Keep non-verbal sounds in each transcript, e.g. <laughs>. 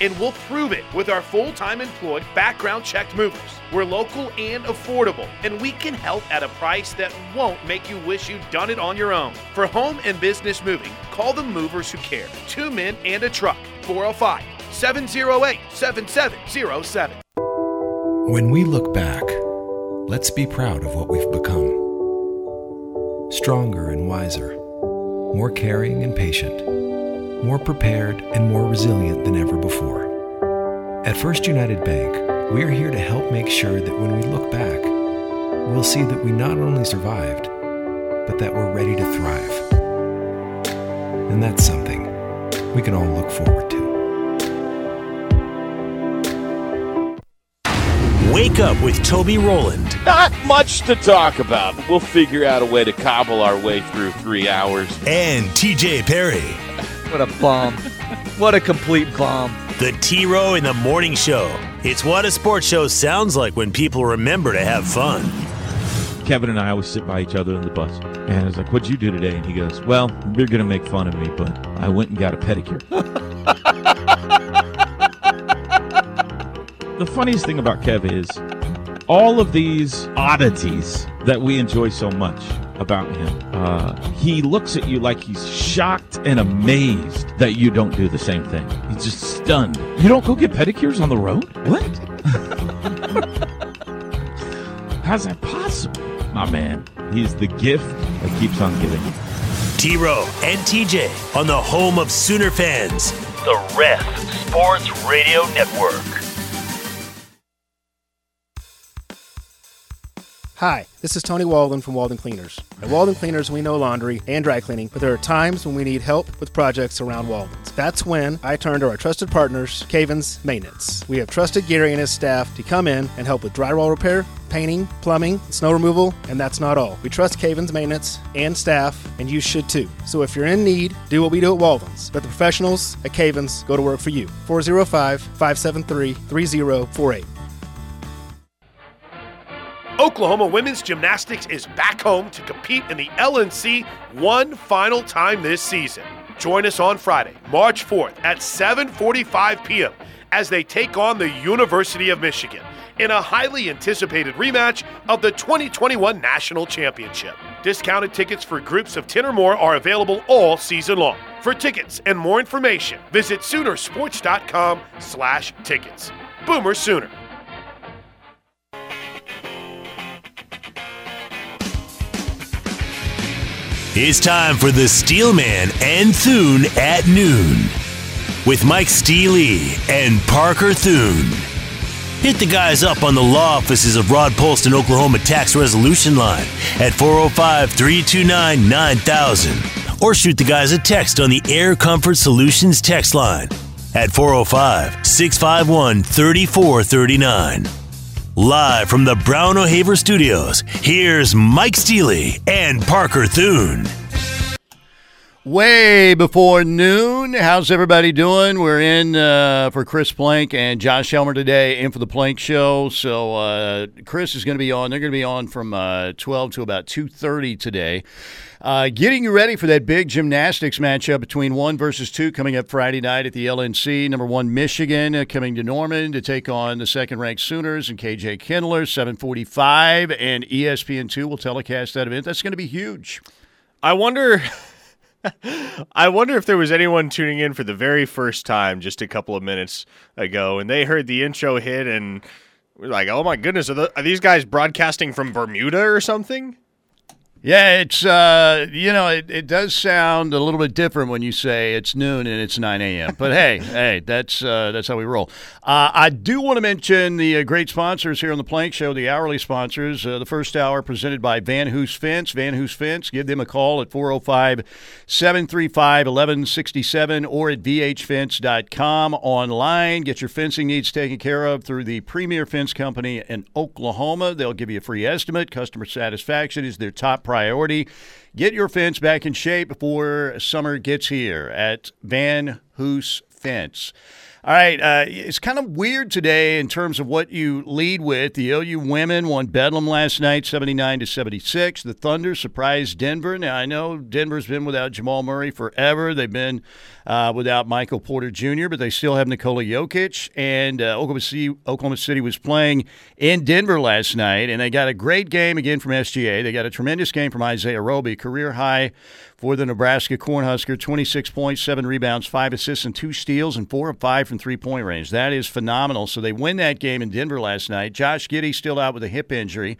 and we'll prove it with our full time employed background checked movers. We're local and affordable, and we can help at a price that won't make you wish you'd done it on your own. For home and business moving, call the movers who care. Two men and a truck. 405 708 7707. When we look back, let's be proud of what we've become. Stronger and wiser, more caring and patient, more prepared and more resilient than ever before. At First United Bank, we're here to help make sure that when we look back, we'll see that we not only survived, but that we're ready to thrive. And that's something we can all look forward to. Wake up with Toby Roland. Not much to talk about. We'll figure out a way to cobble our way through three hours. And TJ Perry. What a bomb. what a complete bomb. The T Row in the Morning Show. It's what a sports show sounds like when people remember to have fun. Kevin and I always sit by each other in the bus. And I was like, What'd you do today? And he goes, Well, you're going to make fun of me, but I went and got a pedicure. <laughs> the funniest thing about Kev is all of these oddities that we enjoy so much about him. Uh, he looks at you like he's shocked and amazed that you don't do the same thing. He's just stunned. You don't go get pedicures on the road? What? <laughs> How's that possible? My man, he's the gift that keeps on giving. T Row and TJ on the home of Sooner fans, the Ref Sports Radio Network. Hi, this is Tony Walden from Walden Cleaners. At Walden Cleaners, we know laundry and dry cleaning, but there are times when we need help with projects around Walden's. That's when I turn to our trusted partners, Cavens Maintenance. We have trusted Gary and his staff to come in and help with drywall repair, painting, plumbing, snow removal, and that's not all. We trust Cavens Maintenance and staff, and you should too. So if you're in need, do what we do at Walden's. Let the professionals at Cavens go to work for you. 405 573 3048. Oklahoma women's gymnastics is back home to compete in the LNC one final time this season. Join us on Friday, March 4th at 7:45 p.m. as they take on the University of Michigan in a highly anticipated rematch of the 2021 National Championship. Discounted tickets for groups of 10 or more are available all season long. For tickets and more information, visit Soonersports.com/tickets. Boomer Sooner. It's time for the Steelman and Thune at noon with Mike Steely and Parker Thune. Hit the guys up on the law offices of Rod Polston, Oklahoma Tax Resolution Line at 405 329 9000 or shoot the guys a text on the Air Comfort Solutions text line at 405 651 3439. Live from the Brown O'Haver Studios, here's Mike Steely and Parker Thune. Way before noon. How's everybody doing? We're in uh, for Chris Plank and Josh Helmer today, in for the Plank Show. So uh, Chris is going to be on. They're going to be on from uh, 12 to about 2.30 today. Uh, getting you ready for that big gymnastics matchup between one versus two coming up Friday night at the LNC. Number one, Michigan uh, coming to Norman to take on the second-ranked Sooners and KJ Kindler, 745, and E ESPN2 will telecast that event. That's going to be huge. I wonder. <laughs> I wonder if there was anyone tuning in for the very first time just a couple of minutes ago, and they heard the intro hit and were like, "Oh my goodness, are, the, are these guys broadcasting from Bermuda or something?" Yeah, it's uh, you know, it, it does sound a little bit different when you say it's noon and it's nine a.m. But hey, <laughs> hey, that's uh, that's how we roll. Uh, I do want to mention the uh, great sponsors here on the Plank Show, the hourly sponsors. Uh, the first hour presented by Van Hoos Fence. Van Hoos Fence. Give them a call at 405-735-1167 or at vhfence.com online. Get your fencing needs taken care of through the premier fence company in Oklahoma. They'll give you a free estimate. Customer satisfaction is their top priority. Get your fence back in shape before summer gets here at Van Hoos Fence. All right, uh, it's kind of weird today in terms of what you lead with. The OU women won Bedlam last night, seventy-nine to seventy-six. The Thunder surprised Denver. Now I know Denver's been without Jamal Murray forever. They've been uh, without Michael Porter Jr., but they still have Nikola Jokic. And uh, Oklahoma City, Oklahoma City was playing in Denver last night, and they got a great game again from SGA. They got a tremendous game from Isaiah Roby, career high for the Nebraska Cornhusker 26 points, seven rebounds, five assists, and two steals, and four of five from three point range. That is phenomenal. So they win that game in Denver last night. Josh Giddey still out with a hip injury.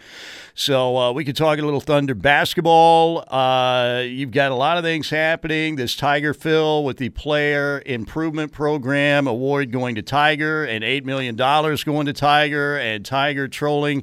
So uh, we could talk a little Thunder basketball. Uh, you've got a lot of things happening. This Tiger Phil with the Player Improvement Program award going to Tiger, and $8 million going to Tiger, and Tiger trolling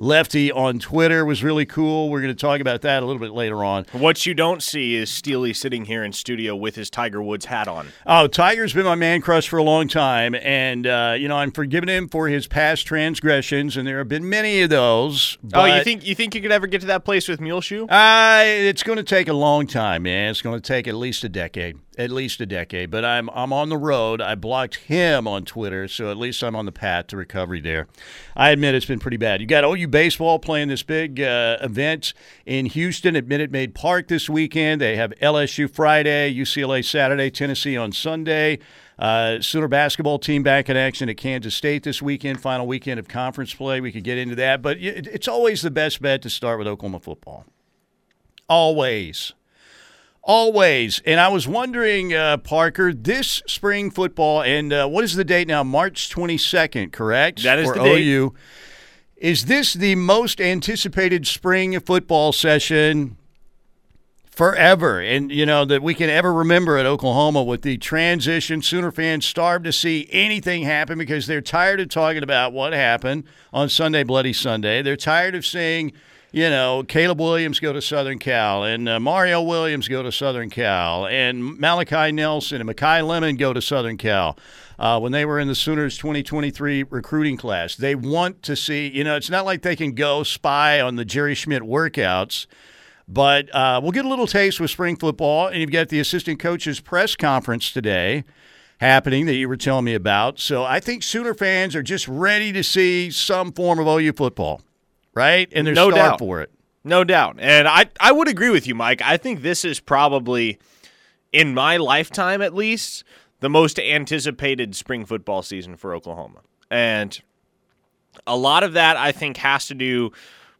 Lefty on Twitter was really cool. We're going to talk about that a little bit later on. What you don't see is Steely sitting here in studio with his Tiger Woods hat on. Oh, Tiger's been my man crush for a long time, and uh, you know I'm forgiving him for his past transgressions, and there have been many of those. oh, you think you think you could ever get to that place with Muleshoe? Uh, it's going to take a long time, man. It's going to take at least a decade at least a decade. But I'm I'm on the road. I blocked him on Twitter, so at least I'm on the path to recovery there. I admit it's been pretty bad. You got OU baseball playing this big uh, event in Houston at Minute Maid Park this weekend. They have LSU Friday, UCLA Saturday, Tennessee on Sunday. Uh, Sooner basketball team back in action at Kansas State this weekend, final weekend of conference play. We could get into that, but it's always the best bet to start with Oklahoma football. Always. Always. And I was wondering, uh, Parker, this spring football, and uh, what is the date now? March 22nd, correct? That is For the date. OU. Is this the most anticipated spring football session forever? And, you know, that we can ever remember at Oklahoma with the transition. Sooner fans starved to see anything happen because they're tired of talking about what happened on Sunday, Bloody Sunday. They're tired of seeing – you know, Caleb Williams go to Southern Cal, and uh, Mario Williams go to Southern Cal, and Malachi Nelson and Makai Lemon go to Southern Cal. Uh, when they were in the Sooners 2023 recruiting class, they want to see. You know, it's not like they can go spy on the Jerry Schmidt workouts. But uh, we'll get a little taste with spring football, and you've got the assistant coaches press conference today happening that you were telling me about. So I think Sooner fans are just ready to see some form of OU football right? And there's no starved doubt for it. No doubt. And I, I would agree with you, Mike. I think this is probably, in my lifetime at least, the most anticipated spring football season for Oklahoma. And a lot of that, I think, has to do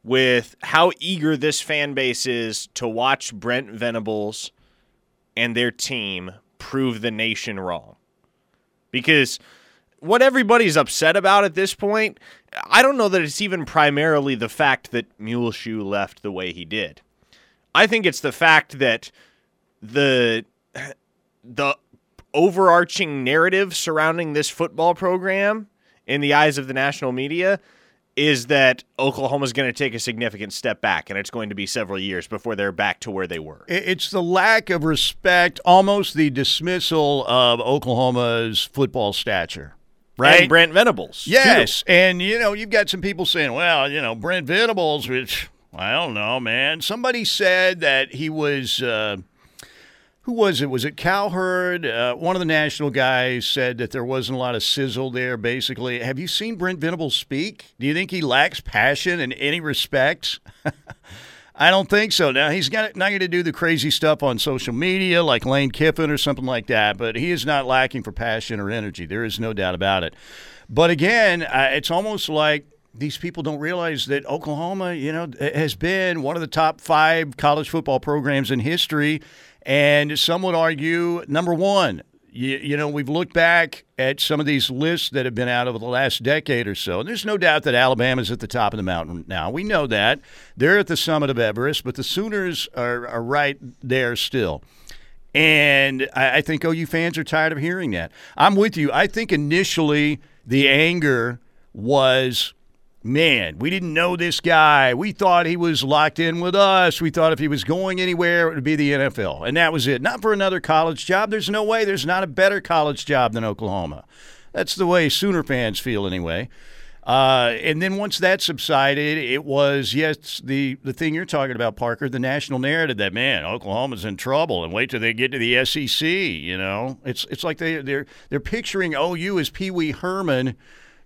with how eager this fan base is to watch Brent Venables and their team prove the nation wrong. Because what everybody's upset about at this point, I don't know that it's even primarily the fact that Muleshoe left the way he did. I think it's the fact that the the overarching narrative surrounding this football program in the eyes of the national media is that Oklahoma's going to take a significant step back, and it's going to be several years before they're back to where they were. It's the lack of respect, almost the dismissal of Oklahoma's football stature right? And Brent Venables. Yes. too. And, you know, you've got some people saying, well, you know, Brent Venables, which, I don't know, man. Somebody said that he was. Uh, who was it? Was it Cowherd? Uh, one of the national guys said that there wasn't a lot of sizzle there, basically. Have you seen Brent Venables speak? Do you think he lacks passion in any respects? <laughs> I don't think so. Now he's got not going to do the crazy stuff on social media like Lane Kiffin or something like that, but he is not lacking for passion or energy. There is no doubt about it. But again, uh, it's almost like these people don't realize that Oklahoma, you know, has been one of the top five college football programs in history, and some would argue number one you, you know, we've looked back at some of these lists that have been out over the last decade or so, and there's no doubt that Alabama's at the top of the mountain now. We know that. They're at the summit of Everest, but the Sooners are, are right there still. And I, I think OU fans are tired of hearing that. I'm with you. I think initially the anger was man, we didn't know this guy. We thought he was locked in with us. We thought if he was going anywhere, it would be the NFL. And that was it. Not for another college job. There's no way there's not a better college job than Oklahoma. That's the way Sooner fans feel, anyway. Uh, and then once that subsided, it was yes the the thing you're talking about, Parker, the national narrative that man Oklahoma's in trouble, and wait till they get to the SEC. You know, it's it's like they they're they're picturing OU as Pee Wee Herman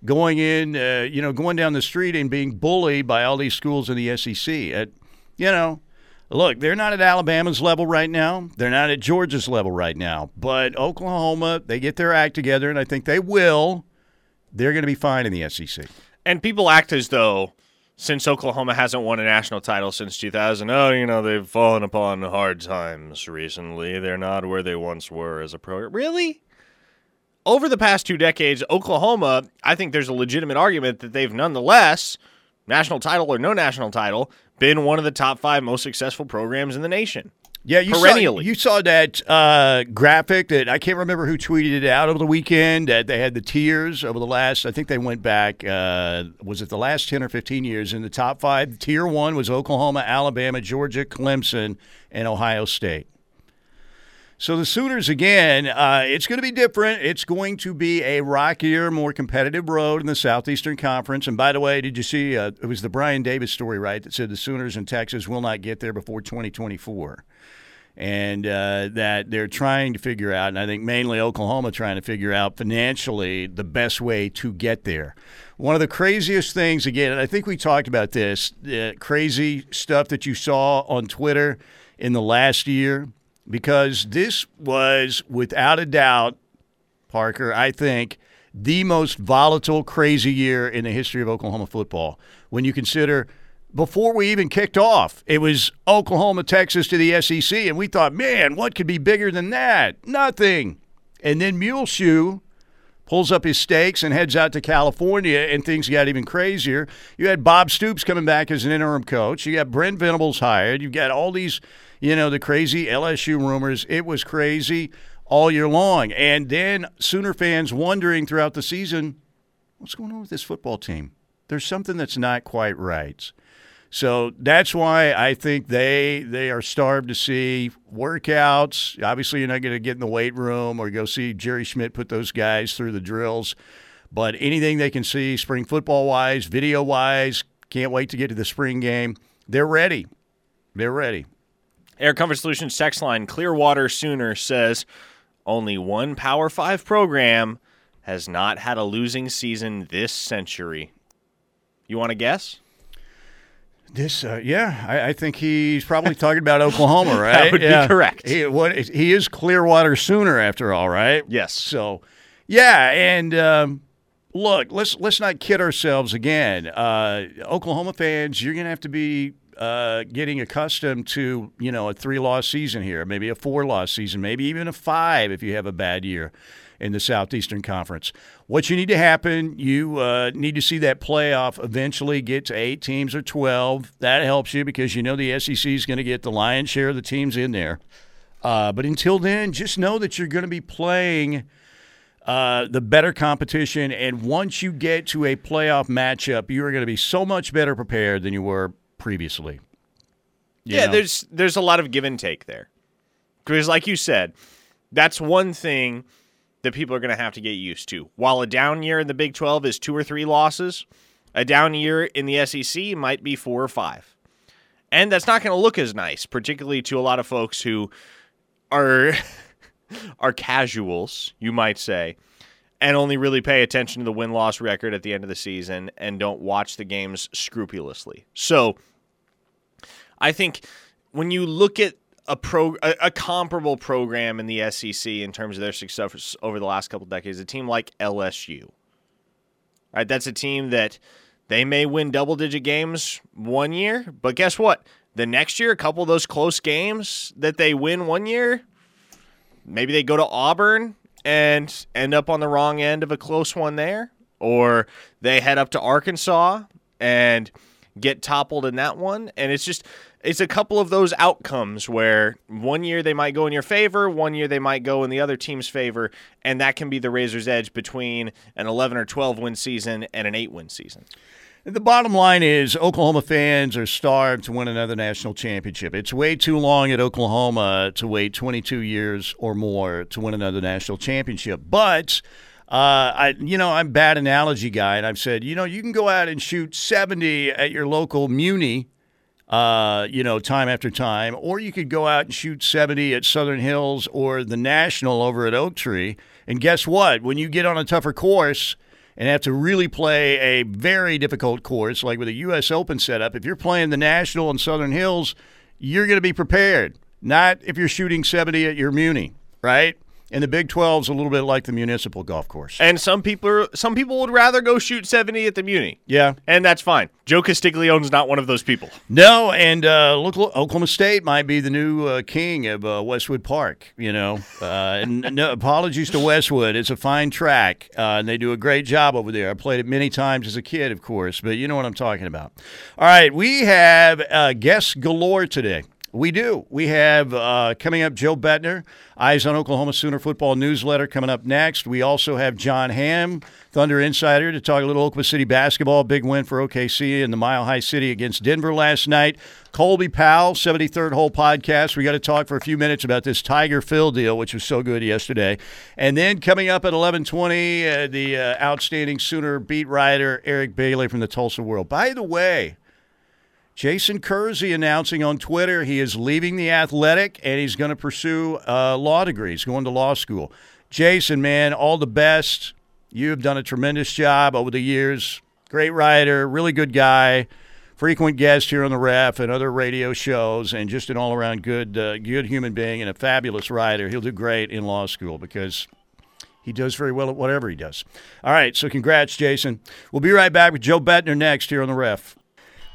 going in, uh, you know, going down the street and being bullied by all these schools in the SEC. At, you know, look, they're not at Alabama's level right now. They're not at Georgia's level right now. But Oklahoma, they get their act together, and I think they will. They're going to be fine in the SEC. And people act as though since Oklahoma hasn't won a national title since 2000, oh, you know, they've fallen upon hard times recently. They're not where they once were as a program. Really? Over the past two decades, Oklahoma, I think there's a legitimate argument that they've nonetheless, national title or no national title, been one of the top five most successful programs in the nation. Yeah, you perennially. Saw, you saw that uh, graphic that I can't remember who tweeted it out over the weekend. That they had the tiers over the last. I think they went back. Uh, was it the last ten or fifteen years in the top five? Tier one was Oklahoma, Alabama, Georgia, Clemson, and Ohio State. So the Sooners again, uh, it's going to be different. It's going to be a rockier, more competitive road in the Southeastern Conference. And by the way, did you see? Uh, it was the Brian Davis story, right? That said the Sooners in Texas will not get there before 2024 and uh, that they're trying to figure out, and I think mainly Oklahoma trying to figure out financially the best way to get there. One of the craziest things, again, and I think we talked about this, crazy stuff that you saw on Twitter in the last year, because this was without a doubt, Parker, I think, the most volatile, crazy year in the history of Oklahoma football. When you consider – before we even kicked off. It was Oklahoma, Texas to the SEC, and we thought, man, what could be bigger than that? Nothing. And then Muleshoe pulls up his stakes and heads out to California, and things got even crazier. You had Bob Stoops coming back as an interim coach. You got Brent Venables hired. You've got all these, you know, the crazy LSU rumors. It was crazy all year long. And then Sooner fans wondering throughout the season, what's going on with this football team? There's something that's not quite right. So that's why I think they they are starved to see workouts. Obviously, you're not going to get in the weight room or go see Jerry Schmidt put those guys through the drills. But anything they can see, spring football wise, video wise, can't wait to get to the spring game. They're ready. They're ready. Air Comfort Solutions text line Clearwater Sooner says only one Power Five program has not had a losing season this century. You want to guess? This, uh, yeah, I, I, think he's probably talking about Oklahoma, <laughs> right? that would yeah. be correct. He, what, he is Clearwater Sooner, after all, right? Yes. So, yeah, and um, look, let's let's not kid ourselves again. Uh, Oklahoma fans, you're going to have to be uh, getting accustomed to you know a three loss season here, maybe a four loss season, maybe even a five if you have a bad year in the Southeastern Conference. What you need to happen, you uh, need to see that playoff eventually get to eight teams or 12. That helps you because you know the SEC is going to get the lion's share of the teams in there. Uh, but until then, just know that you're going to be playing uh, the better competition. And once you get to a playoff matchup, you are going to be so much better prepared than you were previously. Yeah, know? there's there's a lot of give and take there. Because, like you said, that's one thing – that people are going to have to get used to. While a down year in the Big 12 is two or three losses, a down year in the SEC might be four or five. And that's not going to look as nice, particularly to a lot of folks who are <laughs> are casuals, you might say, and only really pay attention to the win-loss record at the end of the season and don't watch the games scrupulously. So, I think when you look at a pro a, a, comparable program in the SEC in terms of their success over the last couple decades. A team like LSU, right? That's a team that they may win double digit games one year, but guess what? The next year, a couple of those close games that they win one year, maybe they go to Auburn and end up on the wrong end of a close one there, or they head up to Arkansas and get toppled in that one, and it's just it's a couple of those outcomes where one year they might go in your favor, one year they might go in the other team's favor, and that can be the razor's edge between an 11 or 12 win season and an 8 win season. The bottom line is Oklahoma fans are starved to win another national championship. It's way too long at Oklahoma to wait 22 years or more to win another national championship. But Uh, I, you know, I'm bad analogy guy, and I've said, you know, you can go out and shoot 70 at your local Muni, uh, you know, time after time, or you could go out and shoot 70 at Southern Hills or the National over at Oak Tree. And guess what? When you get on a tougher course and have to really play a very difficult course, like with a U.S. Open setup, if you're playing the National and Southern Hills, you're going to be prepared. Not if you're shooting 70 at your Muni, right? And the Big 12 is a little bit like the municipal golf course. And some people are, some people would rather go shoot 70 at the Muni. Yeah. And that's fine. Joe Castiglione's not one of those people. No, and uh, look, Oklahoma State might be the new uh, king of uh, Westwood Park. You know, uh, and no apologies to Westwood. It's a fine track, uh, and they do a great job over there. I played it many times as a kid, of course, but you know what I'm talking about. All right, we have uh, guests galore today. We do. We have uh, coming up Joe Bettner, Eyes on Oklahoma Sooner football newsletter coming up next. We also have John Hamm, Thunder Insider, to talk a little Oklahoma City basketball. Big win for OKC in the Mile High City against Denver last night. Colby Powell, 73rd Hole podcast. We got to talk for a few minutes about this Tiger Phil deal, which was so good yesterday. And then coming up at 11:20, uh, the uh, outstanding Sooner beat writer Eric Bailey from the Tulsa World. By the way. Jason Kersey announcing on Twitter he is leaving the athletic and he's going to pursue a law degree. He's going to law school. Jason, man, all the best. You have done a tremendous job over the years. Great writer, really good guy, frequent guest here on the Ref and other radio shows, and just an all-around good, uh, good human being and a fabulous writer. He'll do great in law school because he does very well at whatever he does. All right, so congrats, Jason. We'll be right back with Joe Bettner next here on the Ref.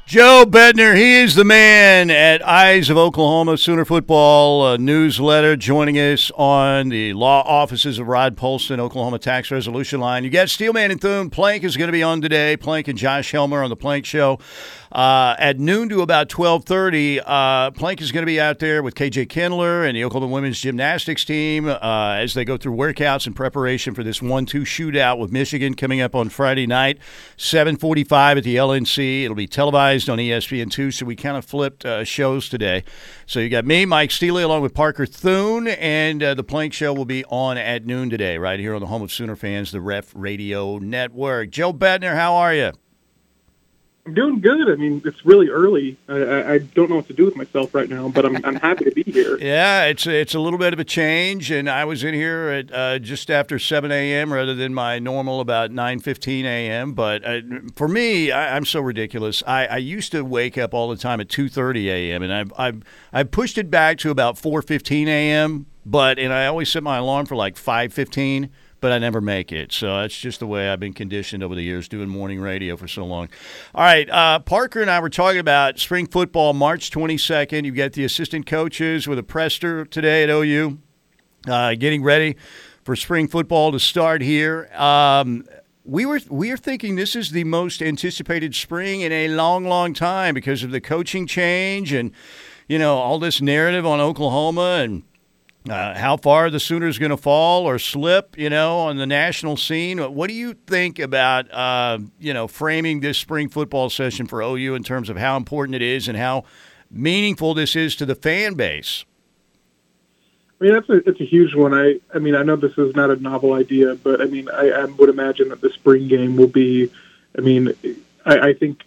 Joe Bedner, he is the man at Eyes of Oklahoma Sooner Football uh, newsletter, joining us on the law offices of Rod Polston, Oklahoma Tax Resolution Line. You got Steelman and Thune. Plank is going to be on today. Plank and Josh Helmer on the Plank Show. Uh, at noon to about 12.30, uh, Plank is going to be out there with KJ Kindler and the Oklahoma women's gymnastics team uh, as they go through workouts in preparation for this 1-2 shootout with Michigan coming up on Friday night, 7.45 at the LNC. It'll be televised on ESPN2, so we kind of flipped uh, shows today. So you got me, Mike Steely, along with Parker Thune, and uh, the Plank Show will be on at noon today, right here on the home of Sooner fans, the Ref Radio Network. Joe Bettner, how are you? I'm doing good. I mean, it's really early. I, I, don't know what to do with myself right now, but I'm, I'm happy to be here. <laughs> Yeah, it's it's a little bit of a change, and I was in here at uh, just after 7 a.m. rather than my normal about 9:15 a.m. But uh, for me, I, am so ridiculous. I, I used to wake up all the time at 2:30 a.m. and I've I've I've pushed it back to about 4:15 a.m. But and I always set my alarm for like 5:15 but I never make it. So that's just the way I've been conditioned over the years doing morning radio for so long. All right, uh, Parker and I were talking about spring football March 22nd. You've got the assistant coaches with a presser today at OU uh, getting ready for spring football to start here. Um, we were we are thinking this is the most anticipated spring in a long, long time because of the coaching change and you know all this narrative on Oklahoma and uh, how far the Sooners going to fall or slip, you know, on the national scene. What do you think about, uh, you know, framing this spring football session for OU in terms of how important it is and how meaningful this is to the fan base? I mean, that's a, it's a huge one. I, I mean, I know this is not a novel idea, but I mean, I, I would imagine that the spring game will be. I mean, I, I think,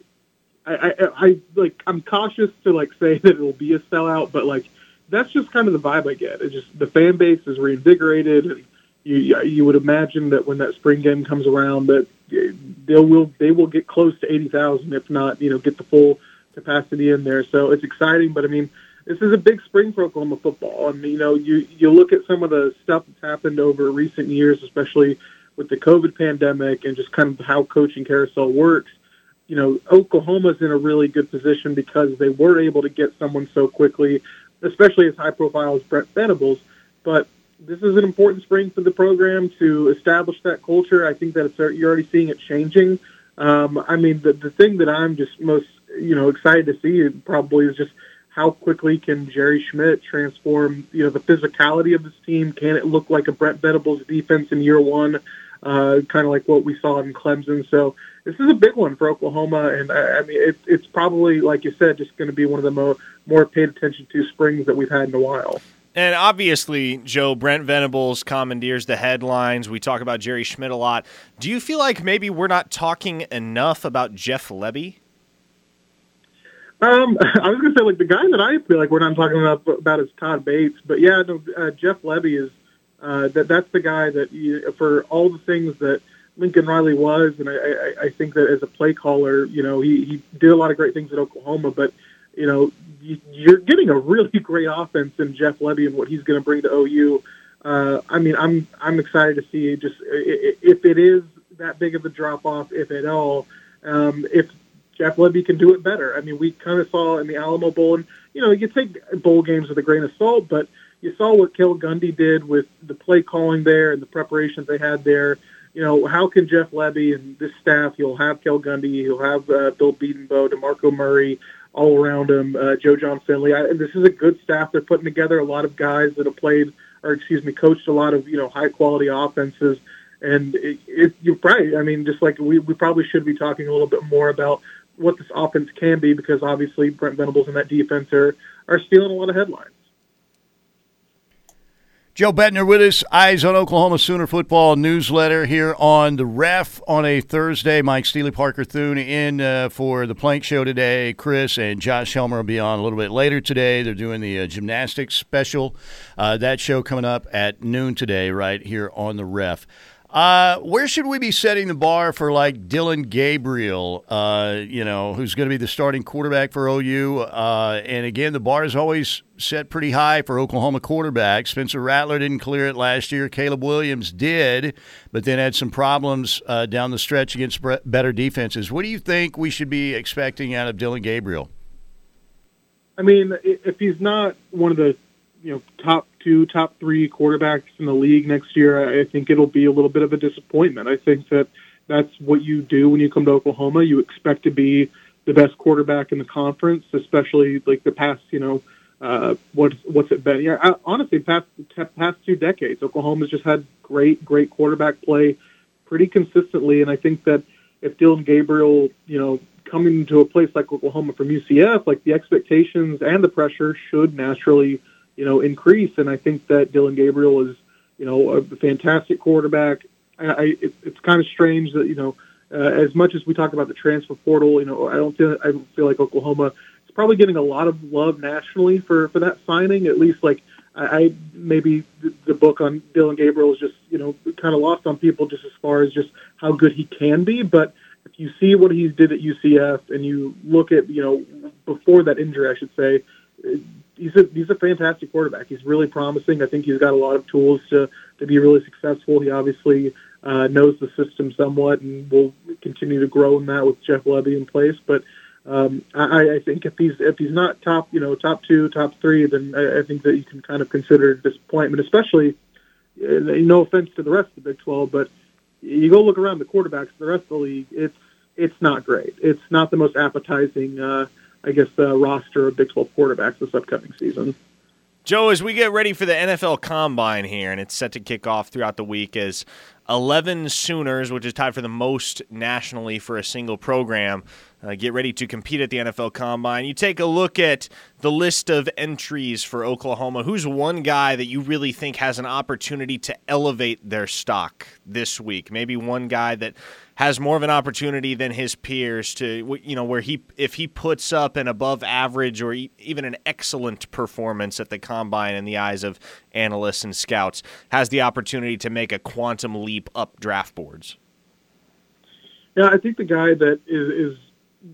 I, I, I like, I'm cautious to like say <laughs> that it will be a sellout, but like that's just kind of the vibe I get. It's just the fan base is reinvigorated, and you you would imagine that when that spring game comes around, that they will they will get close to eighty thousand, if not you know get the full capacity in there. So it's exciting, but I mean. This is a big spring for Oklahoma football. Mean, you know, you you look at some of the stuff that's happened over recent years, especially with the COVID pandemic and just kind of how coaching carousel works you know, Oklahoma's in a really good position because they were able to get someone so quickly especially as high profile as Brent Venables. But this is an important spring for the program to establish that culture. I think that you're already seeing it changing. Um, I mean, the, the thing that I'm just most you know excited to see probably is just how quickly can Jerry Schmidt transform you know the physicality of this team? Can it look like a Brent Venables defense in year one? Uh, kind of like what we saw in Clemson. So this is a big one for Oklahoma, and I, I mean it, it's probably like you said, just going to be one of the more more paid attention to springs that we've had in a while. And obviously, Joe, Brent Venables commandeers the headlines. We talk about Jerry Schmidt a lot. Do you feel like maybe we're not talking enough about Jeff Lebby? Um, <laughs> I was going to say, like, the guy that I feel like we're not talking about, about is Todd Bates. But yeah, no, uh, Jeff Lebby is, uh, that that's the guy that, you, for all the things that Lincoln Riley was, and I, I, I think that as a play caller, you know, he, he did a lot of great things at Oklahoma, but, you know, you're getting a really <laughs> great offense in Jeff Lebby and what he's going to bring to OU. Uh, I mean, I'm I'm excited to see just if it is that big of a drop off, if at all. Um, if Jeff Lebby can do it better. I mean, we kind of saw in the Alamo Bowl, and you know, you take bowl games with a grain of salt, but you saw what Cale Gundy did with the play calling there and the preparations they had there. You know, how can Jeff Lebby and this staff? He'll have Cale Gundy, he'll have uh, Bill Bedenbaugh, DeMarco Murray, all around him, uh, Joe Jon Finley. I, this is a good staff they're putting together. A lot of guys that have played, or excuse me, coached a lot of you know high quality offenses. And it, it, you're right. I mean, just like we, we probably should be talking a little bit more about what this offense can be because obviously Brent Venables and that defense are are stealing a lot of headlines. Joe Bettner with us, Eyes on Oklahoma Sooner Football newsletter here on the Ref on a Thursday. Mike Steely, Parker Thune in uh, for the Plank Show today. Chris and Josh Helmer will be on a little bit later today. They're doing the uh, gymnastics special. Uh, that show coming up at noon today, right here on the Ref. Uh, where should we be setting the bar for like Dillon Gabriel, uh, you know, who's going to be the starting quarterback for OU? Uh, and again, the bar is always set pretty high for Oklahoma quarterbacks. Spencer Rattler didn't clear it last year. Caleb Williams did, but then had some problems uh, down the stretch against better defenses. What do you think we should be expecting out of Dillon Gabriel? I mean, if he's not one of the you know top two, top three quarterbacks in the league next year, I think it'll be a little bit of a disappointment. I think that that's what you do when you come to Oklahoma. You expect to be the best quarterback in the conference, especially like the past, you know, uh, what's what's it been? Yeah, I, honestly, past past two decades, Oklahoma's just had great, great quarterback play pretty consistently, and I think that if Dillon Gabriel, you know, coming to a place like Oklahoma from UCF, like the expectations and the pressure should naturally you know, increase. And I think that Dillon Gabriel is, you know, a fantastic quarterback. I, I it, it's kind of strange that you know, uh, as much as we talk about the transfer portal, you know, I don't feel I feel like Oklahoma is probably getting a lot of love nationally for for that signing. At least like I, I maybe the, the book on Dillon Gabriel is just you know kind of lost on people just as far as just how good he can be, but if you see what he did at UCF and you look at you know before that injury, I should say, he's a he's a fantastic quarterback. He's really promising. I think he's got a lot of tools to to be really successful. He obviously uh, knows the system somewhat, and will continue to grow in that with Jeff Lebby in place. But um, I, I think if he's if he's not top, you know, top two, top three, then I, I think that you can kind of consider disappointment. Especially, uh, no offense to the rest of the Big Twelve, but you go look around the quarterbacks, the rest of the league, it's it's not great. It's not the most appetizing. Uh, I guess, the roster of Big 12 quarterbacks this upcoming season. Joe, as we get ready for the NFL Combine here, and it's set to kick off throughout the week, as 11 Sooners, which is tied for the most nationally for a single program, uh, get ready to compete at the NFL Combine. You take a look at the list of entries for Oklahoma. Who's one guy that you really think has an opportunity to elevate their stock this week? Maybe one guy that has more of an opportunity than his peers to you know where he if he puts up an above average or even an excellent performance at the combine in the eyes of analysts and scouts has the opportunity to make a quantum leap up draft boards. Yeah, I think the guy that is is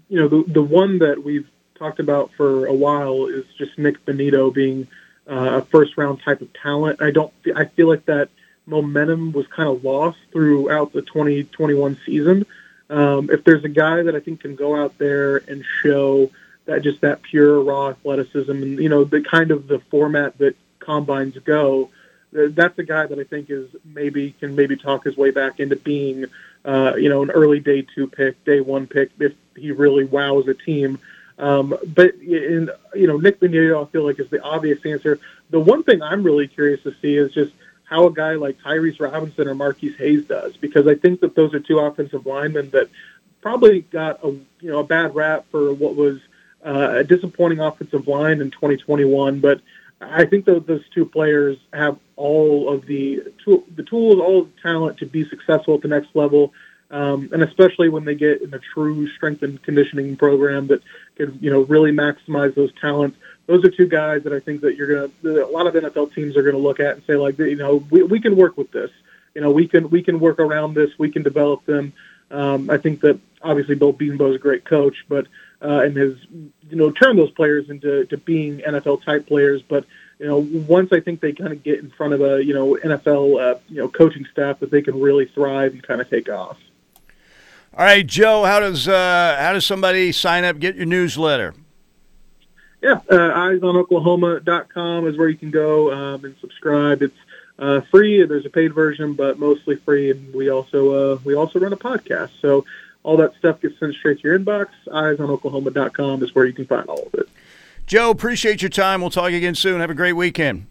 you know the the one that we've talked about for a while is just Nik Bonitto being uh, a first round type of talent. I don't I feel like that momentum was kind of lost throughout the 2021 season. Um, if there's a guy that I think can go out there and show that just that pure raw athleticism and you know the kind of the format that combines go, that's a guy that I think is maybe can maybe talk his way back into being uh, you know an early day two pick, day one pick if he really wows a team. Um, but in you know Nik Bonitto, I feel like is the obvious answer. The one thing I'm really curious to see is just how a guy like Tyrese Robinson or Marquis Hayes does, because I think that those are two offensive linemen that probably got a you know a bad rap for what was uh, a disappointing offensive line in 2021. But I think that those two players have all of the tool, the tools, all the talent to be successful at the next level. Um, and especially when they get in a true strength and conditioning program that can, you know, really maximize those talents. Those are two guys that I think that you're going to, a lot of NFL teams are to look at and say like, you know, we, we can work with this. You know, we can, we can work around this. We can develop them. Um, I think that obviously Bill Bedenbaugh is a great coach, but, uh, and has, you know, turned those players into, to being NFL type players. But, you know, once I think they kind of get in front of a, you know, NFL, uh, you know, coaching staff that they can really thrive and kind of take off. All right, Joe. How does uh, how does somebody sign up? Get your newsletter. Yeah, uh, eyesonoklahoma.com is where you can go um, and subscribe. It's uh, free. There's a paid version, but mostly free. And we also uh, we also run a podcast, so all that stuff gets sent straight to your inbox. Eyesonoklahoma.com is where you can find all of it. Joe, appreciate your time. We'll talk again soon. Have a great weekend.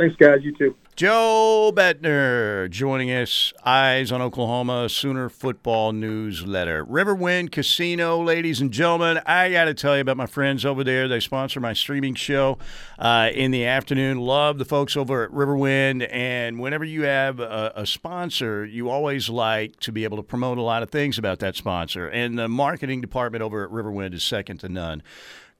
Thanks, guys. You too. Joe Bettner joining us. Eyes on Oklahoma Sooner Football Newsletter. Riverwind Casino, ladies and gentlemen. I got to tell you about my friends over there. They sponsor my streaming show uh, in the afternoon. Love the folks over at Riverwind. And whenever you have a, a sponsor, you always like to be able to promote a lot of things about that sponsor. And the marketing department over at Riverwind is second to none.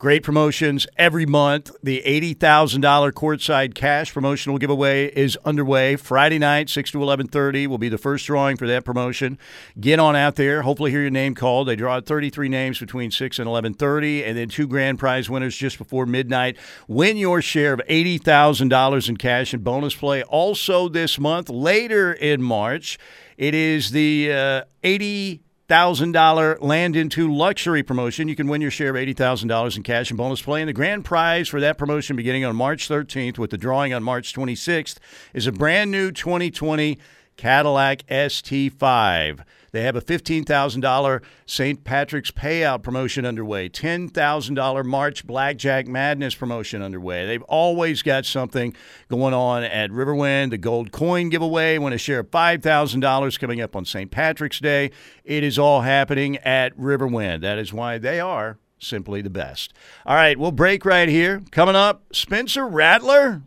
Great promotions every month. The $80,000 courtside cash promotional giveaway is underway. Friday night, 6 to 11:30 will be the first drawing for that promotion. Get on out there. Hopefully hear your name called. They draw 33 names between 6 and 11:30 and then two grand prize winners just before midnight. Win your share of $80,000 in cash and bonus play also this month later in March. It is the uh, 80 thousand dollar land into luxury promotion. You can win your share of eighty thousand dollars in cash and bonus play. And the grand prize for that promotion, beginning on March 13th, with the drawing on March 26th, is a brand new 2020 Cadillac XT5. They have a $15,000 St. Patrick's payout promotion underway, $10,000 March Blackjack Madness promotion underway. They've always got something going on at Riverwind. The gold coin giveaway, win a share of $5,000 coming up on St. Patrick's Day. It is all happening at Riverwind. That is why they are simply the best. All right, we'll break right here. Coming up, Spencer Rattler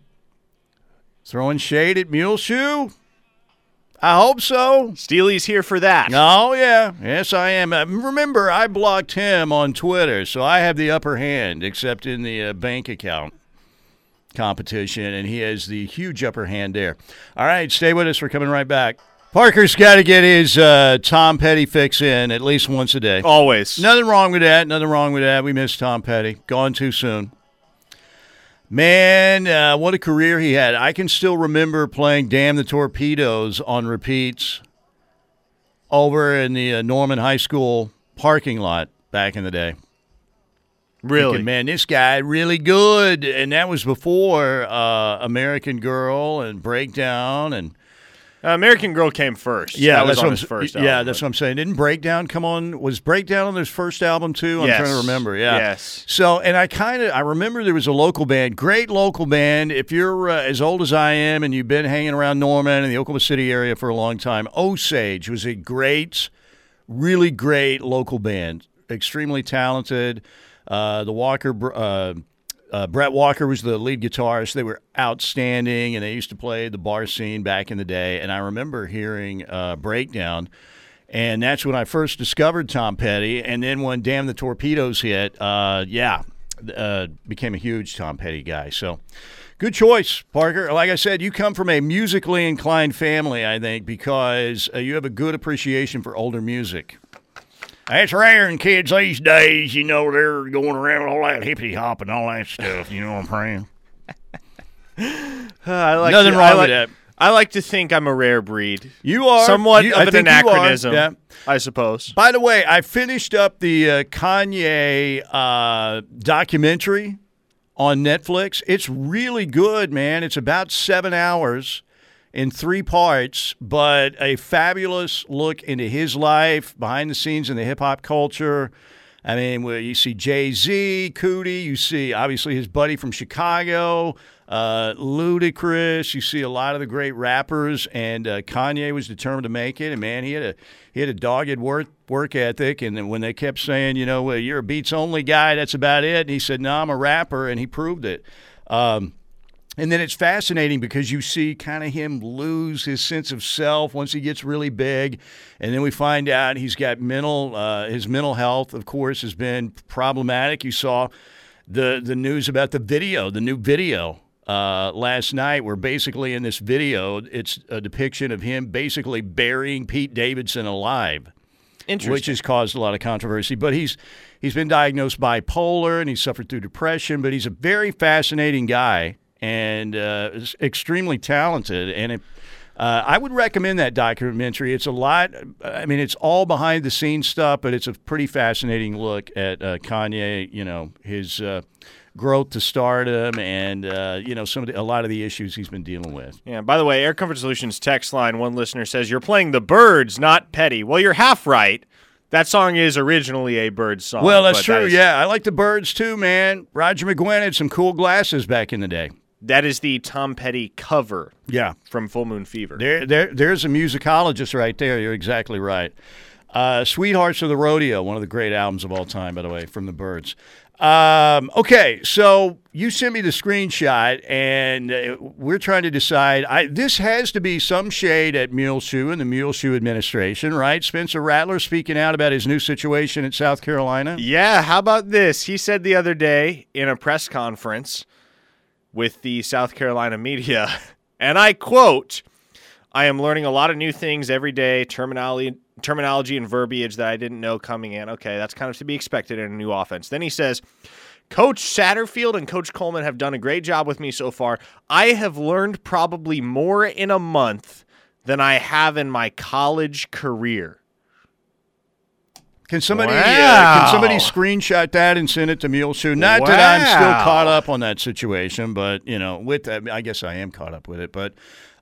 throwing shade at Muleshoe. I hope so. Steely's here for that. Oh, yeah. Yes, I am. Uh, remember, I blocked him on Twitter, so I have the upper hand, except in the uh, bank account competition, and he has the huge upper hand there. All right, stay with us. We're coming right back. Parker's got to get his uh, Tom Petty fix in at least once a day. Always. Nothing wrong with that. Nothing wrong with that. We miss Tom Petty. Gone too soon. Man, uh, what a career he had. I can still remember playing Damn the Torpedoes on repeats over in the uh, Norman High School parking lot back in the day. Really? Thinking, man, this guy really good. And that was before uh, American Girl and Breakdown and Uh, American Girl came first. yeah, that was that's on what his first. Yeah, album, that's but- what I'm saying. Didn't Breakdown come on? Was Breakdown on his first album too? I'm trying to remember. Yeah. Yes. So, and I kind of I remember there was a local band, great local band. If you're uh, as old as I am and you've been hanging around Norman and the Oklahoma City area for a long time, Osage was a great, really great local band. Extremely talented. Uh, the Walker. Uh, Brett Walker was the lead guitarist. They were outstanding, and they used to play the bar scene back in the day. And I remember hearing uh, Breakdown, and that's when I first discovered Tom Petty. And then when Damn the Torpedoes hit, uh, yeah, uh, became a huge Tom Petty guy. So good choice, Parker. Like I said, you come from a musically inclined family, I think, because uh, you have a good appreciation for older music. That's rare in kids these days. You know, they're going around all that hippity hop and all that stuff. You know what I'm saying? I like Nothing to, wrong I with that. I like to think I'm a rare breed. You are somewhat you- of I an think anachronism. yeah. I suppose. By the way, I finished up the uh, Kanye uh, documentary on Netflix. It's really good, man. It's about seven hours in three parts, but a fabulous look into his life, behind the scenes in the hip hop culture. I mean, you see Jay Z, Coodie, you see obviously his buddy from Chicago, uh, Ludacris. You see a lot of the great rappers, and uh, Kanye was determined to make it. And man, he had a he had a dogged work work ethic. And when they kept saying, you know, well, you're a beats only guy, that's about it. And he said, no, I'm a rapper, and he proved it. Um, And then it's fascinating because you see kind of him lose his sense of self once he gets really big, and then we find out he's got mental. Uh, his mental health, of course, has been problematic. You saw the the news about the video, the new video uh, last night, where basically in this video, it's a depiction of him basically burying Pete Davidson alive, which has caused a lot of controversy. But he's he's been diagnosed bipolar and he's suffered through depression. But he's a very fascinating guy and uh, is extremely talented. And it, uh, I would recommend that documentary. It's a lot. I mean, it's all behind the scenes stuff, but it's a pretty fascinating look at uh, Kanye. You know his uh, growth to stardom, and uh, you know some of the, a lot of the issues he's been dealing with. Yeah. By the way, Air Comfort Solutions text line. One listener says you're playing the Byrds, not Petty. Well, you're half right. That song is originally a Byrds song. Well, that's true. that is- yeah, I like the Byrds too, man. Roger McGuinn had some cool glasses back in the day. That is the Tom Petty cover. Yeah. From Full Moon Fever. There, there, there's a musicologist right there. You're exactly right. Uh, Sweethearts of the Rodeo, one of the great albums of all time, by the way, from the Byrds. Um, okay, so you sent me the screenshot, and uh, we're trying to decide. I, this has to be some shade at Muleshoe and the Muleshoe administration, right? Spencer Rattler speaking out about his new situation at South Carolina. Yeah, how about this? He said the other day in a press conference with the South Carolina media, <laughs> and I quote, I am learning a lot of new things every day, terminology terminology and verbiage that I didn't know coming in. Okay, that's kind of to be expected in a new offense. Then he says, Coach Satterfield and Coach Coleman have done a great job with me so far. I have learned probably more in a month than I have in my college career. Can somebody uh, can somebody screenshot that and send it to Muleshoe? Not that I'm still caught up on that situation, but you know, with that, I guess I am caught up with it. But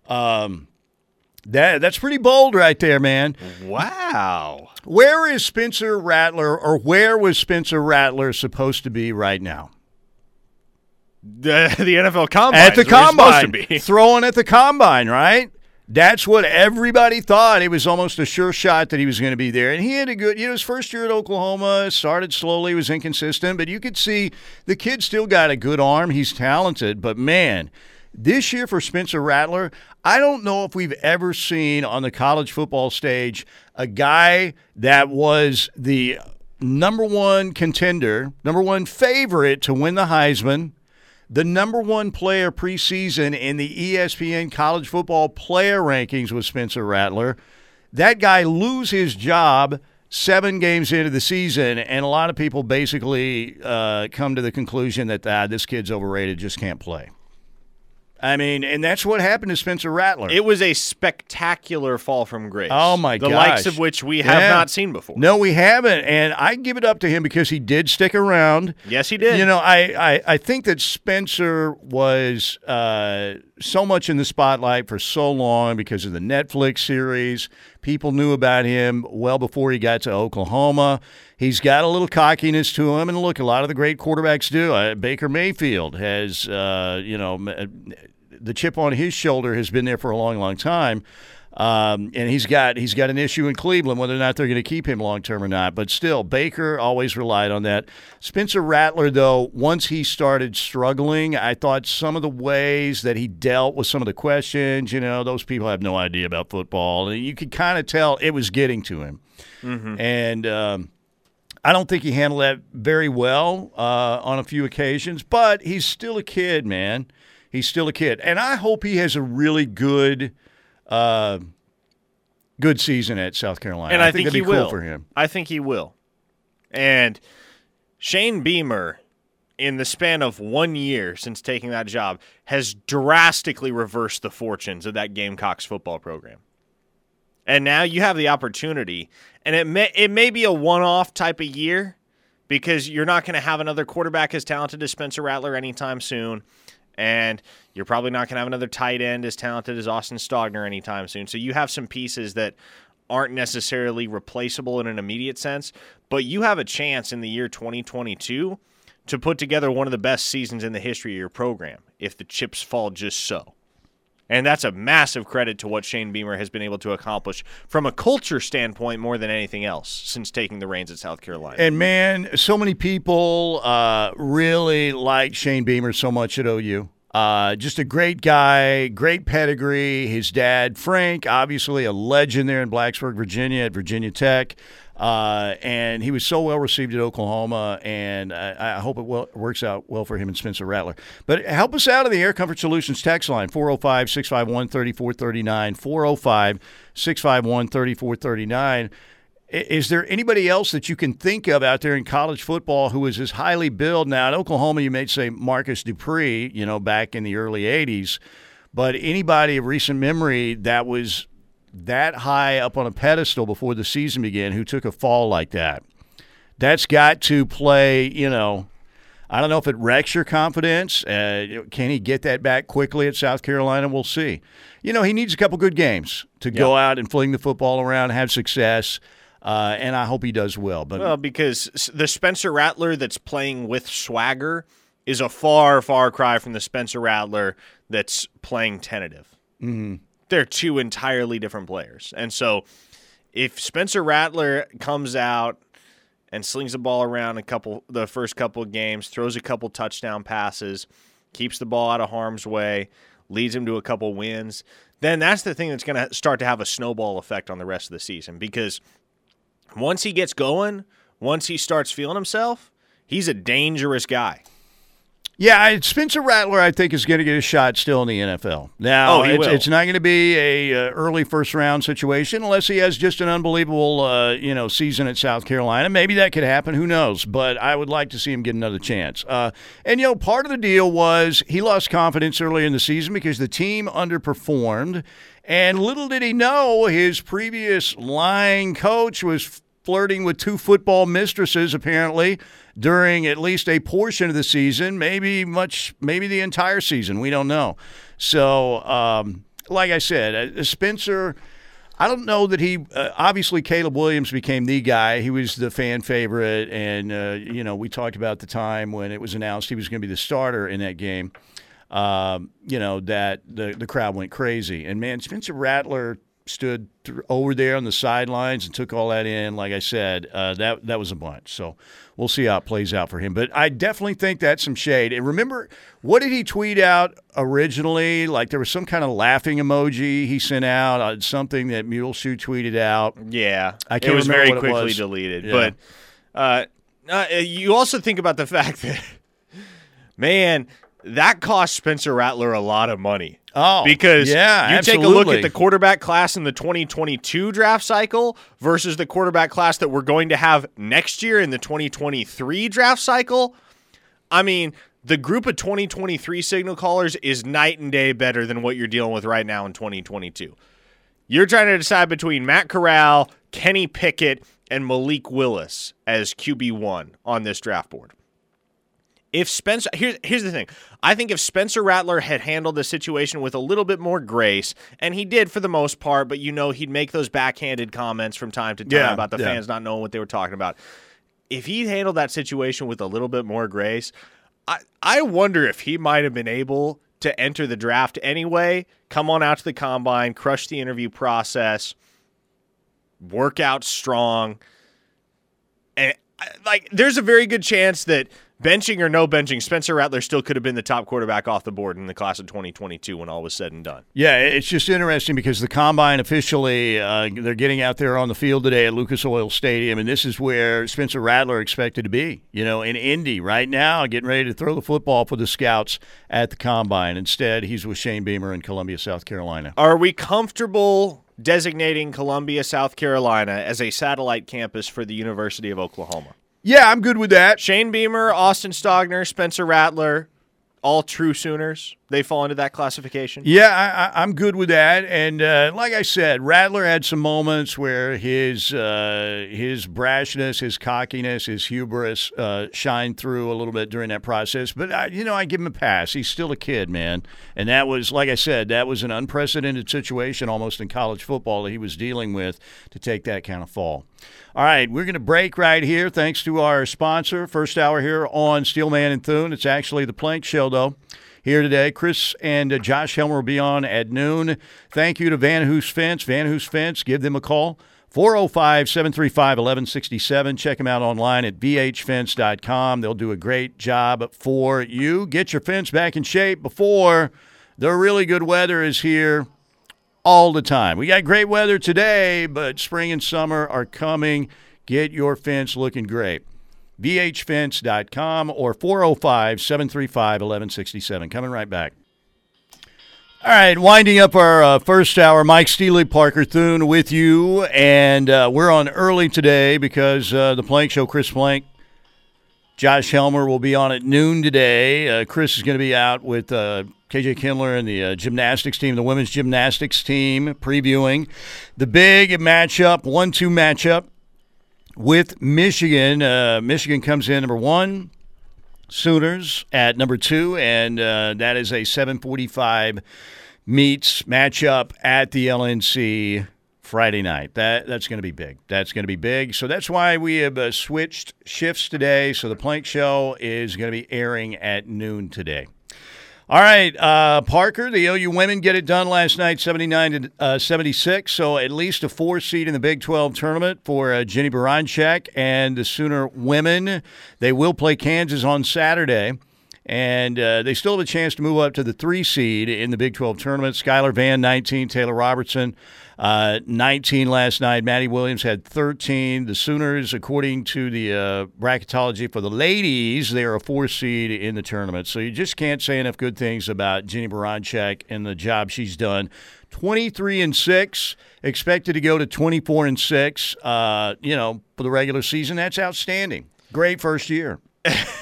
um, that that's pretty bold right there, man. Wow. Where is Spencer Rattler, or where was Spencer Rattler supposed to be right now? The, the NFL combine at the is where he's supposed to combine, be. throwing at the combine, right? That's what everybody thought. It was almost a sure shot that he was going to be there. And he had a good, you know, his first year at Oklahoma started slowly, was inconsistent, but you could see the kid still got a good arm. He's talented, but man, this year for Spencer Rattler, I don't know if we've ever seen on the college football stage a guy that was the number one contender, number one favorite to win the Heisman the number one player preseason in the ESPN college football player rankings was Spencer Rattler. That guy lose his job seven games into the season, and a lot of people basically uh, come to the conclusion that ah, this kid's overrated, just can't play. I mean, and that's what happened to Spencer Rattler. It was a spectacular fall from grace. Oh my god. the gosh! likes of which we have Yeah. not seen before. No, we haven't, and I give it up to him because he did stick around. Yes, he did. You know, I I, I think that Spencer was uh, so much in the spotlight for so long because of the Netflix series. People knew about him well before he got to Oklahoma. He's got a little cockiness to him, and look, a lot of the great quarterbacks do. Uh, Baker Mayfield has, uh, you know, m- the chip on his shoulder has been there for a long, long time. Um, and he's got he's got an issue in Cleveland whether or not they're going to keep him long term or not. But still, Baker always relied on that. Spencer Rattler, though, once he started struggling, I thought some of the ways that he dealt with some of the questions, you know, those people have no idea about football, and you could kind of tell it was getting to him. And um, I don't think he handled that very well uh, on a few occasions, but he's still a kid, man. He's still a kid, and I hope he has a really good, uh, good season at South Carolina. and I, think, that'd he be cool will for him. I think he will. And Shane Beamer, in the span of one year since taking that job, has drastically reversed the fortunes of that Gamecocks football program. And now you have the opportunity, and it may it may be a one off type of year because you're not going to have another quarterback as talented as Spencer Rattler anytime soon. And you're probably not going to have another tight end as talented as Austin Stogner anytime soon. So you have some pieces that aren't necessarily replaceable in an immediate sense, but you have a chance in the year 2022 to put together one of the best seasons in the history of your program if the chips fall just so. And that's a massive credit to what Shane Beamer has been able to accomplish from a culture standpoint more than anything else since taking the reins at South Carolina. And man, so many people uh, really like Shane Beamer so much at OU. Uh, just a great guy, great pedigree. His dad, Frank, obviously a legend there in Blacksburg, Virginia, at Virginia Tech. Uh, and he was so well received at Oklahoma, and I, I hope it well, works out well for him and Spencer Rattler. But help us out of the Air Comfort Solutions text line 405 651 3439. 405 651 3439. Is there anybody else that you can think of out there in college football who is as highly billed now? At Oklahoma, you may say Marcus Dupree, you know, back in the early 80s. But anybody of recent memory that was that high up on a pedestal before the season began who took a fall like that, that's got to play, you know, I don't know if it wrecks your confidence. Uh, can he get that back quickly at South Carolina? We'll see. You know, he needs a couple good games to go out and fling the football around, have success. Uh, and I hope he does well. But well, because the Spencer Rattler that's playing with swagger is a far, far cry from the Spencer Rattler that's playing tentative. Mm-hmm. They're two entirely different players, and so if Spencer Rattler comes out and slings the ball around a couple the first couple of games, throws a couple touchdown passes, keeps the ball out of harm's way, leads him to a couple wins, then that's the thing that's going to start to have a snowball effect on the rest of the season because once he gets going, once he starts feeling himself, he's a dangerous guy. Yeah, Spencer Rattler, I think, is going to get a shot still in the NFL. Now, Oh, it's, it's not going to be a uh, early first round situation unless he has just an unbelievable, uh, you know, season at South Carolina. Maybe that could happen. Who knows? But I would like to see him get another chance. Uh, and you know, part of the deal was he lost confidence earlier in the season because the team underperformed, and little did he know his previous line coach was flirting with two football mistresses apparently during at least a portion of the season maybe much maybe the entire season we don't know so um, like i said uh, spencer I don't know that he. Uh, obviously, Caleb Williams became the guy. He was the fan favorite, and uh, you know we talked about the time when it was announced he was going to be the starter in that game. Um, you know that the the crowd went crazy, and man, Spencer Rattler stood th- over there on the sidelines and took all that in. Like I said, uh, that that was a bunch. So we'll see how it plays out for him. But I definitely think that's some shade. And remember, what did he tweet out originally? Like there was some kind of laughing emoji he sent out, uh, something that Muleshoe tweeted out. Yeah, I can't it was very quickly was. deleted. Yeah. But uh, uh, you also think about the <laughs> fact that, man, that cost Spencer Rattler a lot of money. Oh, because yeah, you take a look at the quarterback class in the 2022 draft cycle versus the quarterback class that we're going to have next year in the 2023 draft cycle. I mean, the group of 2023 signal callers is night and day better than what you're dealing with right now in 2022. You're trying to decide between Matt Corral, Kenny Pickett, and Malik Willis as QB1 on this draft board. If Spencer here's here's the thing. I think if Spencer Rattler had handled the situation with a little bit more grace, and he did for the most part, but you know he'd make those backhanded comments from time to time Yeah, about the yeah. fans not knowing what they were talking about. If he handled that situation with a little bit more grace, I I wonder if he might have been able to enter the draft anyway, come on out to the combine, crush the interview process, work out strong. And like there's a very good chance that benching or no benching, Spencer Rattler still could have been the top quarterback off the board in the class of 2022 when all was said and done. Yeah, it's just interesting because the combine officially uh, they're getting out there on the field today at Lucas Oil Stadium, and this is where Spencer Rattler expected to be. You know, in Indy right now, getting ready to throw the football for the scouts at the combine. Instead, he's with Shane Beamer in Columbia, South Carolina. Are we comfortable designating Columbia, South Carolina as a satellite campus for the University of Oklahoma? Yeah, I'm good with that. Shane Beamer, Austin Stogner, Spencer Rattler, all true Sooners. They fall into that classification. Yeah, I, I, I'm good with that. And uh, like I said, Rattler had some moments where his uh, his brashness, his cockiness, his hubris uh, shined through a little bit during that process. But I, you know, I give him a pass. He's still a kid, man. And that was, like I said, that was an unprecedented situation almost in college football that he was dealing with to take that kind of fall. All right, we're going to break right here. Thanks to our sponsor, first hour here on Steelman and Thune. It's actually the Plank Show, though here today. Chris and uh, Josh Helmer will be on at noon. Thank you to Van Hoos Fence. Van Hoos Fence, give them a call. 405 735 1167. Check them out online at vhfence.com. They'll do a great job for you. Get your fence back in shape before the really good weather is here all the time. We got great weather today, but spring and summer are coming. Get your fence looking great. VHFence.com or 405 735 1167. Coming right back. All right, winding up our uh, first hour. Mike Steely, Parker Thune with you. And uh, we're on early today because uh, the Plank Show, Chris Plank, Josh Helmer will be on at noon today. Uh, Chris is going to be out with uh, KJ Kindler and the uh, gymnastics team, the women's gymnastics team, previewing the big matchup, one two matchup with Michigan. Uh, Michigan comes in number one, Sooners at number two, and uh, that is a 745 meets matchup at the LNC Friday night. That that's going to be big. That's going to be big. So that's why we have uh, switched shifts today. So the Plank Show is going to be airing at noon today. All right, uh, Parker, the OU women get it done last night, 79 to uh, 76. So at least a four seed in the Big 12 tournament for uh, Jennie Baranczyk and the Sooner women. They will play Kansas on Saturday. And uh, they still have a chance to move up to the three seed in the Big 12 tournament. Skylar Vann, 19, Taylor Robertson, uh, 19 last night. Maddie Williams had 13. The Sooners, according to the uh, bracketology for the ladies, they are a four seed in the tournament. So you just can't say enough good things about Jennie Baranczyk and the job she's done. 23 and 6, expected to go to 24 and 6, uh, you know, for the regular season. That's outstanding. Great first year.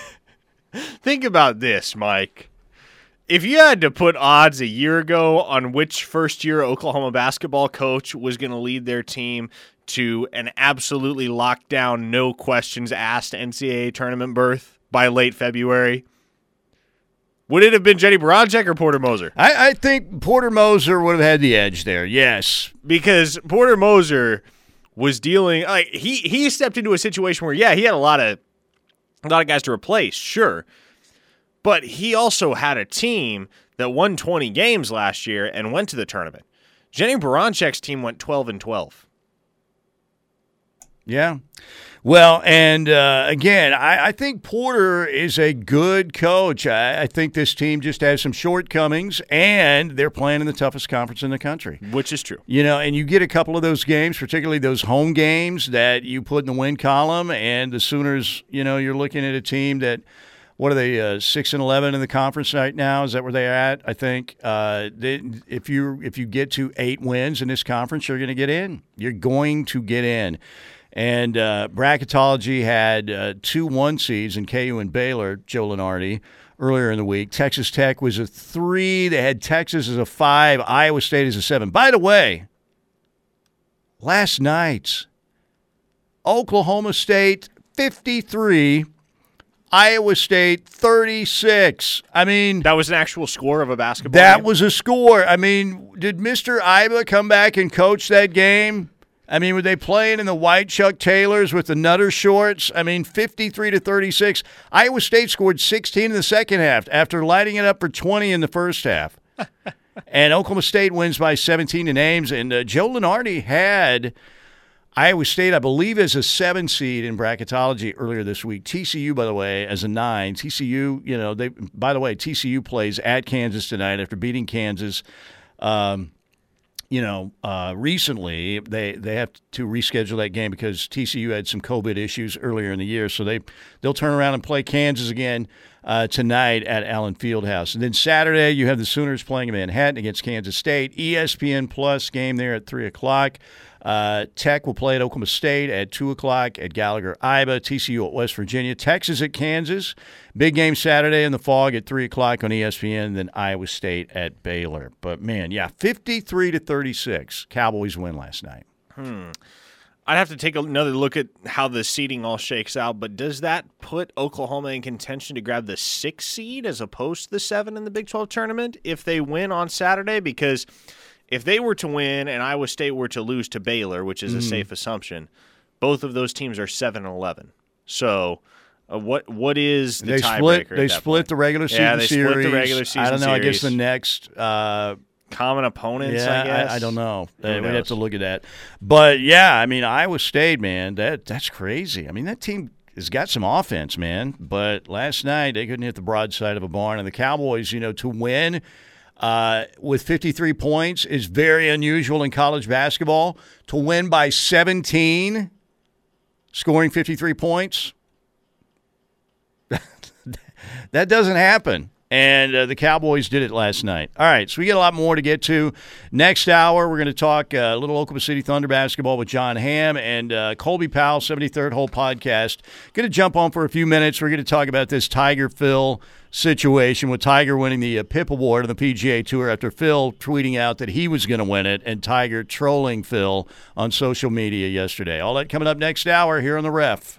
<laughs> Think about this, Mike. If you had to put odds a year ago on which first year Oklahoma basketball coach was going to lead their team to an absolutely locked down, no questions asked NCAA tournament berth by late February, would it have been Jennie Baranczyk or Porter Moser? I, I think Porter Moser would have had the edge there. Yes, because Porter Moser was dealing like he he stepped into a situation where yeah he had a lot of a lot of guys to replace, sure. But he also had a team that won 20 games last year and went to the tournament. Jennie Baranczyk's team went 12 and 12. Yeah. Well, and uh, again, I, I, think Porter is a good coach. I, I, think this team just has some shortcomings, and they're playing in the toughest conference in the country. Which is true. You know, and you get a couple of those games, particularly those home games that you put in the win column, and the Sooners, you know, you're looking at a team that – what are they uh, six and eleven in the conference right now? Is that where they're at? I think uh, they, if you if you get to eight wins in this conference, you're going to get in. You're going to get in. And uh, bracketology had uh, two one seeds in KU and Baylor. Joe Lunardi earlier in the week. Texas Tech was a three. They had Texas as a five. Iowa State as a seven. By the way, last night's Oklahoma State fifty three. Iowa State 36. I mean, that was an actual score of a basketball That game? was a score. I mean, did Mr. Iba come back and coach that game? I mean, were they playing in the white Chuck Taylors with the Nutter shorts? I mean, 53 to 36. Iowa State scored 16 in the second half after lighting it up for 20 in the first half. <laughs> and Oklahoma State wins by 17 in Ames. And uh, Joe Lunardi had Iowa State, I believe, is a seven seed in bracketology earlier this week. TCU, by the way, as a nine. TCU, you know, they. By the way, TCU plays at Kansas tonight after beating Kansas. Um, you know, uh, recently they they have to reschedule that game because TCU had some COVID issues earlier in the year, so they they'll turn around and play Kansas again uh, tonight at Allen Fieldhouse, and then Saturday you have the Sooners playing in Manhattan against Kansas State. ESPN Plus game there at three o'clock. Uh, Tech will play at Oklahoma State at 2 o'clock at Gallagher Iba. TCU at West Virginia. Texas at Kansas. Big game Saturday in the Phog at 3 o'clock on ESPN. Then Iowa State at Baylor. But man, yeah, 53 to 36. Cowboys win last night. Hmm. I'd have to take another look at how the seeding all shakes out, but does that put Oklahoma in contention to grab the six seed as opposed to the seven in the Big 12 tournament if they win on Saturday? Because if they were to win and Iowa State were to lose to Baylor, which is a Mm. safe assumption, both of those teams are seven and eleven. So, uh, what what is the they split. They split point? the regular season yeah, they series. split the regular season. I don't know. I guess the next uh, common opponents. Yeah, I guess I, don't know. Uh, we'd have to look at that. But yeah, I mean, Iowa State, man, that that's crazy. I mean, that team has got some offense, man. But last night they couldn't hit the broadside of a barn, and the Cowboys, you know, to win. Uh, with 53 points is very unusual in college basketball. To win by 17, scoring 53 points, <laughs> that doesn't happen. And uh, the Cowboys did it last night. All right, so we get a lot more to get to. Next hour, we're going to talk uh, a little Oklahoma City Thunder basketball with John Hamm and uh, Colby Powell, 73rd Hole Podcast. Going to jump on for a few minutes. We're going to talk about this Tiger Phil situation with Tiger winning the uh, PIP Award on the PGA Tour after Phil tweeting out that he was going to win it and Tiger trolling Phil on social media yesterday. All that coming up next hour here on the ref.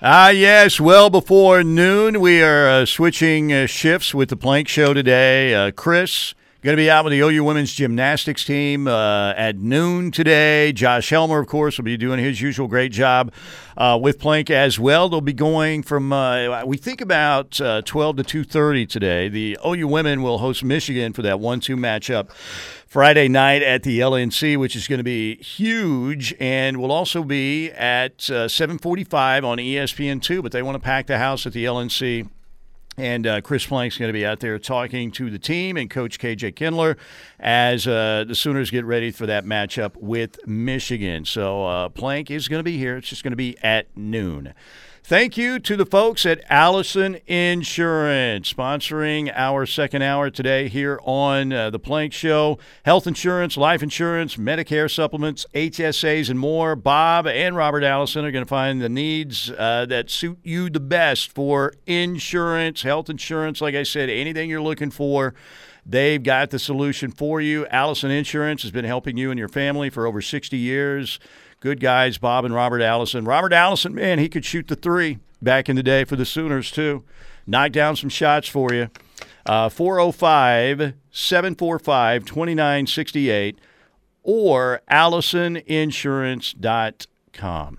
Ah, yes. Well before noon, we are uh, switching uh, shifts with the Plank Show today. Uh, Chris going to be out with the OU women's gymnastics team uh, at noon today. Josh Helmer, of course, will be doing his usual great job uh, with Plank as well. They'll be going from uh, we think about uh, twelve to two thirty today. The OU women will host Michigan for that one-two matchup. Friday night at the LNC, which is going to be huge, and will also be at uh, 7:45 on E ESPN2. But they want to pack the house at the LNC. And uh, Chris Plank's going to be out there talking to the team and Coach KJ Kindler as uh, the Sooners get ready for that matchup with Michigan. So uh, Plank is going to be here. It's just going to be at noon. Thank you to the folks at Allison Insurance sponsoring our second hour today here on uh, the Plank Show. Health insurance, life insurance, Medicare supplements, HSAs, and more. Bob and Robert Allison are going to find the needs uh, that suit you the best for insurance, health insurance. Like I said, anything you're looking for. They've got the solution for you. Allison Insurance has been helping you and your family for over 60 years. Good guys, Bob and Robert Allison. Robert Allison, man, he could shoot the three back in the day for the Sooners, too. Knock down some shots for you. Uh, 405 745 2968 or AllisonInsurance.com.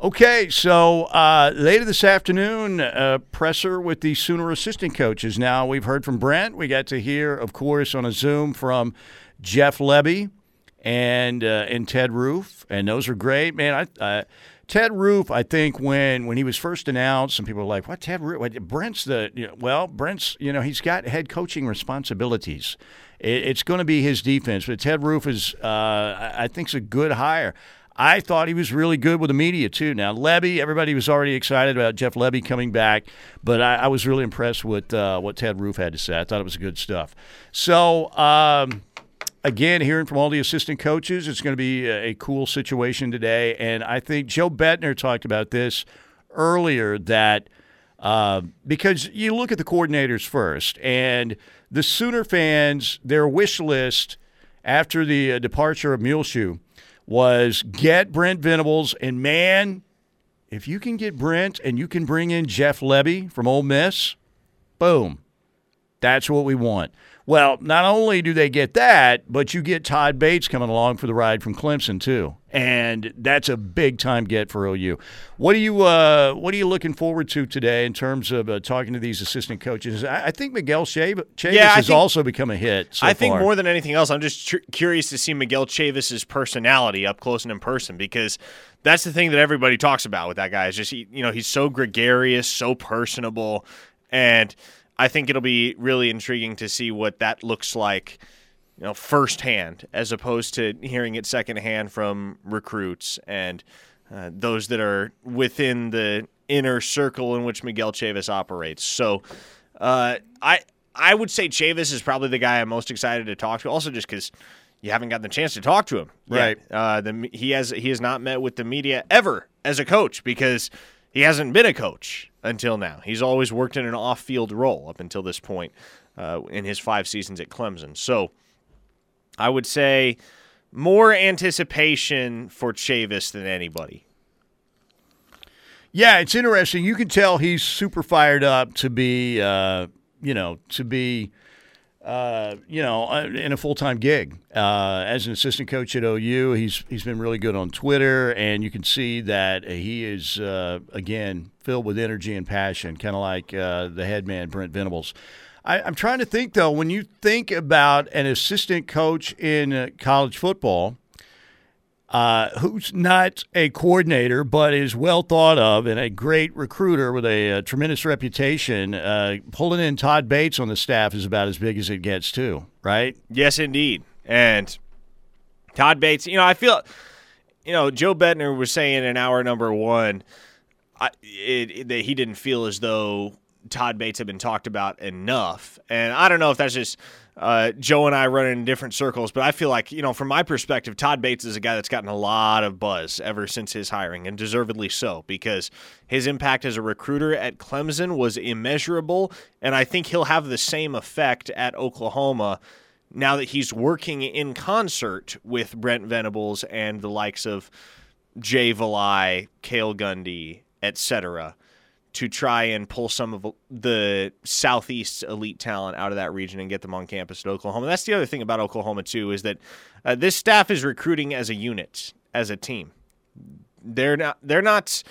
Okay, so uh, later this afternoon, uh, presser with the Sooner assistant coaches. Now, we've heard from Brent. We got to hear, of course, on a Zoom from Jeff Lebby and uh, and Ted Roof, and those are great, man. I, Ted Roof, I think when when he was first announced, some people were like, "What Ted Roof? What, Brent's the you know, well, Brent's you know he's got head coaching responsibilities. It, it's going to be his defense, but Ted Roof is uh, I I think's a good hire." I thought he was really good with the media too. Now Lebby, everybody was already excited about Jeff Lebby coming back, but I, I was really impressed with uh, what Ted Roof had to say. I thought it was good stuff. So. Um, again, hearing from all the assistant coaches, it's going to be a, cool situation today. And I think Joe Bettner talked about this earlier that uh, because you look at the coordinators first, and the Sooner fans, their wish list after the uh, departure of Muleshoe was get Brent Venables, and man, if you can get Brent and you can bring in Jeff Lebby from Ole Miss, boom, that's what we want. Well, not only do they get that, but you get Todd Bates coming along for the ride from Clemson too, and that's a big time get for OU. What are you uh, What are you looking forward to today in terms of uh, talking to these assistant coaches? I, I think Miguel Chav- Chavis Yeah, has think- also become a hit. So I think far. more than anything else, I'm just tr- curious to see Miguel Chavis's personality up close and in person because that's the thing that everybody talks about with that guy. Is just he, you know he's so gregarious, so personable, and I think it'll be really intriguing to see what that looks like, you know, firsthand as opposed to hearing it secondhand from recruits and uh, those that are within the inner circle in which Miguel Chavis operates. So, uh, I I would say Chavis is probably the guy I'm most excited to talk to. Also, just because you haven't gotten the chance to talk to him. Right. Uh, the he has he has not met with the media ever as a coach because he hasn't been a coach until now. He's always worked in an off-field role up until this point uh, in his five seasons at Clemson. So, I would say more anticipation for Chavis than anybody. Yeah, it's interesting. You can tell he's super fired up to be, uh, you know, to be, uh, you know, uh, in a full time gig uh, as an assistant coach at OU. He's he's been really good on Twitter, and you can see that he is uh, again filled with energy and passion, kind of like uh, the head man Brent Venables. I, I'm trying to think though. When you think about an assistant coach in college football, uh, who's not a coordinator but is well thought of and a great recruiter with a, a tremendous reputation, uh, pulling in Todd Bates on the staff is about as big as it gets, too, right? Yes, indeed. And Todd Bates, you know, I feel, you know, Joe Bettner was saying in hour number one I, it, it, that he didn't feel as though Todd Bates had been talked about enough. And I don't know if that's just uh, Joe and I run in different circles, but I feel like, you know, from my perspective, Todd Bates is a guy that's gotten a lot of buzz ever since his hiring, and deservedly so, because his impact as a recruiter at Clemson was immeasurable. And I think he'll have the same effect at Oklahoma now that he's working in concert with Brent Venables and the likes of Jay Valai, Cale Gundy, etc to try and pull some of the southeast elite talent out of that region and get them on campus at Oklahoma. That's the other thing about Oklahoma too is that uh, this staff is recruiting as a unit, as a team. They're not they're not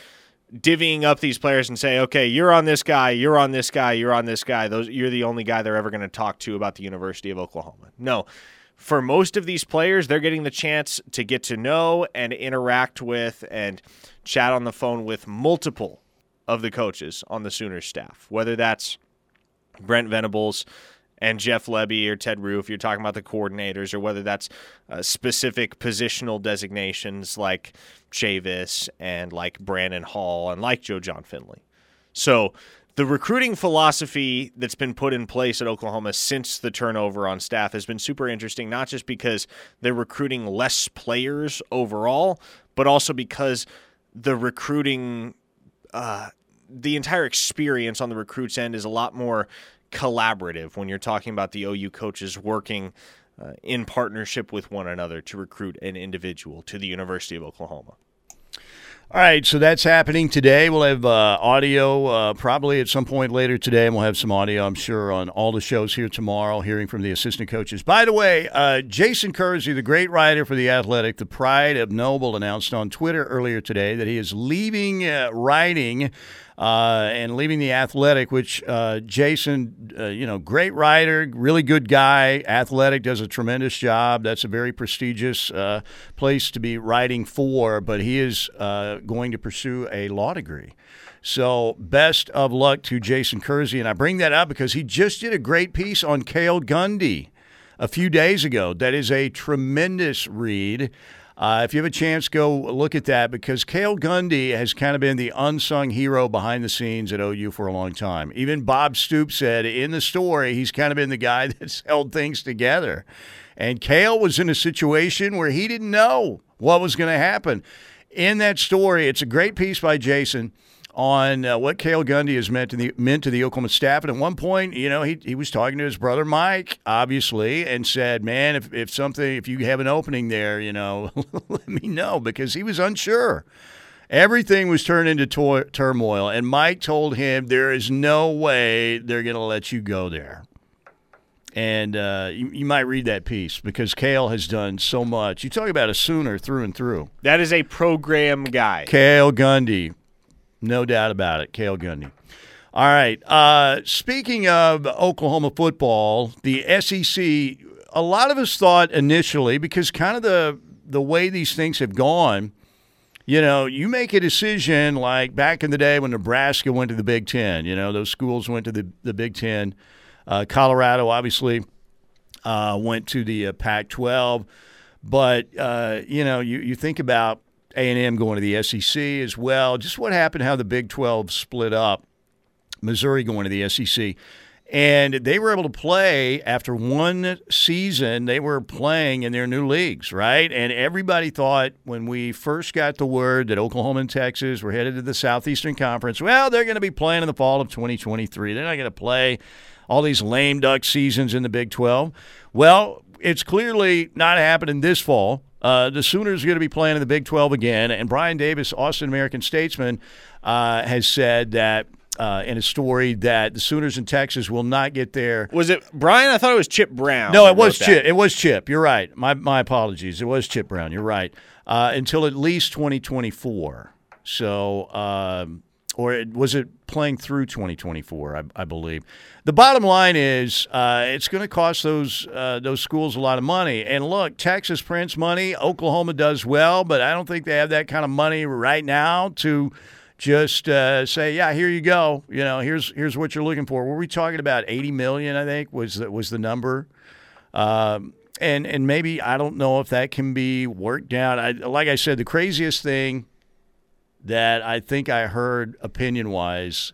divvying up these players and say, "Okay, you're on this guy, you're on this guy, you're on this guy. Those you're the only guy they're ever going to talk to about the University of Oklahoma." No. For most of these players, they're getting the chance to get to know and interact with and chat on the phone with multiple of the coaches on the Sooners staff, whether that's Brent Venables and Jeff Lebby or Ted Roof, you're talking about the coordinators, or whether that's uh, specific positional designations like Chavis and like Brandon Hall and like Joe Jon Finley. So the recruiting philosophy that's been put in place at Oklahoma since the turnover on staff has been super interesting, not just because they're recruiting less players overall, but also because the recruiting uh, the entire experience on the recruits end is a lot more collaborative when you're talking about the OU coaches working uh, in partnership with one another to recruit an individual to the University of Oklahoma. All right, so that's happening today. We'll have uh, audio uh, probably at some point later today, and we'll have some audio, I'm sure, on all the shows here tomorrow, hearing from the assistant coaches. By the way, uh, Jason Kersey, the great writer for The Athletic, the pride of Noble, announced on Twitter earlier today that he is leaving uh, writing uh, and leaving the athletic, which uh, Jason, uh, you know, great writer, really good guy. Athletic does a tremendous job. That's a very prestigious uh, place to be writing for, but he is uh, going to pursue a law degree. So, best of luck to Jason Kersey. And I bring that up because he just did a great piece on Cale Gundy a few days ago. That is a tremendous read. Uh, if you have a chance, go look at that because Cale Gundy has kind of been the unsung hero behind the scenes at OU for a long time. Even Bob Stoops said in the story he's kind of been the guy <laughs> that's held things together. And Cale was in a situation where he didn't know what was going to happen. In that story, it's a great piece by Jason on uh, what Cale Gundy has meant to the meant to the Oklahoma staff. And at one point, you know, he, he was talking to his brother Mike, obviously, and said, "Man, if if something, if you have an opening there, you know, <laughs> let me know," because he was unsure. Everything was turned into to- turmoil, and Mike told him there is no way they're going to let you go there. And uh, you, you, might read that piece because Cale has done so much. You talk about a Sooner through and through. That is a program guy. Cale Gundy, no doubt about it. Cale Gundy. All right. Uh, speaking of Oklahoma football, the SEC, a lot of us thought initially, because kind of the the way these things have gone, you know, you make a decision like back in the day when Nebraska went to the Big Ten, you know, those schools went to the, the Big Ten. Uh, Colorado obviously uh, went to the uh, Pac 12. But, uh, you know, you, you think about a&M going to the SEC as well. Just what happened, how the Big 12 split up. Missouri going to the SEC. And they were able to play after one season, they were playing in their new leagues, right? And everybody thought when we first got the word that Oklahoma and Texas were headed to the Southeastern Conference, well, they're going to be playing in the fall of 2023. They're not going to play all these lame duck seasons in the Big 12. Well, it's clearly not happening this fall. Uh, the Sooners are going to be playing in the Big 12 again, and Brian Davis, Austin American statesman, uh, has said that uh, in a story that the Sooners in Texas will not get there. Was it Brian? I thought it was Chip Brown. No, it was Chip. It was Chip. You're right. My my apologies. It was Chip Brown. You're right. Uh, until at least 2024. So um, or it, was it playing through 2024? I, I believe. The bottom line is, uh, it's going to cost those uh, those schools a lot of money. And look, Texas prints money. Oklahoma does well, but I don't think they have that kind of money right now to just uh, say, yeah, here you go. You know, here's here's what you're looking for. Were we talking about 80 million? I think was the, was the number. Um, and and maybe I don't know if that can be worked out. I, like I said, the craziest thing that I think I heard opinion wise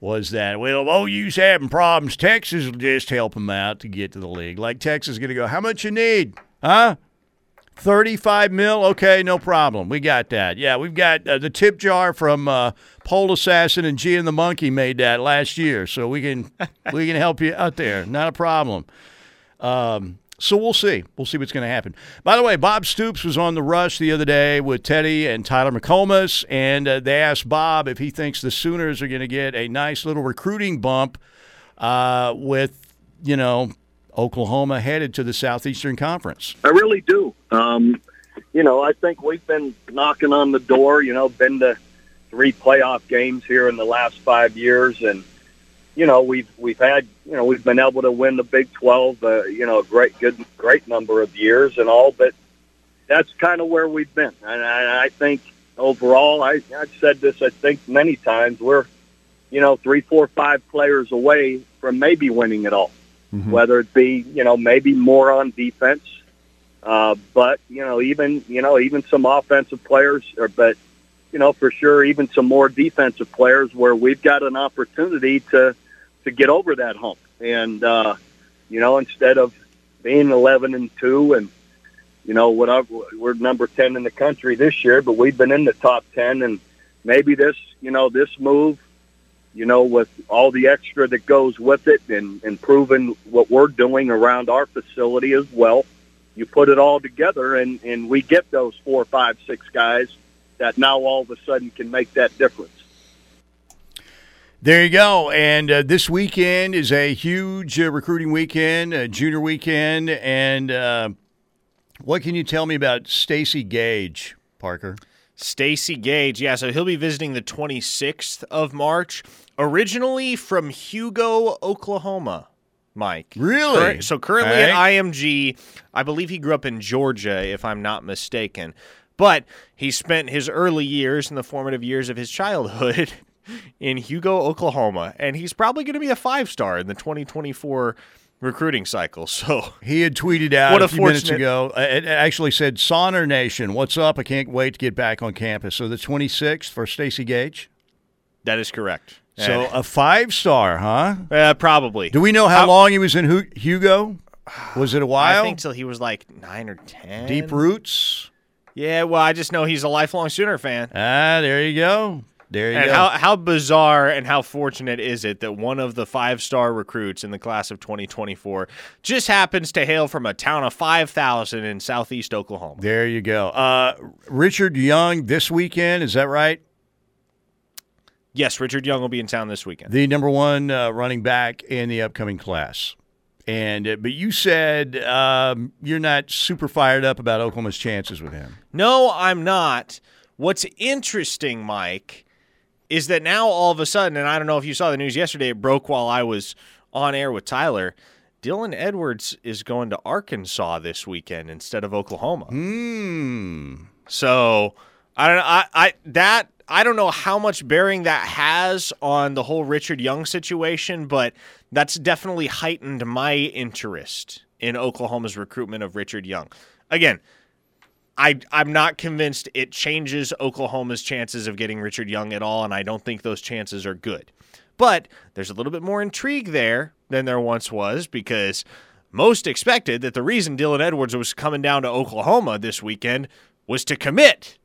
was that well, if OU's having problems. Texas will just help them out to get to the league. Like Texas is going to go, how much you need, huh? 35 mil? Okay, no problem. We got that. Yeah, we've got uh, the tip jar from uh, Pole Assassin and G and the Monkey made that last year, so we can <laughs> we can help you out there. Not a problem. Um, so we'll see. We'll see what's going to happen. By the way, Bob Stoops was on the rush the other day with Teddy and Tyler McComas, and uh, they asked Bob if he thinks the Sooners are going to get a nice little recruiting bump uh, with, you know, Oklahoma headed to the Southeastern Conference. I really do. Um, you know, I think we've been knocking on the door. You know, been to three playoff games here in the last five years, and you know we've we've had you know we've been able to win the Big Twelve. Uh, you know, a great good great number of years and all, but that's kind of where we've been. And I, I think overall, I, I've said this I think many times. We're you know three, four, five players away from maybe winning it all. Mm-hmm. Whether it be you know maybe more on defense, uh, but you know even you know even some offensive players, or but you know for sure even some more defensive players where we've got an opportunity to to get over that hump. And uh, you know instead of being eleven and two and you know whatever we're number ten in the country this year, but we've been in the top ten and maybe this you know this move you know, with all the extra that goes with it and improving what we're doing around our facility as well. You put it all together and, and we get those four, five, six guys that now all of a sudden can make that difference. There you go. And uh, this weekend is a huge uh, recruiting weekend, a junior weekend. And uh, what can you tell me about Stacy Gage, Parker? Stacy Gage, yeah, so he'll be visiting the 26th of March, originally from Hugo, Oklahoma. Mike. Really? so currently at IMG, I believe he grew up in Georgia, if I'm not mistaken. But he spent his early years and the formative years of his childhood <laughs> in Hugo, Oklahoma, and he's probably going to be a five star in the 2024 recruiting cycle. <laughs> So he had tweeted out what a, a few minutes ago. It actually said, "Sooner Nation, what's up? I can't wait to get back on campus." So the 26th for Stacy Gage. That is correct. So and, a five star, huh? Uh, probably. Do we know how, how long he was in Hugo? Was it a while? I think till he was like nine or ten. Deep roots. Yeah, well, I just know he's a lifelong Sooner fan. Ah, there you go. There you and go. How, how bizarre and how fortunate is it that one of the five star recruits in the class of 2024 just happens to hail from a town of 5,000 in southeast Oklahoma? There you go. Uh, Richard Young this weekend, is that right? Yes, Richard Young will be in town this weekend. The number one uh, running back in the upcoming class. And uh, but you said um, you're not super fired up about Oklahoma's chances with him. No, I'm not. What's interesting, Mike, is that now all of a sudden, and I don't know if you saw the news yesterday, it broke while I was on air with Tyler. Dylan Edwards is going to Arkansas this weekend instead of Oklahoma. Hmm. So I don't know. I, I that I don't know how much bearing that has on the whole Richard Young situation, but that's definitely heightened my interest in Oklahoma's recruitment of Richard Young. Again, I I'm not convinced it changes Oklahoma's chances of getting Richard Young at all, and I don't think those chances are good. But there's a little bit more intrigue there than there once was because most expected that the reason Dylan Edwards was coming down to Oklahoma this weekend was to commit.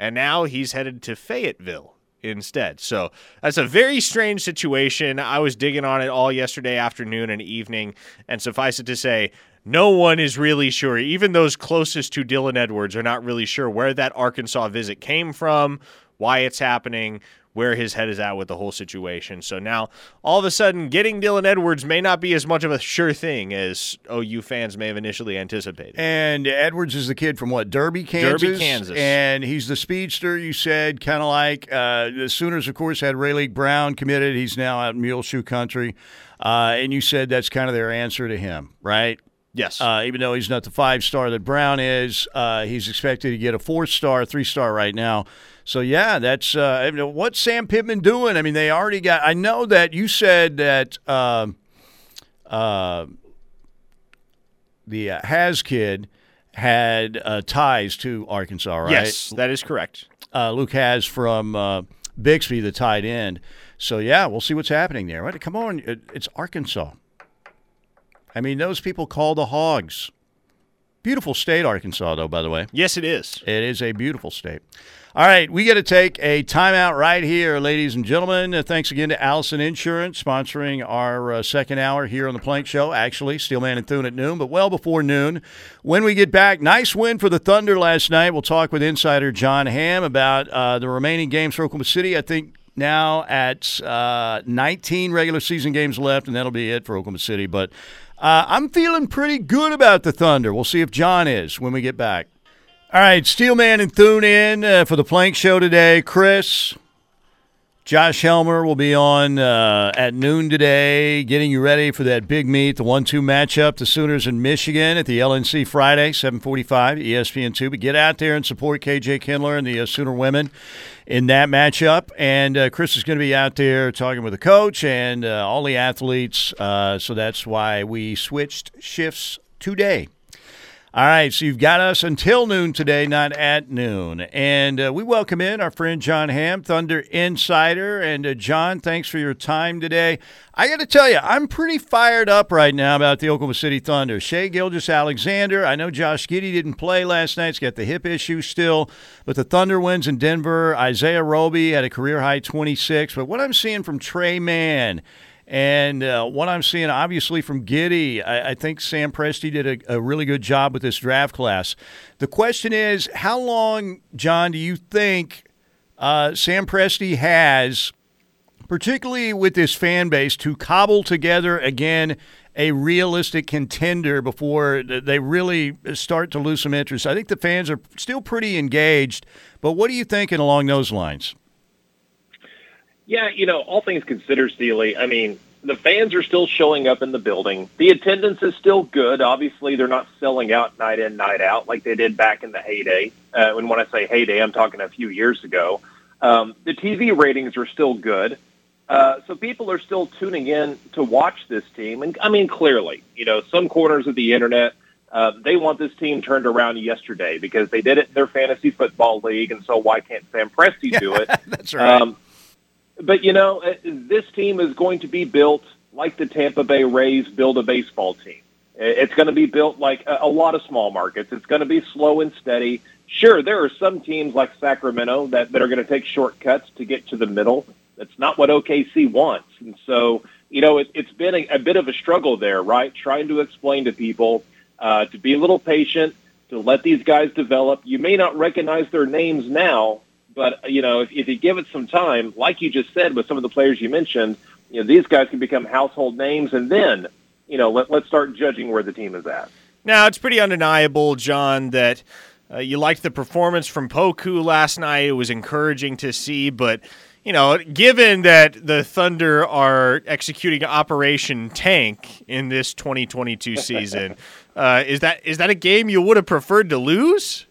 And now he's headed to Fayetteville instead. So that's a very strange situation. I was digging on it all yesterday afternoon and evening, and suffice it to say, no one is really sure. Even those closest to Dylan Edwards are not really sure where that Arkansas visit came from, why it's happening, where his head is at with the whole situation. So now, all of a sudden, getting Dylan Edwards may not be as much of a sure thing as OU fans may have initially anticipated. And Edwards is the kid from what Derby, Kansas. Derby, Kansas. And he's the speedster. You said kind of like uh, the Sooners, of course, had Raleek Brown committed. He's now out in Muleshoe Country, uh, and you said that's kind of their answer to him, right? Yes. Uh, even though he's not the five star that Brown is, uh, he's expected to get a four star, three star right now. So yeah, that's uh, what's Sam Pittman doing? I mean, they already got. I know that you said that uh, uh, the uh, Hasz kid had uh, ties to Arkansas, right? Yes, that is correct. Uh, Luke Hasz from uh, Bixby, the tight end. So yeah, we'll see what's happening there. Right? Come on, it, it's Arkansas. I mean, those people call the Hogs. Beautiful state, Arkansas, though, by the way. Yes, it is. It is a beautiful state. All right, we got to take a timeout right here, ladies and gentlemen. Uh, thanks again to Allison Insurance sponsoring our uh, second hour here on the Plank Show. Actually, Steelman and Thune at noon, but well before noon. When we get back, nice win for the Thunder last night. We'll talk with insider John Ham about uh, the remaining games for Oklahoma City. I think now at uh, 19 regular season games left, and that'll be it for Oklahoma City. But uh, I'm feeling pretty good about the Thunder. We'll see if John is when we get back. All right, Steelman and Thune in uh, for the Plank Show today. Chris, Josh Helmer will be on uh, at noon today, getting you ready for that big meet, the one-two matchup, the Sooners in Michigan at the LNC Friday, 745, ESPN2. But get out there and support KJ Kindler and the uh, Sooner women in that matchup. And uh, Chris is going to be out there talking with the coach and uh, all the athletes. Uh, so that's why we switched shifts today. All right, so you've got us until noon today, not at noon. And uh, we welcome in our friend John Ham, Thunder Insider. And uh, John, thanks for your time today. I got to tell you, I'm pretty fired up right now about the Oklahoma City Thunder. Shai Gilgeous-Alexander, I know Josh Giddey didn't play last night. He's got the hip issue still. But the Thunder wins in Denver. Isaiah Roby had a career high 26. But what I'm seeing from Tre Mann, and uh, what I'm seeing, obviously, from Giddey, I, I think Sam Presti did a, a, really good job with this draft class. The question is, how long, John, do you think uh, Sam Presti has, particularly with this fan base, to cobble together again a realistic contender before they really start to lose some interest? I think the fans are still pretty engaged, but what are you thinking along those lines? Yeah, you know, all things considered, Steely, I mean, the fans are still showing up in the building. The attendance is still good. Obviously, they're not selling out night in, night out like they did back in the heyday. Uh, and when I say heyday, I'm talking a few years ago. Um, the TV ratings are still good. Uh, so people are still tuning in to watch this team. And I mean, clearly, you know, some corners of the internet, uh, they want this team turned around yesterday because they did it in their fantasy football league. And so why can't Sam Presti do it? <laughs> That's right. Um, but you know, uh, this team is going to be built like the Tampa Bay Rays build a baseball team. It's going to be built like a lot of small markets. It's going to be slow and steady. Sure, there are some teams like Sacramento that, that are going to take shortcuts to get to the middle. That's not what OKC wants. And so, you know, it, it's been a, a bit of a struggle there, right? Trying to explain to people uh, to be a little patient, to let these guys develop. You may not recognize their names now, but you know, if, if you give it some time, like you just said with some of the players you mentioned, you know, these guys can become household names, and then you know, let, let's start judging where the team is at. Now, it's pretty undeniable, John, that uh, you liked the performance from Poku last night. It was encouraging to see, but you know, given that the Thunder are executing Operation Tank in this 2022 season, <laughs> uh, is that is that a game you would have preferred to lose?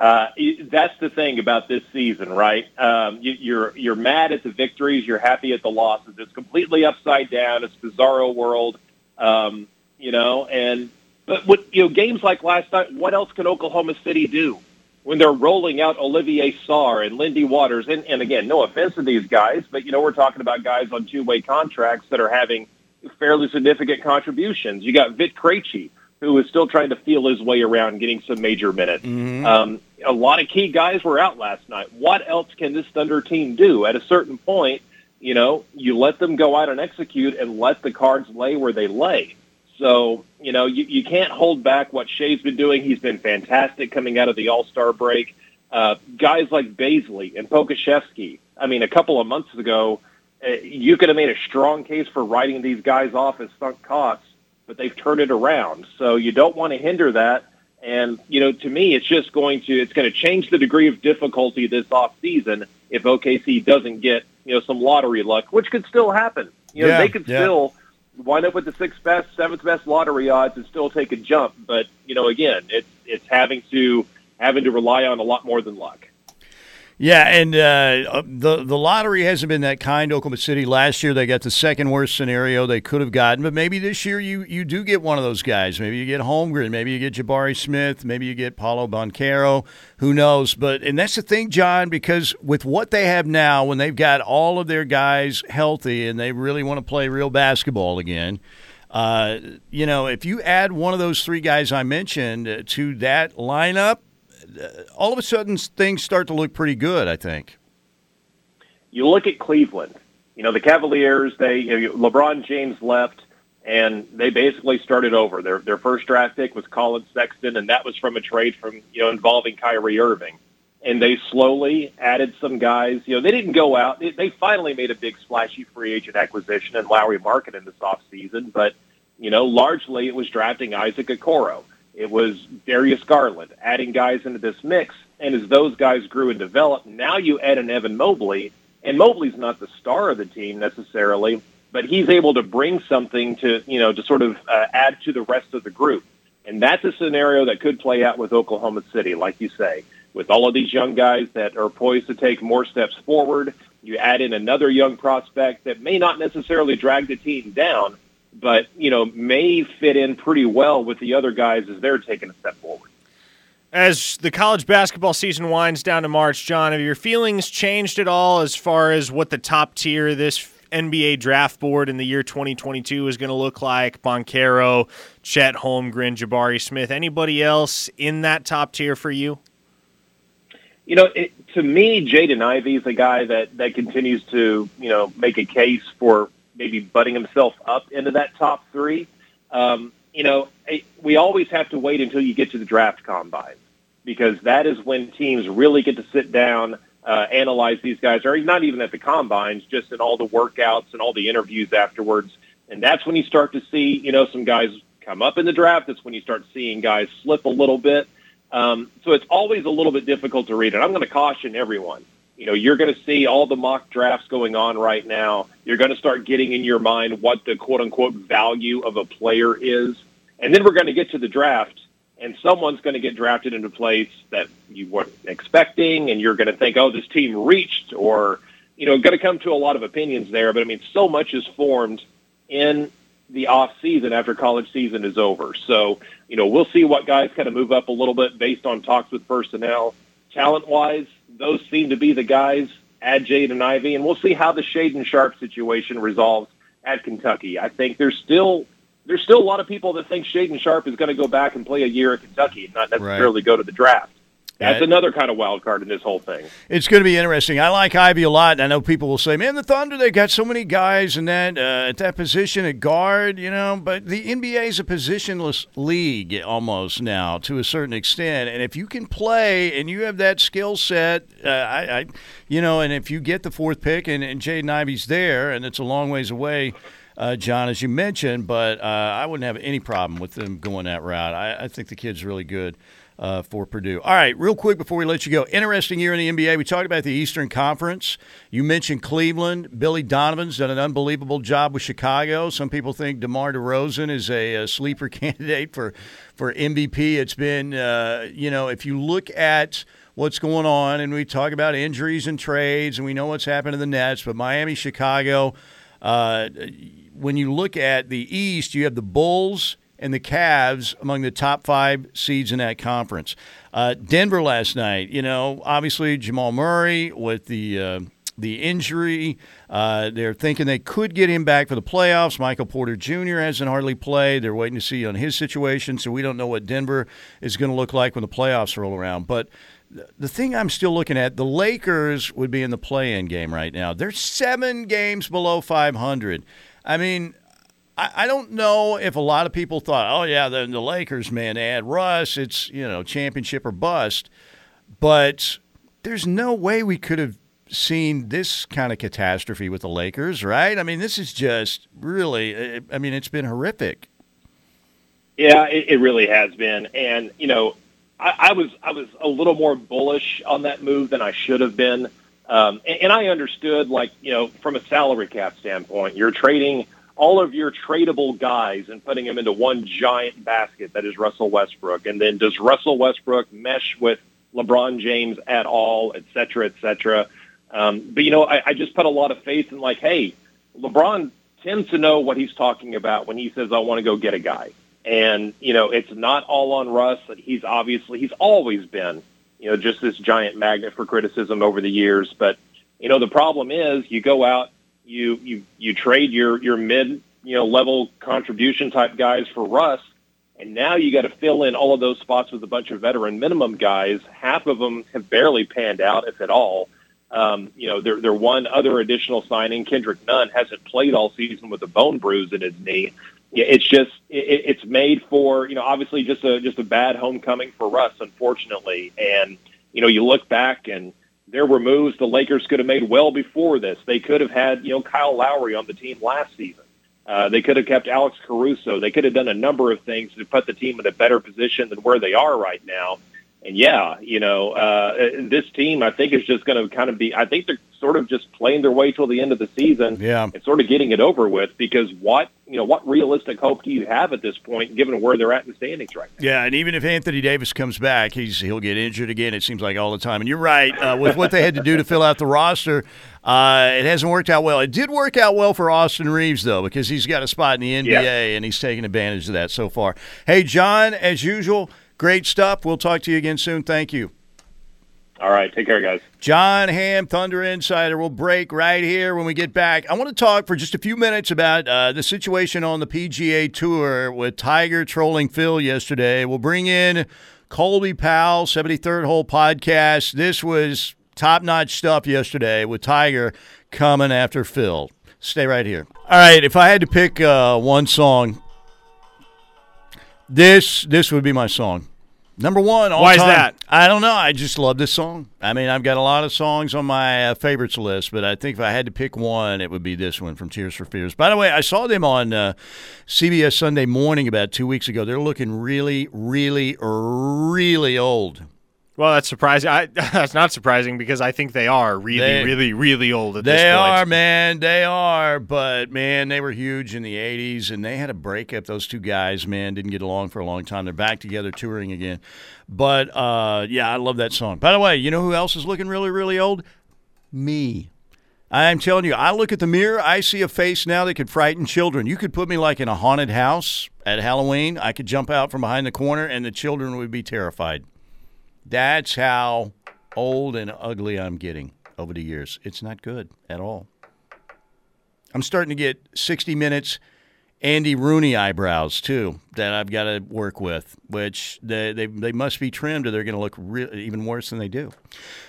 Uh, that's the thing about this season, right? Um, you, you're you're mad at the victories, you're happy at the losses. It's completely upside down. It's bizarro world, um, you know. And but what you know, games like last night. What else can Oklahoma City do when they're rolling out Olivier Sarr and Lindy Waters? And, and again, no offense to these guys, but you know we're talking about guys on two way contracts that are having fairly significant contributions. You got Vit Krejci who is still trying to feel his way around getting some major minutes. Mm-hmm. Um, a lot of key guys were out last night. What else can this Thunder team do? At a certain point, you know, you let them go out and execute and let the cards lay where they lay. So, you know, you, you can't hold back what Shai's been doing. He's been fantastic coming out of the All Star break. Uh, guys like Bazley and Pokusevski. I mean, a couple of months ago, uh, you could have made a strong case for writing these guys off as sunk costs, but they've turned it around. So you don't want to hinder that. And you know, to me, it's just going to it's going to change the degree of difficulty this off season if OKC doesn't get you know some lottery luck, which could still happen. You know, Yeah, they could yeah. still wind up with the sixth best, seventh best lottery odds and still take a jump. But you know, again, it's it's having to having to rely on a lot more than luck. Yeah, and uh, the the lottery hasn't been that kind. Oklahoma City last year they got the second worst scenario they could have gotten, but maybe this year you you do get one of those guys. Maybe you get Holmgren, maybe you get Jabari Smith, maybe you get Paolo Banchero. Who knows? But and that's the thing, John, because with what they have now, when they've got all of their guys healthy and they really want to play real basketball again. Uh, you know, if you add one of those three guys I mentioned uh, to that lineup, uh, Uh, all of a sudden things start to look pretty good. I think. you look at Cleveland. You know, the Cavaliers, they you know, LeBron James left and they basically started over. Their their first draft pick was Collin Sexton and that was from a trade from, you know, involving Kyrie Irving. And they slowly added some guys. You know, they didn't go out. They, they finally made a big splashy free agent acquisition in Lauri Markkanen this offseason, but you know, largely it was drafting Isaac Okoro. It was Darius Garland, adding guys into this mix. And as those guys grew and developed, now you add an Evan Mobley, and Mobley's not the star of the team necessarily, but he's able to bring something to, you know, to sort of uh, add to the rest of the group. And that's a scenario that could play out with Oklahoma City, like you say, with all of these young guys that are poised to take more steps forward. You add in another young prospect that may not necessarily drag the team down, but you know may fit in pretty well with the other guys as they're taking a step forward. As the college basketball season winds down to March, John, have your feelings changed at all as far as what the top tier of this NBA draft board in the year 2022 is going to look like? Banchero, Chet Holmgren, Jabari Smith, anybody else in that top tier for you? You know, it, to me, Jaden Ivey is a guy that that continues to you know make a case for maybe butting himself up into that top three. Um, you know, it, we always have to wait until you get to the draft combine because that is when teams really get to sit down, uh, analyze these guys, or not even at the combines, just in all the workouts and all the interviews afterwards. And that's when you start to see, you know, some guys come up in the draft. That's when you start seeing guys slip a little bit. Um, so it's always a little bit difficult to read. And I'm going to caution everyone. You know, you're going to see all the mock drafts going on right now. You're going to start getting in your mind what the quote unquote value of a player is. And then we're going to get to the draft, and someone's going to get drafted into place that you weren't expecting, and you're going to think, oh, this team reached, or, you know, going to come to a lot of opinions there. But I mean, so much is formed in the off season after college season is over. So, you know, we'll see what guys kind of move up a little bit based on talks with personnel. Talent wise, those seem to be the guys. Add Jaden Ivey, and we'll see how the Shaedon Sharpe situation resolves at Kentucky. I think there's still there's still a lot of people that think Shaedon Sharpe is going to go back and play a year at Kentucky and not necessarily go to the draft. That's another kind of wild card in this whole thing. It's going to be interesting. I like Ivey a lot. I know people will say, "Man, the Thunder they got so many guys in that uh, at that position at guard," you know. But the NBA is a positionless league almost now to a certain extent. And if you can play and you have that skill set, uh, I, I, you know, and if you get the fourth pick and, and Jaden Ivey's there, and it's a long ways away. Uh, John, as you mentioned, but uh, I wouldn't have any problem with them going that route. I, I think the kid's really good uh, for Purdue. All right, real quick before we let you go. Interesting year in the NBA. We talked about the Eastern Conference. You mentioned Cleveland. Billy Donovan's done an unbelievable job with Chicago. Some people think DeMar DeRozan is a, a sleeper <laughs> candidate for for MVP. It's been, uh, you know, if you look at what's going on, and we talk about injuries and trades, and we know what's happened to the Nets, but Miami, Chicago. Uh, when you look at the East, you have the Bulls and the Cavs among the top five seeds in that conference. Uh, Denver last night, you know, obviously Jamal Murray with the uh, the injury. Uh, they're thinking they could get him back for the playoffs. Michael Porter Jr. hasn't hardly played. They're waiting to see on his situation, so we don't know what Denver is going to look like when the playoffs roll around. But the thing I'm still looking at, the Lakers would be in the play-in game right now. They're seven games below 500. I mean, I, I don't know if a lot of people thought, oh yeah, the, the Lakers, man, add Russ. It's you know championship or bust. but there's no way we could have seen this kind of catastrophe with the Lakers, right? I mean, this is just really, I mean, it's been horrific. Yeah, it, it really has been, and you know, I, I was I was a little more bullish on that move than I should have been, um, and, and I understood, like you know, from a salary cap standpoint, you're trading all of your tradable guys and putting them into one giant basket that is Russell Westbrook, and then does Russell Westbrook mesh with LeBron James at all, et cetera, et cetera. Um, but you know, I, I just put a lot of faith in like, hey, LeBron tends to know what he's talking about when he says, "I want to go get a guy." And, you know, it's not all on Russ. He's obviously, he's always been, you know, just this giant magnet for criticism over the years. But, you know, the problem is you go out, you, you, you trade your, your mid, you know, level contribution type guys for Russ. And now you got to fill in all of those spots with a bunch of veteran minimum guys. Half of them have barely panned out, if at all. Um, you know, they're, they're one other additional signing. Kendrick Nunn hasn't played all season with a bone bruise in his knee it's just it, it's made for you know obviously just a just a bad homecoming for Russ, unfortunately. And you know you look back and there were moves the Lakers could have made well before this. They could have had you know Kyle Lowry on the team last season. Uh, they could have kept Alex Caruso. They could have done a number of things to put the team in a better position than where they are right now. And yeah, you know, uh, this team I think is just going to kind of be. I think they're sort of just playing their way till the end of the season. Yeah. and sort of getting it over with because what you know what realistic hope do you have at this point, given where they're at in the standings right now? Yeah, and even if Anthony Davis comes back, he's he'll get injured again. It seems like all the time. And you're right uh, with what they had to do to fill out the roster. Uh, it hasn't worked out well. It did work out well for Austin Reaves though, because he's got a spot in the NBA Yeah. and he's taking advantage of that so far. Hey, John, as usual, great stuff. We'll talk to you again soon. Thank you. All right, take care, guys. John Ham, Thunder Insider. We'll break right here when we get back. I want to talk for just a few minutes about uh, the situation on the PGA Tour with Tiger trolling Phil yesterday. We'll bring in Colby Powell, 73rd Hole Podcast. This was top notch stuff yesterday with Tiger coming after Phil. Stay right here. All right, if I had to pick uh, one song, this this would be my song. Number one, all Why is that? I don't know. I just love this song. I mean, I've got a lot of songs on my uh, favorites list, but I think if I had to pick one, it would be this one from Tears for Fears. By the way, I saw them on uh, CBS Sunday Morning about two weeks ago. They're looking really, really, really old. Well, that's surprising. I, <laughs> that's not surprising because I think they are really, They- really, really old at this point. They are, man. They are. But, man, they were huge in the 80s, and they had a breakup. Those two guys, man, didn't get along for a long time. They're back together touring again. But, uh, yeah, I love that song. By the way, you know who else is looking really, really old? Me. I'm telling you, I look at the mirror, I see a face now that could frighten children. You could put me like in a haunted house at Halloween. I could jump out from behind the corner, and the children would be terrified. That's how old and ugly I'm getting over the years. It's not good at all. I'm starting to get 60 minutes Andy Rooney eyebrows too that I've got to work with, which they they, they must be trimmed or they're going to look re- even worse than they do.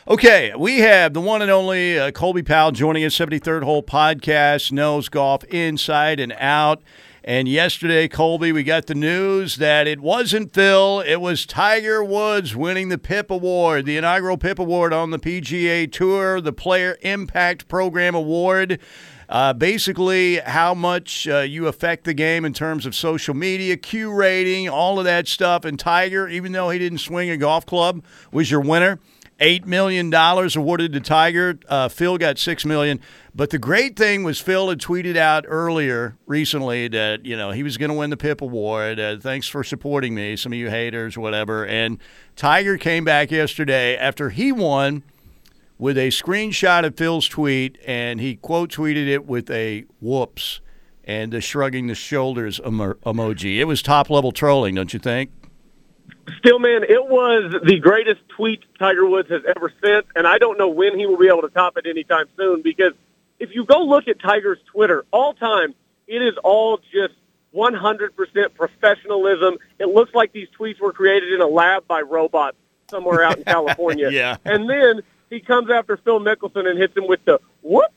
Okay, we have the one and only uh, Colby Powell joining us, 73rd Hole Podcast, knows golf inside and out. And yesterday, Colby, we got the news that it wasn't Phil, it was Tiger Woods winning the PIP Award, the inaugural PIP Award on the PGA Tour, the Player Impact Program Award. Uh, basically, how much uh, you affect the game in terms of social media, Q rating, all of that stuff. And Tiger, even though he didn't swing a golf club, was your winner. Eight million dollars awarded to Tiger. Uh, Phil got six million. But the great thing was Phil had tweeted out earlier recently that you know he was going to win the PIP award. Uh, thanks for supporting me, some of you haters, whatever. And Tiger came back yesterday after he won with a screenshot of Phil's tweet, and he quote tweeted it with a whoops and a shrugging the shoulders emo- emoji. It was top level trolling, don't you think? Still, man, it was the greatest tweet Tiger Woods has ever sent, and I don't know when he will be able to top it anytime soon because if you go look at Tiger's Twitter, all time, it is all just 100% professionalism. It looks like these tweets were created in a lab by robots somewhere out in <laughs> California. Yeah. And then he comes after Phil Mickelson and hits him with the whoops.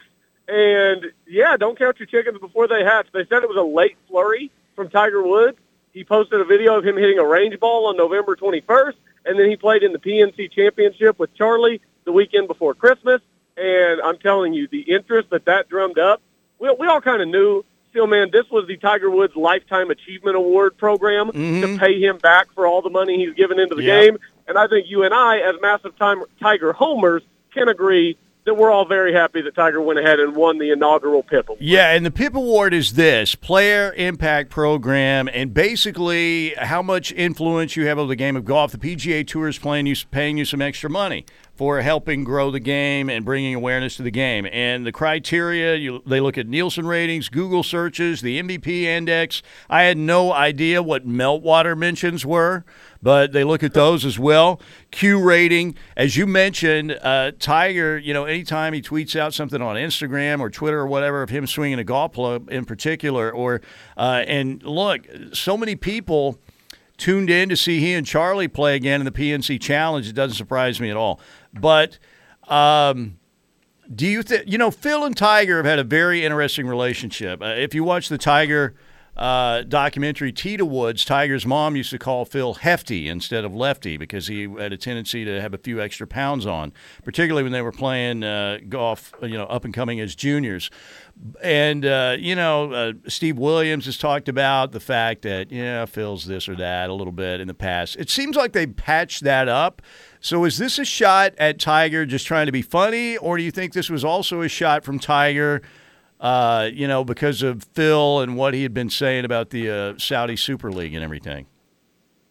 And yeah, don't count your chickens before they hatch. They said it was a late flurry from Tiger Woods. He posted a video of him hitting a range ball on November 21st, and then he played in the PNC Championship with Charlie the weekend before Christmas. And I'm telling you, the interest that that drummed up, we, we all kind of knew. Still, man, this was the Tiger Woods Lifetime Achievement Award program mm-hmm. to pay him back for all the money he's given into the Yeah. game. And I think you and I, as massive time Tiger homers, can agree that we're all very happy that Tiger went ahead and won the inaugural PIP Award. Yeah, and the PIP Award is this player impact program, and basically how much influence you have over the game of golf. The PGA Tour is playing you, paying you some extra money for helping grow the game and bringing awareness to the game. And the criteria, you, they look at Nielsen ratings, Google searches, the MVP index. I had no idea what meltwater mentions were, but they look at those as well. Q rating, as you mentioned, uh, Tiger. You know, anytime he tweets out something on Instagram or Twitter or whatever of him swinging a golf club in particular, or uh, and look, so many people tuned in to see he and Charlie play again in the PNC Challenge. It doesn't surprise me at all. But um, do you think you know Phil and Tiger have had a very interesting relationship? Uh, if you watch the Tiger uh, documentary Tida Woods, Tiger's mom used to call Phil Hefty instead of Lefty because he had a tendency to have a few extra pounds on, particularly when they were playing uh, golf, you know, up and coming as juniors. And uh, you know, uh, Steve Williams has talked about the fact that yeah, Phil's this or that a little bit in the past. It seems like they patched that up. So is this a shot at Tiger just trying to be funny, or do you think this was also a shot from Tiger? Uh, you know, because of Phil and what he had been saying about the uh, Saudi Super League and everything.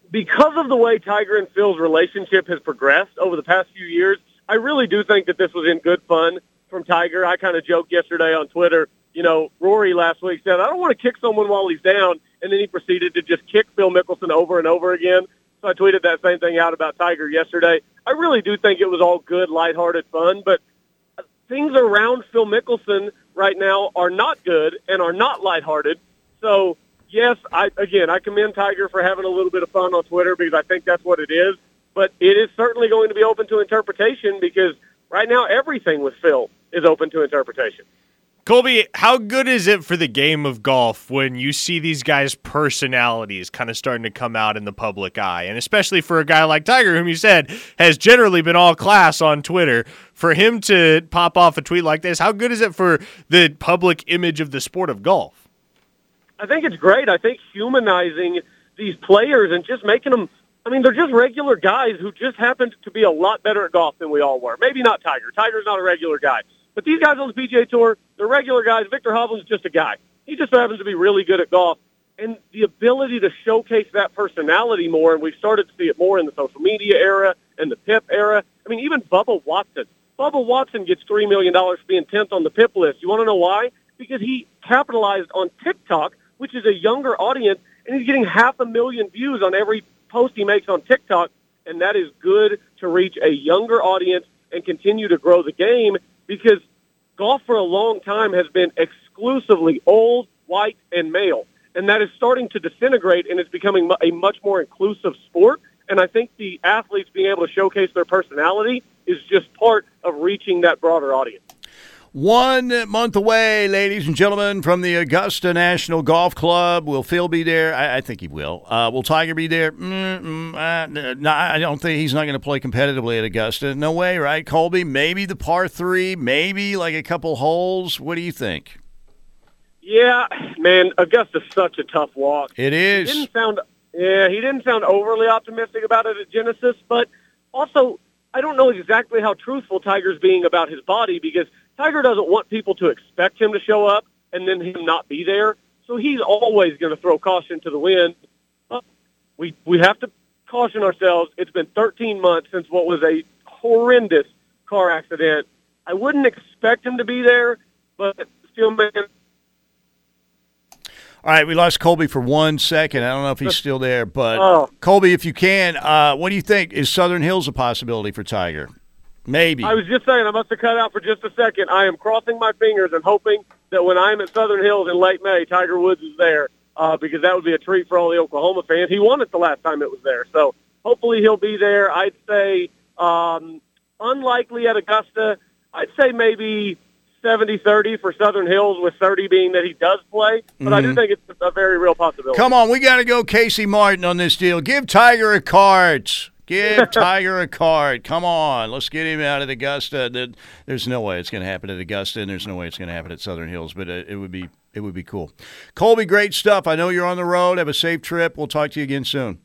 because of the way Tiger and Phil's relationship has progressed over the past few years, I really do think that this was in good fun from Tiger. I kind of joked yesterday on Twitter, you know, Rory last week said, I don't want to kick someone while he's down. And then he proceeded to just kick Phil Mickelson over and over again. So I tweeted that same thing out about Tiger yesterday. I really do think it was all good, lighthearted fun, but things around Phil Mickelson right now are not good and are not lighthearted. So yes, I again I commend Tiger for having a little bit of fun on Twitter because I think that's what it is. But it is certainly going to be open to interpretation because right now everything with Phil is open to interpretation. Colby, how good is it for the game of golf when you see these guys' personalities kind of starting to come out in the public eye? And especially for a guy like Tiger, whom you said has generally been all class on Twitter, for him to pop off a tweet like this, how good is it for the public image of the sport of golf? I think it's great. I think humanizing these players and just making them. I mean, they're just regular guys who just happened to be a lot better at golf than we all were. Maybe not Tiger. Tiger's not a regular guy. But these guys on the PGA Tour, they're regular guys. Viktor Hovland's just a guy. He just happens to be really good at golf. And the ability to showcase that personality more, and we've started to see it more in the social media era and the PIP era. I mean, even Bubba Watson. Bubba Watson gets $3 million for being 10th on the PIP list. You want to know why? Because he capitalized on TikTok, which is a younger audience, and he's getting half a million views on every post he makes on TikTok, and that is good to reach a younger audience and continue to grow the game because golf for a long time has been exclusively old, white, and male. And that is starting to disintegrate, and it's becoming a much more inclusive sport. And I think the athletes being able to showcase their personality is just part of reaching that broader audience. One month away, ladies and gentlemen, from the Augusta National Golf Club. Will Phil be there? I, I think he will. Uh, will Tiger be there? Mm, mm, uh, no, I don't think he's not going to play competitively at Augusta. No way, right, Colby? Maybe the par three, maybe like a couple holes. What do you think? Yeah, man, Augusta's such a tough walk. It is. He didn't sound yeah, he didn't sound overly optimistic about it at Genesis, but also I don't know exactly how truthful Tiger's being about his body because Tiger doesn't want people to expect him to show up and then him not be there. So he's always going to throw caution to the wind. We we have to caution ourselves. It's been 13 months since what was a horrendous car accident. I wouldn't expect him to be there, but still, man, All right, we lost Colby for one second. I don't know if he's still there, but Oh. Colby, if you can, uh, what do you think? Is Southern Hills a possibility for Tiger? Maybe. I was just saying, I must have cut out for just a second. I am crossing my fingers and hoping that when I'm at Southern Hills in late May, Tiger Woods is there uh, because that would be a treat for all the Oklahoma fans. He won it the last time it was there, so hopefully he'll be there. I'd say um, unlikely at Augusta. I'd say maybe 70-30 for Southern Hills, with 30 being that he does play. But I do Mhm. think it's a very real possibility. Come on, we got to go Casey Martin on this deal. Give Tiger a card. Give <laughs> Tiger a card. Come on, let's get him out of Augusta. There- There's no way it's going to happen at Augusta, and there's no way it's going to happen at Southern Hills. But it, it would be it would be cool. Colby, great stuff. I know you're on the road. Have a safe trip. We'll talk to you again soon.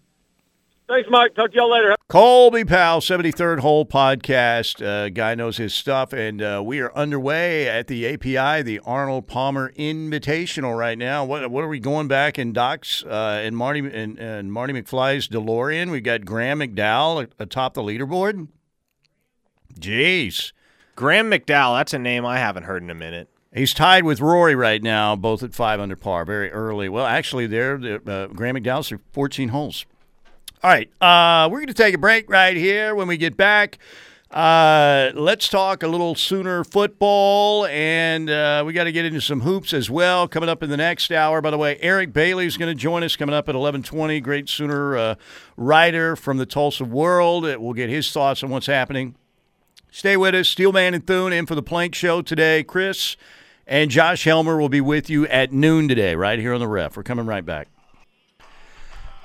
Thanks, Mike. Talk to y'all later. Colby Powell, 73rd Hole Podcast. Uh, guy knows his stuff, and uh, we are underway at the API, the Arnold Palmer Invitational, right now. What what are we going back in Doc's uh, and Marty and, and Marty McFly's DeLorean? We've got Graeme McDowell atop the leaderboard. Jeez, Graeme McDowell, that's a name I haven't heard in a minute. He's tied with Rory right now, both at five under par, very early. Well, actually, there, uh, Graeme McDowell's through 14 holes. All right, uh, we're going to take a break right here. When we get back, uh, let's talk a little Sooner football, and uh, we got to get into some hoops as well. Coming up in the next hour, by the way, Eric Bailey is going to join us coming up at 11:20. Great Sooner uh, writer from the Tulsa World. We'll get his thoughts on what's happening. Stay with us, Steelman and Thune, in for the Plank Show today. Chris and Josh Helmer will be with you at noon today, right here on the ref. We're coming right back.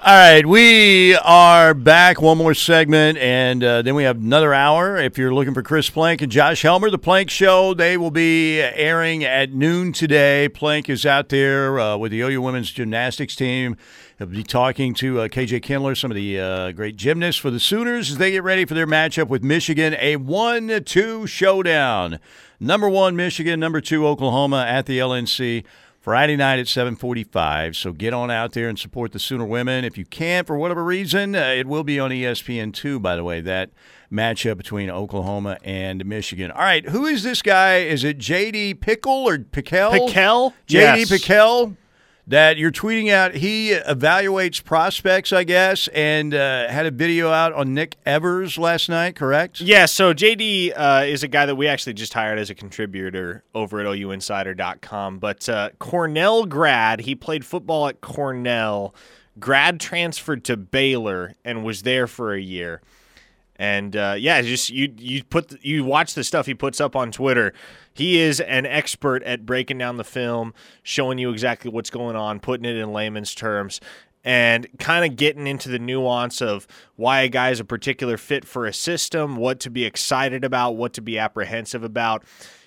All right, we are back. One more segment, and uh, then we have another hour. If you're looking for Chris Plank and Josh Helmer, the Plank Show, they will be airing at noon today. Plank is out there uh, with the OU women's gymnastics team. He'll be talking to uh, KJ Kindler, some of the uh, great gymnasts for the Sooners as they get ready for their matchup with Michigan, a one-two showdown. Number one, Michigan. Number two, Oklahoma at the LNC. Friday night at 7:45. So get on out there and support the Sooner women. If you can't, for whatever reason, uh, it will be on ESPN2. By the way, that matchup between Oklahoma and Michigan. All right, who is this guy? Is it JD Pickle or Pickell? Pickell? JD Yes. Pickell. That you're tweeting out. He evaluates prospects, I guess, and uh, had a video out on Nick Evers last night. Correct? Yeah, so JD uh, is a guy that we actually just hired as a contributor over at OUinsider.com. But uh, Cornell grad, he played football at Cornell, grad transferred to Baylor, and was there for a year. And uh, yeah, just you you put you watch the stuff he puts up on Twitter. He is an expert at breaking down the film, showing you exactly what's going on, putting it in layman's terms, and kind of getting into the nuance of why a guy is a particular fit for a system, what to be excited about, what to be apprehensive about.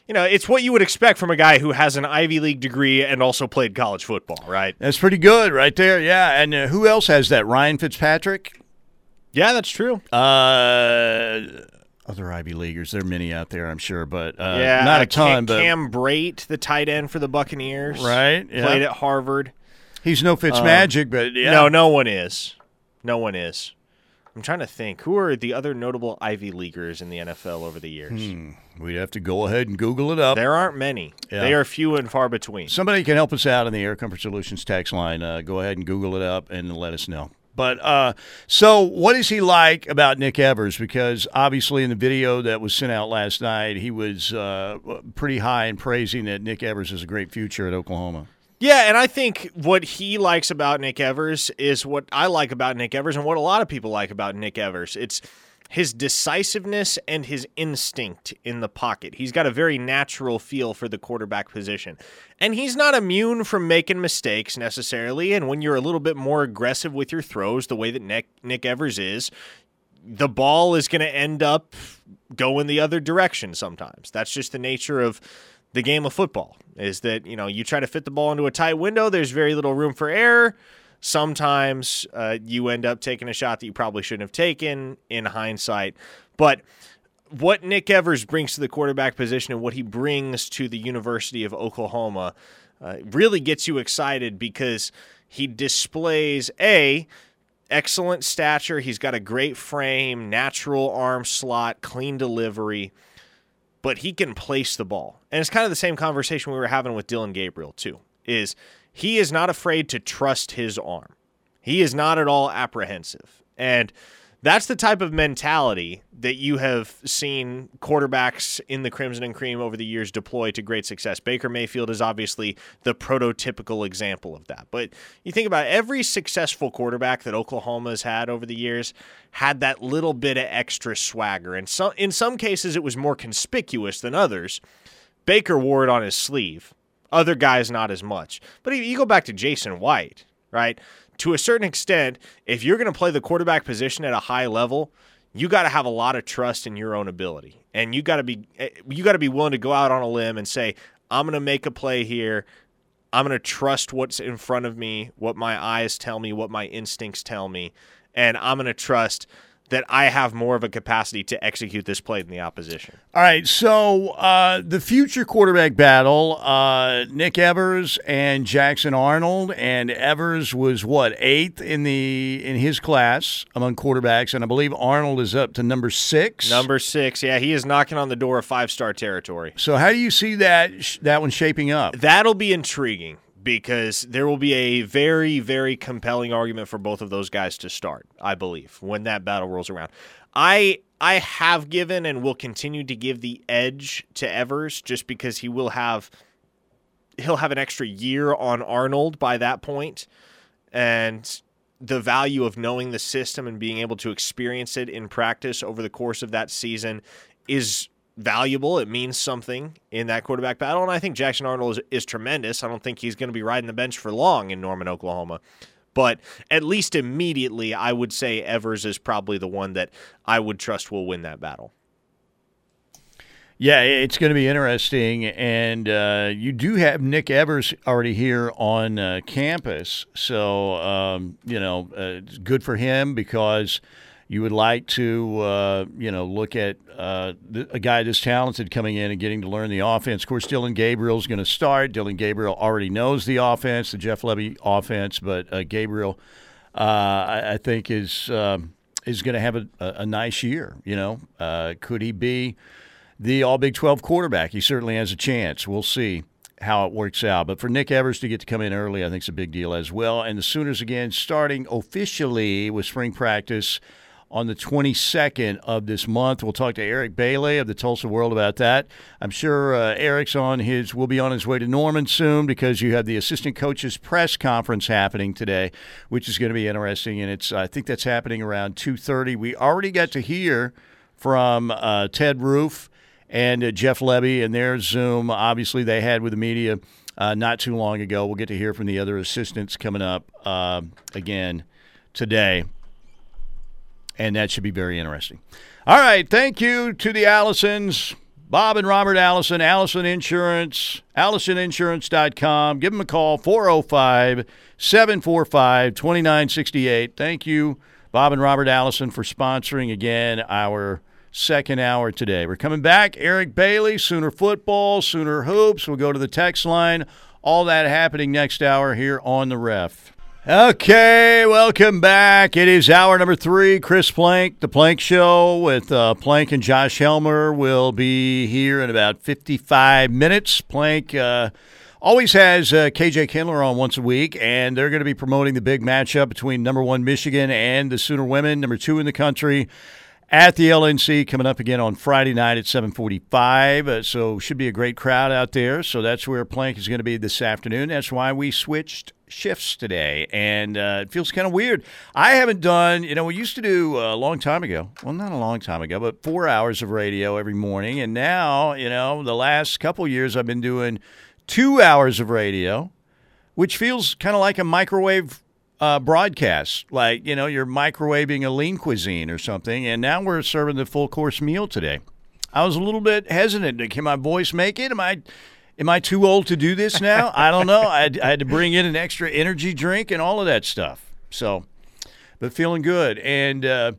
You know, it's what you would expect from a guy who has an Ivy League degree and also played college football, right? That's pretty good right there. Yeah. And uh, who else has that? Ryan Fitzpatrick? Yeah, that's true. Uh, other Ivy Leaguers. There are many out there, I'm sure, but uh, yeah, not uh, a ton. Cam, but Cam Brate, the tight end for the Buccaneers, Right, yeah. Played at Harvard. He's no Fitzmagic, but yeah. no, no one is. No one is. I'm trying to think who are the other notable Ivy Leaguers in the NFL over the years. Hmm. We'd have to go ahead and Google it up. There aren't many. Yeah. They are few and far between. Somebody can help us out on the Air Comfort Solutions text line. Uh, go ahead and Google it up and let us know. But uh, so, what is he like about Nick Evers? Because obviously, in the video that was sent out last night, he was uh, pretty high in praising that Nick Evers has a great future at Oklahoma. Yeah, and I think what he likes about Nick Evers is what I like about Nick Evers and what a lot of people like about Nick Evers. It's his decisiveness and his instinct in the pocket. He's got a very natural feel for the quarterback position. And he's not immune from making mistakes necessarily. And when you're a little bit more aggressive with your throws, the way that Nick, Nick Evers is, the ball is going to end up going the other direction sometimes. That's just the nature of the game of football is that, you know, you try to fit the ball into a tight window, there's very little room for error. Sometimes uh, you end up taking a shot that you probably shouldn't have taken in hindsight. But what Nick Evers brings to the quarterback position and what he brings to the University of Oklahoma uh, really gets you excited because he displays a excellent stature. He's got a great frame, natural arm slot, clean delivery, but he can place the ball. And it's kind of the same conversation we were having with Dillon Gabriel too. Is he is not afraid to trust his arm. He is not at all apprehensive. And that's the type of mentality that you have seen quarterbacks in the Crimson and Cream over the years deploy to great success. Baker Mayfield is obviously the prototypical example of that. But you think about it, every successful quarterback that Oklahoma has had over the years had that little bit of extra swagger. And so, in some cases, it was more conspicuous than others. Baker wore it on his sleeve. Other guys, not as much. But you go back to Jason White, right? to a certain extent, if you're going to play the quarterback position at a high level, you got to have a lot of trust in your own ability, and you got to be eh, you got to be willing to go out on a limb and say, "I'm going to make a play here. I'm going to trust what's in front of me, what my eyes tell me, what my instincts tell me, and I'm going to trust." That I have more of a capacity to execute this play than the opposition. All right, so uh, the future quarterback battle: uh, Nick Evers and Jackson Arnold, and Evers was what eighth in the in his class among quarterbacks, and I believe Arnold is up to number six. Number six, yeah, he is knocking on the door of five star territory. So how do you see that that one shaping up? That'll be intriguing because there will be a very, very compelling argument for both of those guys to start, I believe, when that battle rolls around. I I have given and will continue to give the edge to Evers just because he will have he'll have an extra year on Arnold by that point and the value of knowing the system and being able to experience it in practice over the course of that season is valuable. It means something in that quarterback battle. And I think Jackson Arnold is, is tremendous. I don't think he's going to be riding the bench for long in Norman, Oklahoma. But at least immediately, I would say Evers is probably the one that I would trust will win that battle. Yeah, it's going to be interesting. And uh, you do have Nick Evers already here on uh, campus. So, um, you know, uh, it's good for him because – you would like to, uh, you know, look at uh, a guy this talented coming in and getting to learn the offense. Of course, Dillon Gabriel is going to start. Dillon Gabriel already knows the offense, the Jeff Lebby offense, but uh, Gabriel, uh, I, I, think, is um, is going to have a, a, nice year. You know, uh, could he be the All Big 12 quarterback? He certainly has a chance. We'll see how it works out. But for Nick Evers to get to come in early, I think is a big deal as well. And the Sooners again starting officially with spring practice on the 22nd of this month. We'll talk to Eric Bailey of the Tulsa World about that. I'm sure uh, Eric's on his will be on his way to Norman soon because you have the assistant coaches press conference happening today, which is going to be interesting. And it's I think that's happening around 2:30. We already got to hear from uh, Ted Roof and uh, Jeff Lebby and their Zoom. Obviously, they had with the media uh, not too long ago. We'll get to hear from the other assistants coming up uh, again today and that should be very interesting. All right, thank you to the Allisons, Bob and Robert Allison, Allison Insurance, AllisonInsurance.com. Give them a call, 405 745 2968. Thank you, Bob and Robert Allison, for sponsoring again our second hour today. We're coming back. Eric Bailey, Sooner Football, Sooner Hoops. We'll go to the text line. All that happening next hour here on the ref. Okay, welcome back. It is hour number three. Chris Plank, the Plank Show with uh, Plank and Josh Helmer will be here in about 55 minutes. Plank uh, always has uh, KJ Kindler on once a week, and they're going to be promoting the big matchup between number one Michigan and the Sooner women, number two in the country at the LNC coming up again on Friday night at 7:45. Uh, so should be a great crowd out there. So that's where Plank is going to be this afternoon. That's why we switched shifts today, and uh, it feels kind of weird. I haven't done, you know, we used to do uh, a long time ago. Well, not a long time ago, but four hours of radio every morning, and now, you know, the last couple years I've been doing two hours of radio, which feels kind of like a microwave uh, broadcast, like you know you're microwaving a lean cuisine or something, and now we're serving the full course meal today. I was a little bit hesitant. Can my voice make it? Am I am I too old to do this <laughs> now? I don't know. I had, I had to bring in an extra energy drink and all of that stuff. So, but feeling good. And uh,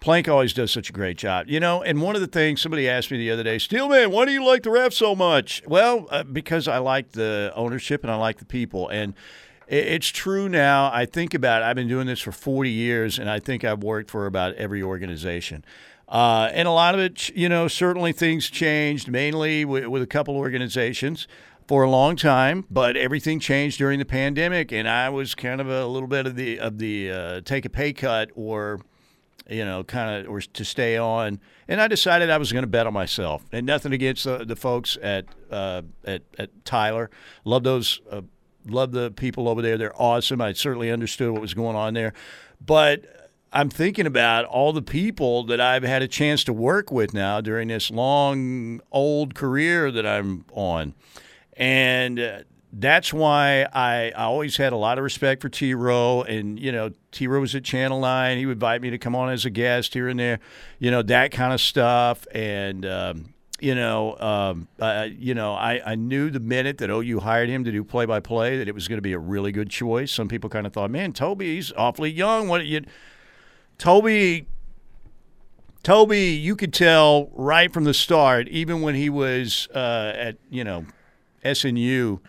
Plank always does such a great job, you know. And one of the things somebody asked me the other day, Steelman, why do you like the ref so much? Well, uh, because I like the ownership and I like the people and it's true now. I think about it. I've been doing this for 40 years, and I think I've worked for about every organization. Uh, and a lot of it, you know, certainly things changed, mainly with, with, a couple organizations for a long time. But everything changed during the pandemic, and I was kind of a little bit of the of the uh, take a pay cut or, you know, kind of or to stay on. And I decided I was going to bet on myself. And nothing against the, the folks at uh, at at Tyler. Love those uh, love the people over there. They're awesome. I certainly understood what was going on there. But I'm thinking about all the people that I've had a chance to work with now during this long, old career that I'm on. And uh, that's why I, I always had a lot of respect for T Row. And, you know, T Row was at Channel 9. He would invite me to come on as a guest here and there, you know, that kind of stuff. And, um, you know, um, uh, you know, I, I knew the minute that OU hired him to do play by play that it was going to be a really good choice. Some people kind of thought, man, Toby's awfully young. What you, Toby, Toby, you could tell right from the start, even when he was uh, at you know SNU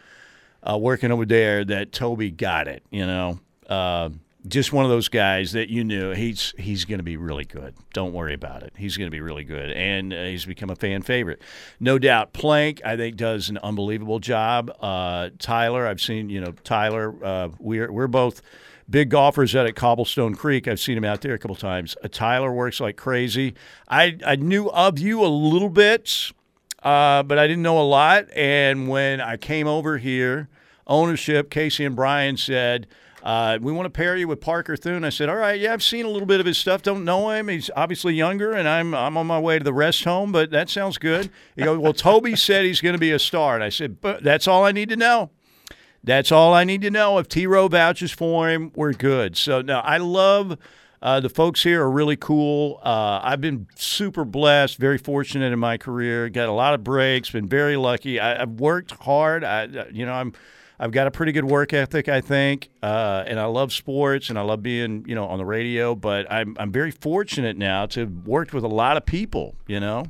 uh, working over there, that Toby got it. You know, uh, just one of those guys that you knew he's he's going to be really good. Don't worry about it. He's going to be really good, and uh, he's become a fan favorite, no doubt. Plank, I think, does an unbelievable job. Uh, Tyler, I've seen you know Tyler. Uh, we're we're both big golfers out at Cobblestone Creek. I've seen him out there a couple times. Uh, Tyler works like crazy. I I knew of you a little bit. Uh, but I didn't know a lot. And when I came over here, ownership, Casey and Brian said, uh, we want to pair you with Parker Thune. I said, all right, yeah, I've seen a little bit of his stuff. Don't know him. He's obviously younger, and I'm I'm on my way to the rest home, but that sounds good. He goes, well, Toby said he's going to be a star. And I said, but that's all I need to know. That's all I need to know. If T Row vouches for him, we're good. So, no, I love – uh, the folks here are really cool. Uh, I've been super blessed, very fortunate in my career. Got a lot of breaks. Been very lucky. I, have worked hard. I, you know, I'm. I've got a pretty good work ethic, I think, uh, and I love sports and I love being, you know, on the radio. But I'm I'm very fortunate now to have worked with a lot of people, you know,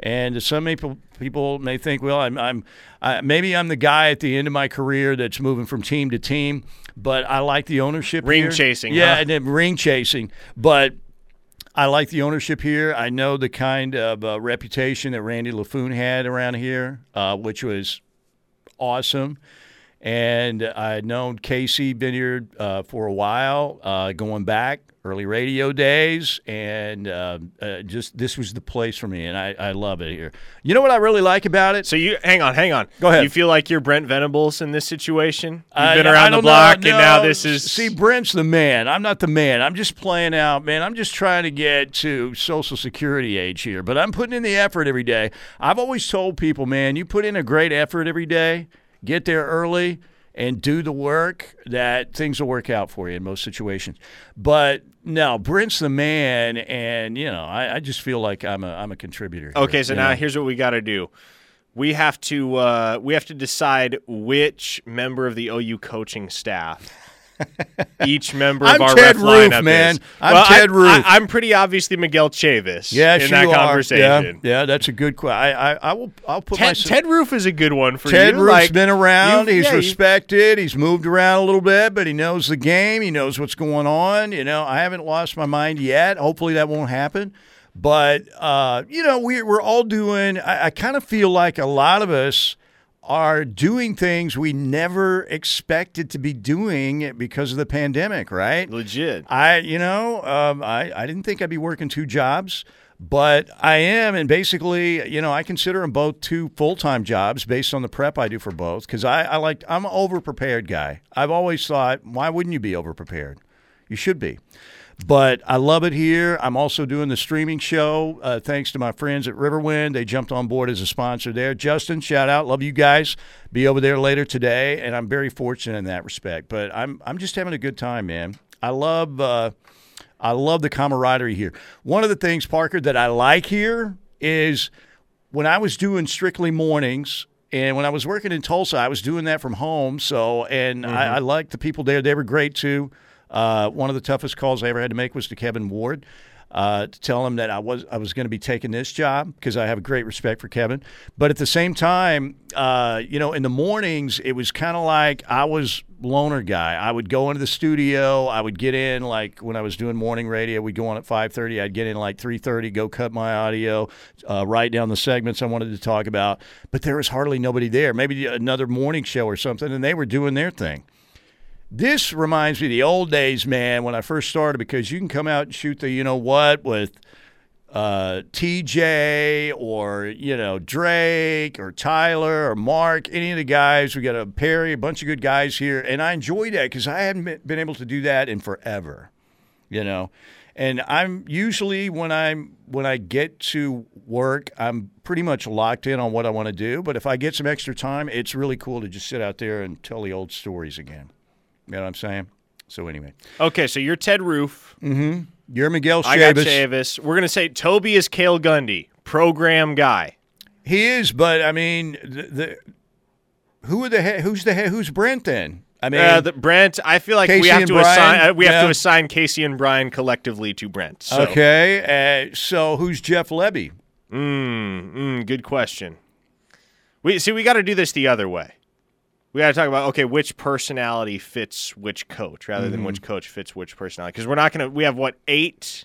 and some people people may think, well, I'm I'm I, maybe I'm the guy at the end of my career that's moving from team to team but I like the ownership. Ring here. chasing, yeah, huh? and then ring chasing, but. I like the ownership here. I know the kind of uh, reputation that Randy Laffoon had around here, uh, which was awesome. And I'd known Casey here uh, for a while, uh, going back early radio days, and uh, uh, just this was the place for me, and I, I love it here. You know what I really like about it? So you hang on, hang on. Go ahead. You feel like you're Brent Venables in this situation? You've I- been around the block, know. and now this is see Brent's the man. I'm not the man. I'm just playing out, man. I'm just trying to get to Social Security age here, but I'm putting in the effort every day. I've always told people, man, you put in a great effort every day, get there early, and do the work. That things will work out for you in most situations. But no, Brent's the man, and you know, I, I just feel like I'm a I'm a contributor. here, Okay, so now know? here's what we got to do. We have to uh, we have to decide which member of the OU coaching staff <laughs> each member I'm of our Ted ref Roof, lineup man. is. I'm Well, Ted I, Roof. I, am pretty obviously Miguel Chavis. Yes, in that conversation. Yeah, yeah, that's a good question. I, I, I will. I'll put Ted, myself. Ted Roof is a good one for Ted you. Ted Roof's Like, been around. you- He's yeah, respected. He's moved around a little bit, but he knows the game. He knows what's going on. You know, I haven't lost my mind yet. Hopefully that won't happen. But uh, you know, we, we're all doing. I, I kind of feel like a lot of us are doing things we never expected to be doing because of the pandemic, right? Legit. I, you know, um, I, I didn't think I'd be working two jobs, but I am. And basically, you know, I consider them both two full time jobs based on the prep I do for both because I, I like, I'm an over prepared guy. I've always thought, why wouldn't you be over prepared? You should be. But I love it here. I'm also doing the streaming show uh, thanks to my friends at Riverwind. They jumped on board as a sponsor there. Justin, shout out. Love you guys. Be over there later today, and I'm very fortunate in that respect. But I'm I'm just having a good time, man. I love uh, I love the camaraderie here. One of the things, Parker, that I like here is when I was doing strictly mornings. And when I was working in Tulsa, I was doing that from home. So, and I, I liked the people there. They were great too. Uh, one of the toughest calls I ever had to make was to Kevin Ward uh, to tell him that I was I was going to be taking this job because I have a great respect for Kevin. But at the same time, uh, you know, in the mornings it was kind of like I was loner guy. I would go into the studio. I would get in like when I was doing morning radio. We'd go on at five thirty. I'd get in like three thirty. Go cut my audio, uh, write down the segments I wanted to talk about. But there was hardly nobody there. Maybe another morning show or something, and they were doing their thing. This reminds me of the old days, man, when I first started, because you can come out and shoot the you know what with uh, TJ or, you know, Drake or Tyler or Mark, any of the guys. We got a Perry, a bunch of good guys here. And I enjoy that because I haven't been- able to do that in forever, you know. And I'm usually when I'm when I get to work, I'm pretty much locked in on what I want to do. But if I get some extra time, it's really cool to just sit out there and tell the old stories again. You know what I'm saying? So anyway, Okay, so you're Ted Roof. mm-hmm. you're Miguel I got Chavis. Chavis. We're gonna say Toby is Cale Gundy, program guy. He is, but I mean, the, the who are the he- who's the he- who's Brent then? I mean, uh, the, Brent, I feel like we have to Brian? assign uh, we have Yeah. to assign Casey and Brian collectively to Brent. So. okay. Uh, so who's Jeff Lebby? Mm, mm, good question. We see we got to do this the other way. We got to talk about okay, which personality fits which coach rather than Mhm. which coach fits which personality because we're not going to we have what 8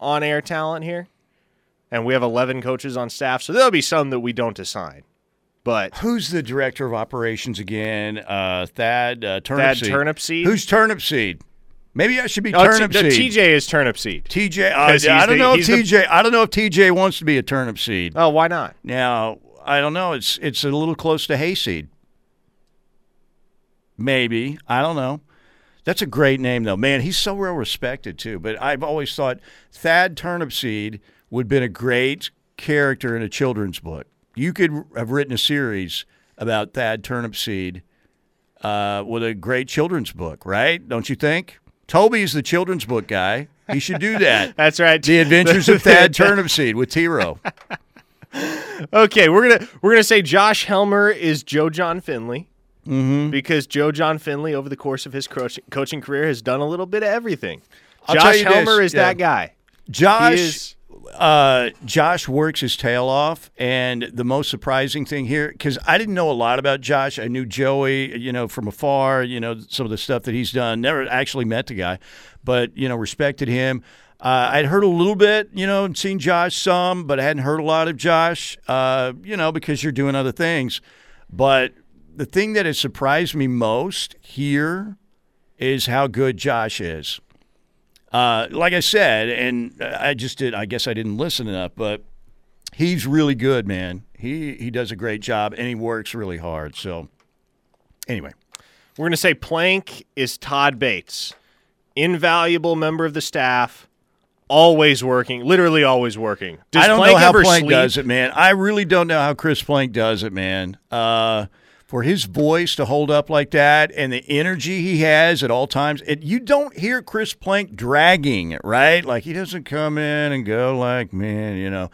on-air talent here and we have 11 coaches on staff, so there'll be some that we don't assign. But Who's the director of operations again? Uh, Thad uh, Turnipseed. Thad Turnipseed? Who's Turnipseed? Maybe I should be Oh, T- Turnipseed. no, TJ is Turnipseed. TJ. Uh, I don't the- know if he's the- TJ. I don't know if TJ wants to be a turnip seed. Oh, why not? Now I don't know. It's it's a little close to hayseed. Maybe I don't know. That's a great name though, man. He's so well respected too. But I've always thought Thad Turnipseed would have been a great character in a children's book. You could have written a series about Thad Turnipseed uh, with a great children's book, right? Don't you think? Toby's the children's book guy. He should do that. <laughs> That's right. The Adventures of Thad Turnipseed with Tiro. <laughs> Okay, we're gonna we're gonna say Josh Helmer is Joe Jon Finley Mm-hmm. because Joe Jon Finley, over the course of his coach, coaching career, has done a little bit of everything. I'll Josh you this, Helmer is yeah. that guy. Josh, uh, Josh works his tail off, and the most surprising thing here, because I didn't know a lot about Josh. I knew Joey, you know, from afar. You know, some of the stuff that he's done. Never actually met the guy, but you know, respected him. Uh, I'd heard a little bit, you know, and seen Josh some, but I hadn't heard a lot of Josh. Uh, you know, because you're doing other things. But the thing that has surprised me most here is how good Josh is. Uh, like I said, and I just did. I guess I didn't listen enough, but he's really good, man. He he does a great job, and he works really hard. So, anyway, We're gonna say Plank is Todd Bates, invaluable member of the staff, always working, literally always working. Does I don't Plank know how Plank sleep? does it, man. I really don't know how Chris Plank does it, man. Uh, for his voice to hold up like that and the energy he has at all times, it, you don't hear Chris Plank dragging right? Like he doesn't come in and go like, man, you know.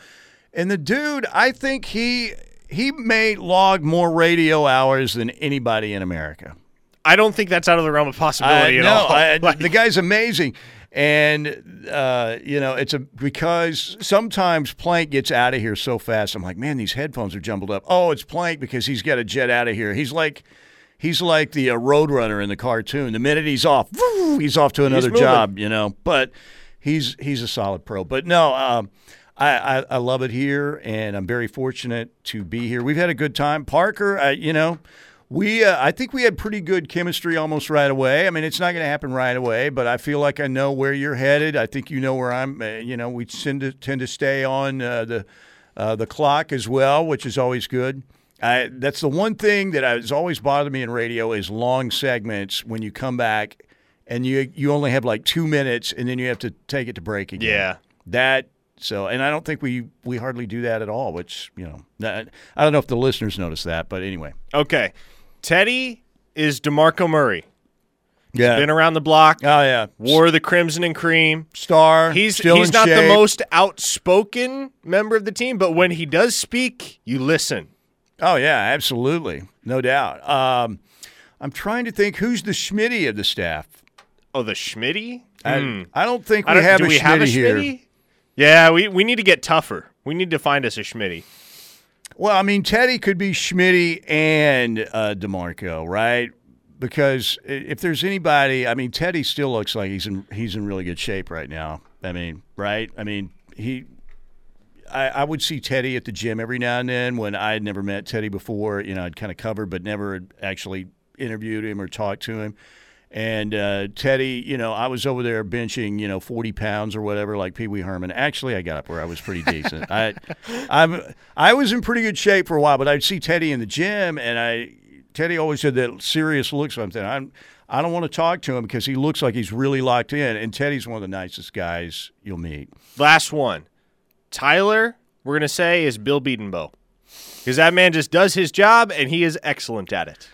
And the dude, I think he he may log more radio hours than anybody in America. I don't think that's out of the realm of possibility at no, all. I, <laughs> Like- the guy's amazing, and uh, you know it's a because sometimes Plank gets out of here so fast. I'm like, man, these headphones are jumbled up. Oh, it's Plank because he's got to jet out of here. He's like, he's like the uh, Roadrunner in the cartoon. The minute he's off, woo, <laughs> he's off to another job. You know, but he's he's a solid pro. But no. Um, I, I, I love it here, and I'm very fortunate to be here. We've had a good time. Parker, I, you know, we uh, I think we had pretty good chemistry almost right away. I mean, it's not going to happen right away, but I feel like I know where you're headed. I think you know where I'm. Uh, you know, we tend to tend to stay on uh, the uh, the clock as well, which is always good. I, that's the one thing that has always bothered me in radio is long segments when you come back and you you only have like two minutes and then you have to take it to break again. Yeah. that. So, and I don't think we we hardly do that at all. Which you know, I don't know if the listeners notice that, but anyway. Okay. Teddy is DeMarco Murray. Yeah. Been around the block. Oh yeah. Wore the crimson and cream. Star. He's he's not the most outspoken member of the team, but when he does speak, you listen. Oh yeah, absolutely, no doubt. Um, I'm trying to think who's the Schmitty of the staff. Oh, the Schmitty? I, Hmm. I don't think we I don't- have do a we have a here. Schmitty? Yeah, we, we need to get tougher. We need to find us a Schmitty. Well, I mean, Teddy could be Schmitty and uh, Demarco, right? Because if there's anybody, I mean, Teddy still looks like he's in he's in really good shape right now. I mean, right? I mean, he. I, I would see Teddy at the gym every now and then when I had never met Teddy before. You know, I'd kind of covered, but never actually interviewed him or talked to him. And uh, Teddy, you know, I was over there benching, you know, forty pounds or whatever, like Pee Wee Herman. Actually, I got up where I was pretty decent. I, <laughs> I'm, I was in pretty good shape for a while, but I'd see Teddy in the gym, and I, Teddy always had that serious look. Something. I'm, I don't want to talk to him because he looks like he's really locked in. And Teddy's one of the nicest guys you'll meet. Last one. Tyler, we're going to say, is Bill Bedenbaugh. Because that man just does his job and he is excellent at it.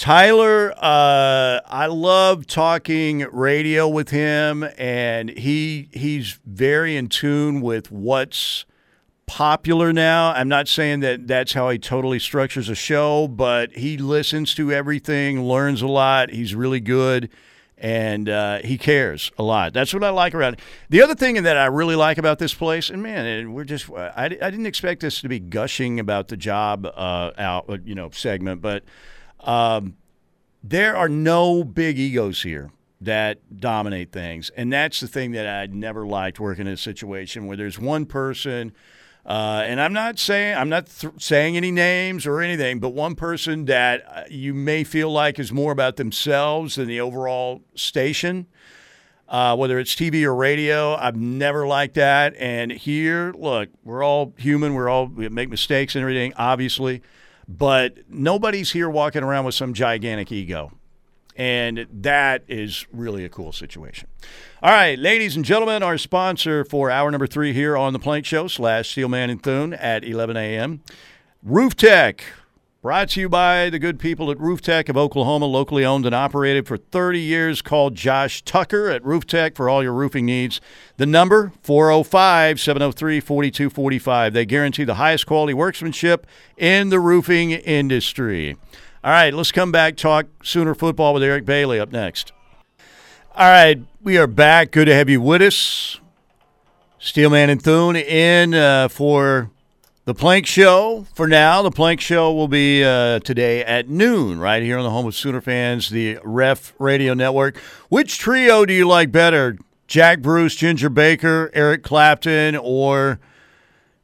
Tyler, uh, I love talking radio with him, and he he's very in tune with what's popular now. I'm not saying that that's how he totally structures a show, but he listens to everything, learns a lot. He's really good, and uh, he cares a lot. That's what I like around it. The other thing that I really like about this place, and man, we're just I, I didn't expect this to be gushing about the job uh, out you know segment, but. Um, there are no big egos here that dominate things. And that's the thing that I never liked working in a situation where there's one person. Uh, and I'm not saying I'm not th- saying any names or anything, but one person that uh, you may feel like is more about themselves than the overall station, uh, whether it's TV or radio. I've never liked that. And here, look, we're all human. We're all we make mistakes and everything, obviously but nobody's here walking around with some gigantic ego. And that is really a cool situation. All right, ladies and gentlemen, our sponsor for hour number three here on the Plank Show slash Steelman and Thune at 11 a.m. Roof Tech. Brought to you by the good people at Roof Tech of Oklahoma, locally owned and operated for 30 years. Called Josh Tucker at Roof Tech for all your roofing needs. The number 405 703 4245. They guarantee the highest quality workmanship in the roofing industry. All right, let's come back talk Sooner football with Eric Bailey up next. All right, we are back. Good to have you with us. Steelman and Thune in uh, for the Plank Show for now. The Plank Show will be uh, today at noon, right here on the home of Sooner fans, the Ref Radio Network. Which trio do you like better? Jack Bruce, Ginger Baker, Eric Clapton, or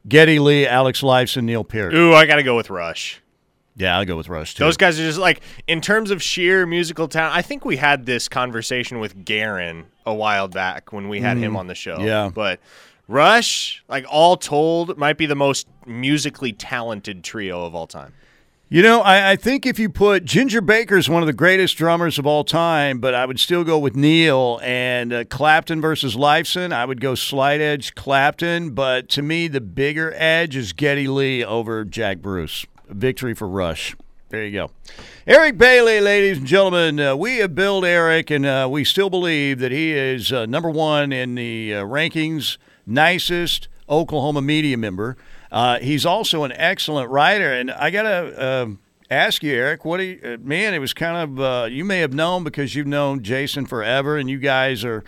Geddy Lee, Alex Lifeson, Neil Peart? Ooh, I got to go with Rush. Yeah, I'll go with Rush too. Those guys are just like in terms of sheer musical talent. I think we had this conversation with Garin a while back when we had Mm, him on the show. yeah. but Rush, like all told, might be the most musically talented trio of all time. You know, I, I think if you put Ginger Baker is one of the greatest drummers of all time, but I would still go with Neil and uh, Clapton versus Lifeson. I would go slight edge Clapton, but to me, the bigger edge is Geddy Lee over Jack Bruce. Victory for Rush. There you go. Eric Bailey, ladies and gentlemen, uh, we have billed Eric, and uh, we still believe that he is uh, number one in the uh, rankings, nicest Oklahoma media member. Uh, he's also an excellent writer, and I gotta uh, ask you, Eric, what do you, uh, man? It was kind of uh, you may have known because you've known Jason forever, and you guys are,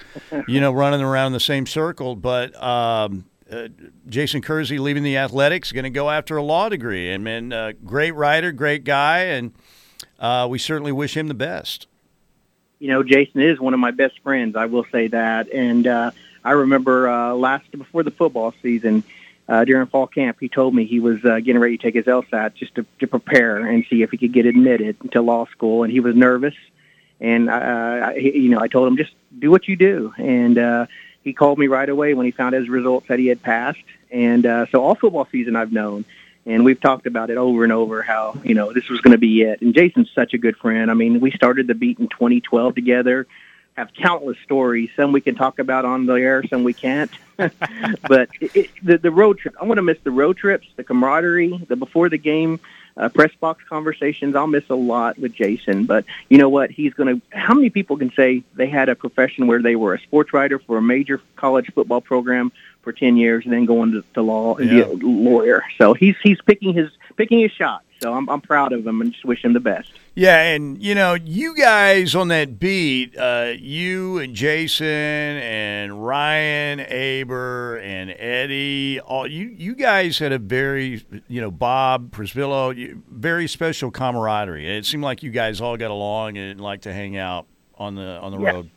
you know, running around the same circle. But um, uh, Jason Kersey leaving the Athletics, going to go after a law degree, and man, uh, great writer, great guy, and uh, we certainly wish him the best. you know, Jason is one of my best friends. I will say that. And uh, I remember uh, last before the football season, uh, during fall camp, he told me he was uh, getting ready to take his LSAT just to, to prepare and see if he could get admitted to law school. And he was nervous. And uh, I, you know, I told him just do what you do. And uh, he called me right away when he found his results that he had passed. And uh, so all football season I've known. And we've talked about it over and over how, you know, this was going to be it. And Jason's such a good friend. I mean, we started the beat in 2012 together, have countless stories. Some we can talk about on the air, some we can't. <laughs> but it, it, the, the road trip, I want to miss the road trips, the camaraderie, the before the game uh, press box conversations. I'll miss a lot with Jason. But you know what? He's going to, how many people can say they had a profession where they were a sports writer for a major college football program? For ten years, and then going to, to law and be a lawyer. So he's he's picking his picking his shot. So I'm I'm proud of him and just wish him the best. Yeah, and you know, you guys on that beat, uh, you and Jason and Ryan Aber and Eddie, all you you guys had a very you know Bob Przybylo, you- very special camaraderie. It seemed like you guys all got along and liked to hang out on the on the Yeah. road.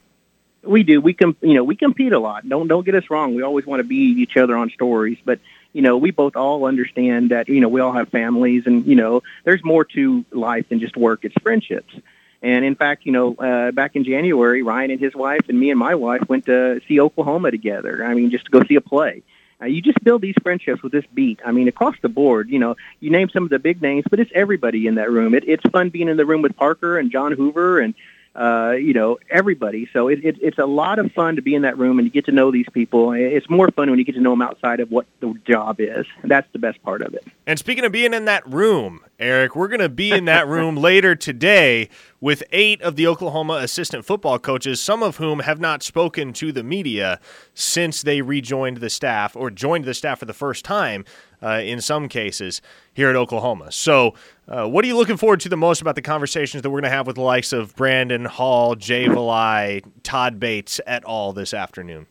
We do. We com- you know, we compete a lot. Don't don't get us wrong. We always want to beat each other on stories, but you know, we both all understand that you know we all have families, and you know, there's more to life than just work. It's friendships. And in fact, you know, uh, back in January, Ryan and his wife and me and my wife went to see Oklahoma together. I mean, just to go see a play. Uh, you just build these friendships with this beat. I mean, across the board, you know, you name some of the big names, but it's everybody in that room. It, it's fun being in the room with Parker and John Hoover and uh, you know, everybody. So it, it, it's a lot of fun to be in that room and to get to know these people. It's more fun when you get to know them outside of what the job is. That's the best part of it. And speaking of being in that room, Eric, we're going to be in that room <laughs> later today with eight of the Oklahoma assistant football coaches, some of whom have not spoken to the media since they rejoined the staff or joined the staff for the first time uh, in some cases here at Oklahoma. So, uh, what are you looking forward to the most about the conversations that we're going to have with the likes of Brandon Hall, Jay Valai, Todd Bates et al. this afternoon?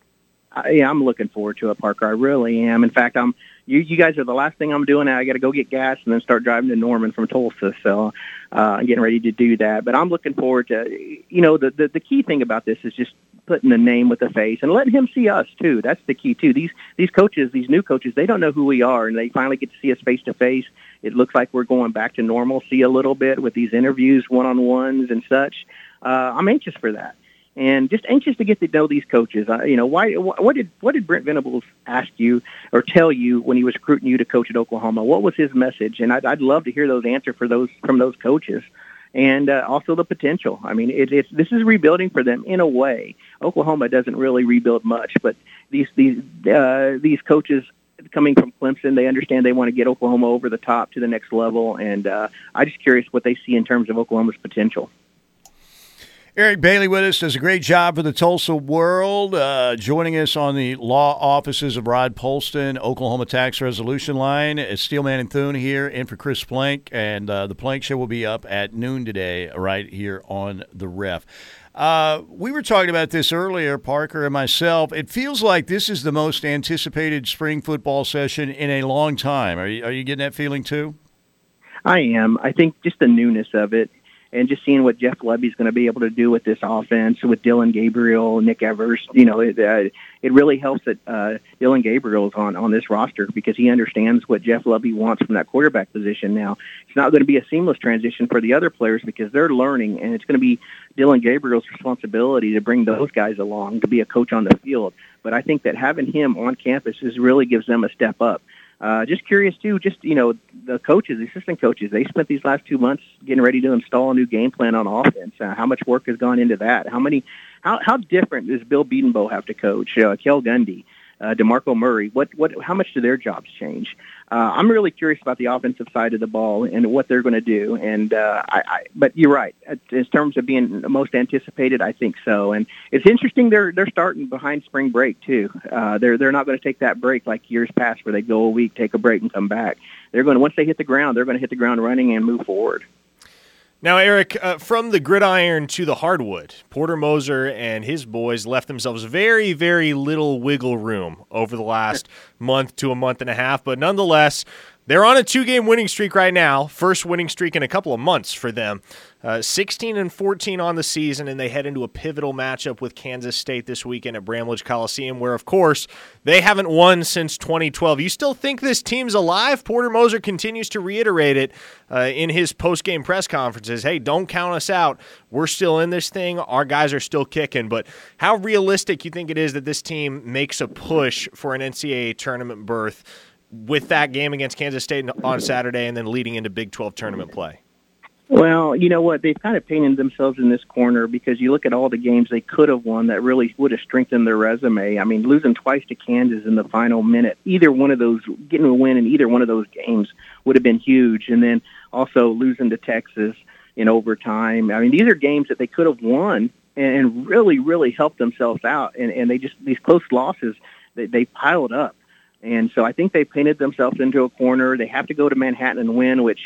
I, yeah, I'm looking forward to it, Parker. I really am. In fact, I'm you, you guys are the last thing I'm doing. I got to go get gas and then start driving to Norman from Tulsa. So uh, I'm getting ready to do that. But I'm looking forward to, you know, the, the the key thing about this is just putting the name with the face and letting him see us too. That's the key too. These these coaches, these new coaches, they don't know who we are, and they finally get to see us face to face. It looks like we're going back to normalcy a little bit with these interviews, one on ones, and such. Uh, I'm anxious for that and just anxious to get to know these coaches. Uh, you know, why? What did what did Brent Venables ask you or tell you when he was recruiting you to coach at Oklahoma? What was his message? And I'd, I'd love to hear those answer for those from those coaches, and uh, also the potential. I mean, it, it's this is rebuilding for them in a way. Oklahoma doesn't really rebuild much, but these these uh, these coaches coming from Clemson, they understand they want to get Oklahoma over the top to the next level, and uh, I'm just curious what they see in terms of Oklahoma's potential. Eric Bailey with us does a great job for the Tulsa World, uh, joining us on the law offices of Rod Polston, Oklahoma Tax Resolution Line. It's Steelman and Thune here, in for Chris Plank, and uh, the Plank Show will be up at noon today, right here on the Ref. Uh, we were talking about this earlier, Parker and myself. It feels like this is the most anticipated spring football session in a long time. Are you, are you getting that feeling too? I am. I think just the newness of it and just seeing what Jeff Lebby's going to be able to do with this offense with Dillon Gabriel, Nick Evers, you know, it, uh, it really helps that uh, Dillon Gabriel is on on this roster because he understands what Jeff Lebby wants from that quarterback position. Now, it's not going to be a seamless transition for the other players because they're learning, and it's going to be Dillon Gabriel's responsibility to bring those guys along to be a coach on the field. But I think that having him on campus is really gives them a step up. Uh, just curious too. Just you know, the coaches, the assistant coaches, they spent these last two months getting ready to install a new game plan on offense. Uh, how much work has gone into that? How many? How how different does Bill Bedenbaugh have to coach? Uh, Cale Gundy, uh, Demarco Murray. What what? How much do their jobs change? Uh, I'm really curious about the offensive side of the ball and what they're going to do. And uh, I, I, but you're right. In terms of being most anticipated, I think so. And it's interesting they're they're starting behind spring break too. Uh, they're they're not going to take that break like years past where they go a week, take a break, and come back. They're going once they hit the ground, they're going to hit the ground running and move forward. Now, Eric, uh, from the gridiron to the hardwood, Porter Moser and his boys left themselves very, very little wiggle room over the last <laughs> month to a month and a half. But nonetheless, they're on a two game winning streak right now. First winning streak in a couple of months for them. Uh, 16 and 14 on the season, and they head into a pivotal matchup with Kansas State this weekend at Bramlage Coliseum, where, of course, they haven't won since 2012. You still think this team's alive? Porter Moser continues to reiterate it uh, in his post game press conferences. Hey, don't count us out. We're still in this thing. Our guys are still kicking. But how realistic you think it is that this team makes a push for an NCAA tournament berth? With that game against Kansas State on Saturday and then leading into Big 12 tournament play? Well, you know what? They've kind of painted themselves in this corner because you look at all the games they could have won that really would have strengthened their resume. I mean, losing twice to Kansas in the final minute, either one of those, getting a win in either one of those games would have been huge. And then also losing to Texas in overtime. I mean, these are games that they could have won and really, really helped themselves out. And, and they just, these close losses, they, they piled up. And so I think they painted themselves into a corner. They have to go to Manhattan and win, which,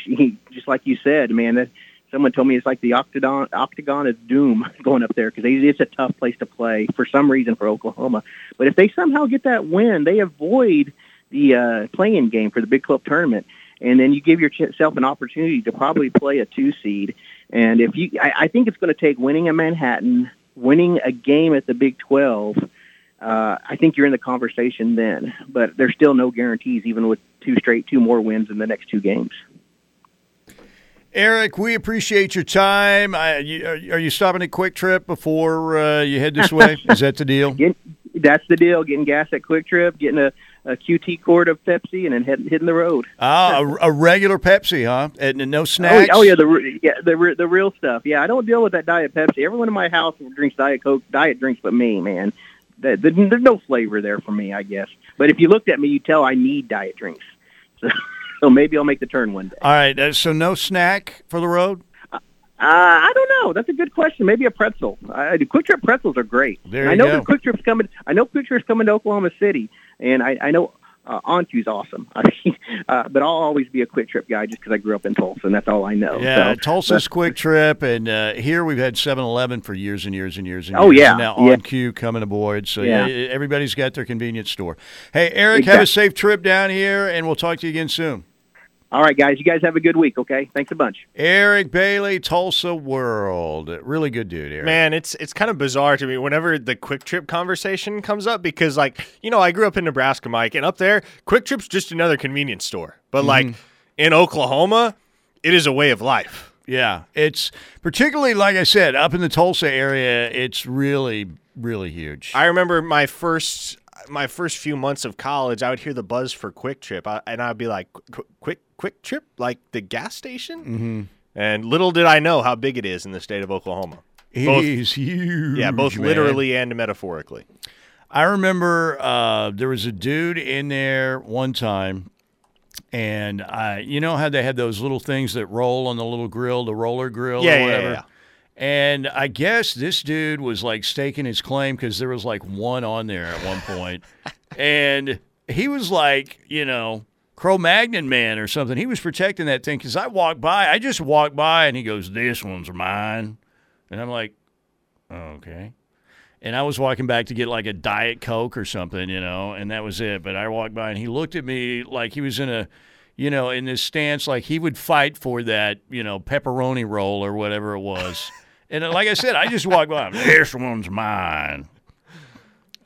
just like you said, man, that someone told me it's like the octagon octagon of doom <laughs> going up there because it's a tough place to play for some reason for Oklahoma. But if they somehow get that win, they avoid the uh, playing game for the Big 12 tournament, and then you give yourself an opportunity to probably play a two seed. And if you, I, I think it's going to take winning in Manhattan, winning a game at the Big 12 uh, I think you're in the conversation then. But there's still no guarantees, even with two straight, two more wins in the next two games. Eric, we appreciate your time. I, you, are you stopping at QuikTrip before uh, you head this way? <laughs> Is that the deal? Get, that's the deal. Getting gas at QuikTrip, getting a a QT quart of Pepsi and then head, hitting the road. Ah, a, a regular Pepsi, huh? And, and no Oh, snacks. oh yeah, the yeah the the real stuff. Yeah, I don't deal with that diet Pepsi. Everyone in my house drinks diet Coke, diet drinks, but me, man, there's no flavor there for me, I guess. But if you looked at me, you tell I need diet drinks. <laughs> So, so maybe I'll make the turn one day. All right. Uh, so no snack for the road. Uh, I don't know. That's a good question. Maybe a pretzel. I, the QuikTrip pretzels are great. There And I know go. the QuikTrip's coming. I know QuikTrip's coming to Oklahoma City, and I, I know uh, OnCue's awesome. <laughs> I mean, uh, but I'll always be a QuikTrip guy just because I grew up in Tulsa, and that's all I know. Yeah, So, Tulsa's QuikTrip, and uh, here we've had 7-Eleven for years and years and years and Oh, years. yeah, and now yeah. OnCue coming aboard, so yeah. Yeah. everybody's got their convenience store. Hey, Eric, have a safe trip down here, and we'll talk to you again soon. All right, guys. You guys have a good week. Okay. Thanks a bunch. Eric Bailey, Tulsa World, really good dude, Eric. Man, it's it's kind of bizarre to me whenever the QuikTrip conversation comes up because like, you know, I grew up in Nebraska, Mike, and up there, QuikTrip's just another convenience store. But mm-hmm. like in Oklahoma, it is a way of life. Yeah, it's particularly like I said up in the Tulsa area. It's really, really huge. I remember my first my first few months of college, I would hear the buzz for QuikTrip, I, and I'd be like, "Qu- "Quick, QuikTrip, like the gas station." Mm-hmm. And little did I know how big it is in the state of Oklahoma. It Both- is huge. Yeah, both man. literally and metaphorically. I remember uh, there was a dude in there one time, and I, you know how they had those little things that roll on the little grill, the roller grill Yeah, or yeah, yeah. And I guess this dude was like staking his claim because there was like one on there at one point, <laughs> and he was like, you know, Cro-Magnon man or something. He was protecting that thing because I walked by. I just walked by, and he goes, "This one's mine," and I'm like, oh, "Okay." and I was walking back to get like a diet coke or something, you know, and that was it. But I walked by and he looked at me like he was in a, you know, in this stance like he would fight for that, you know, pepperoni roll or whatever it was. <laughs> and uh, like I said, I just walked by. <laughs> This one's mine.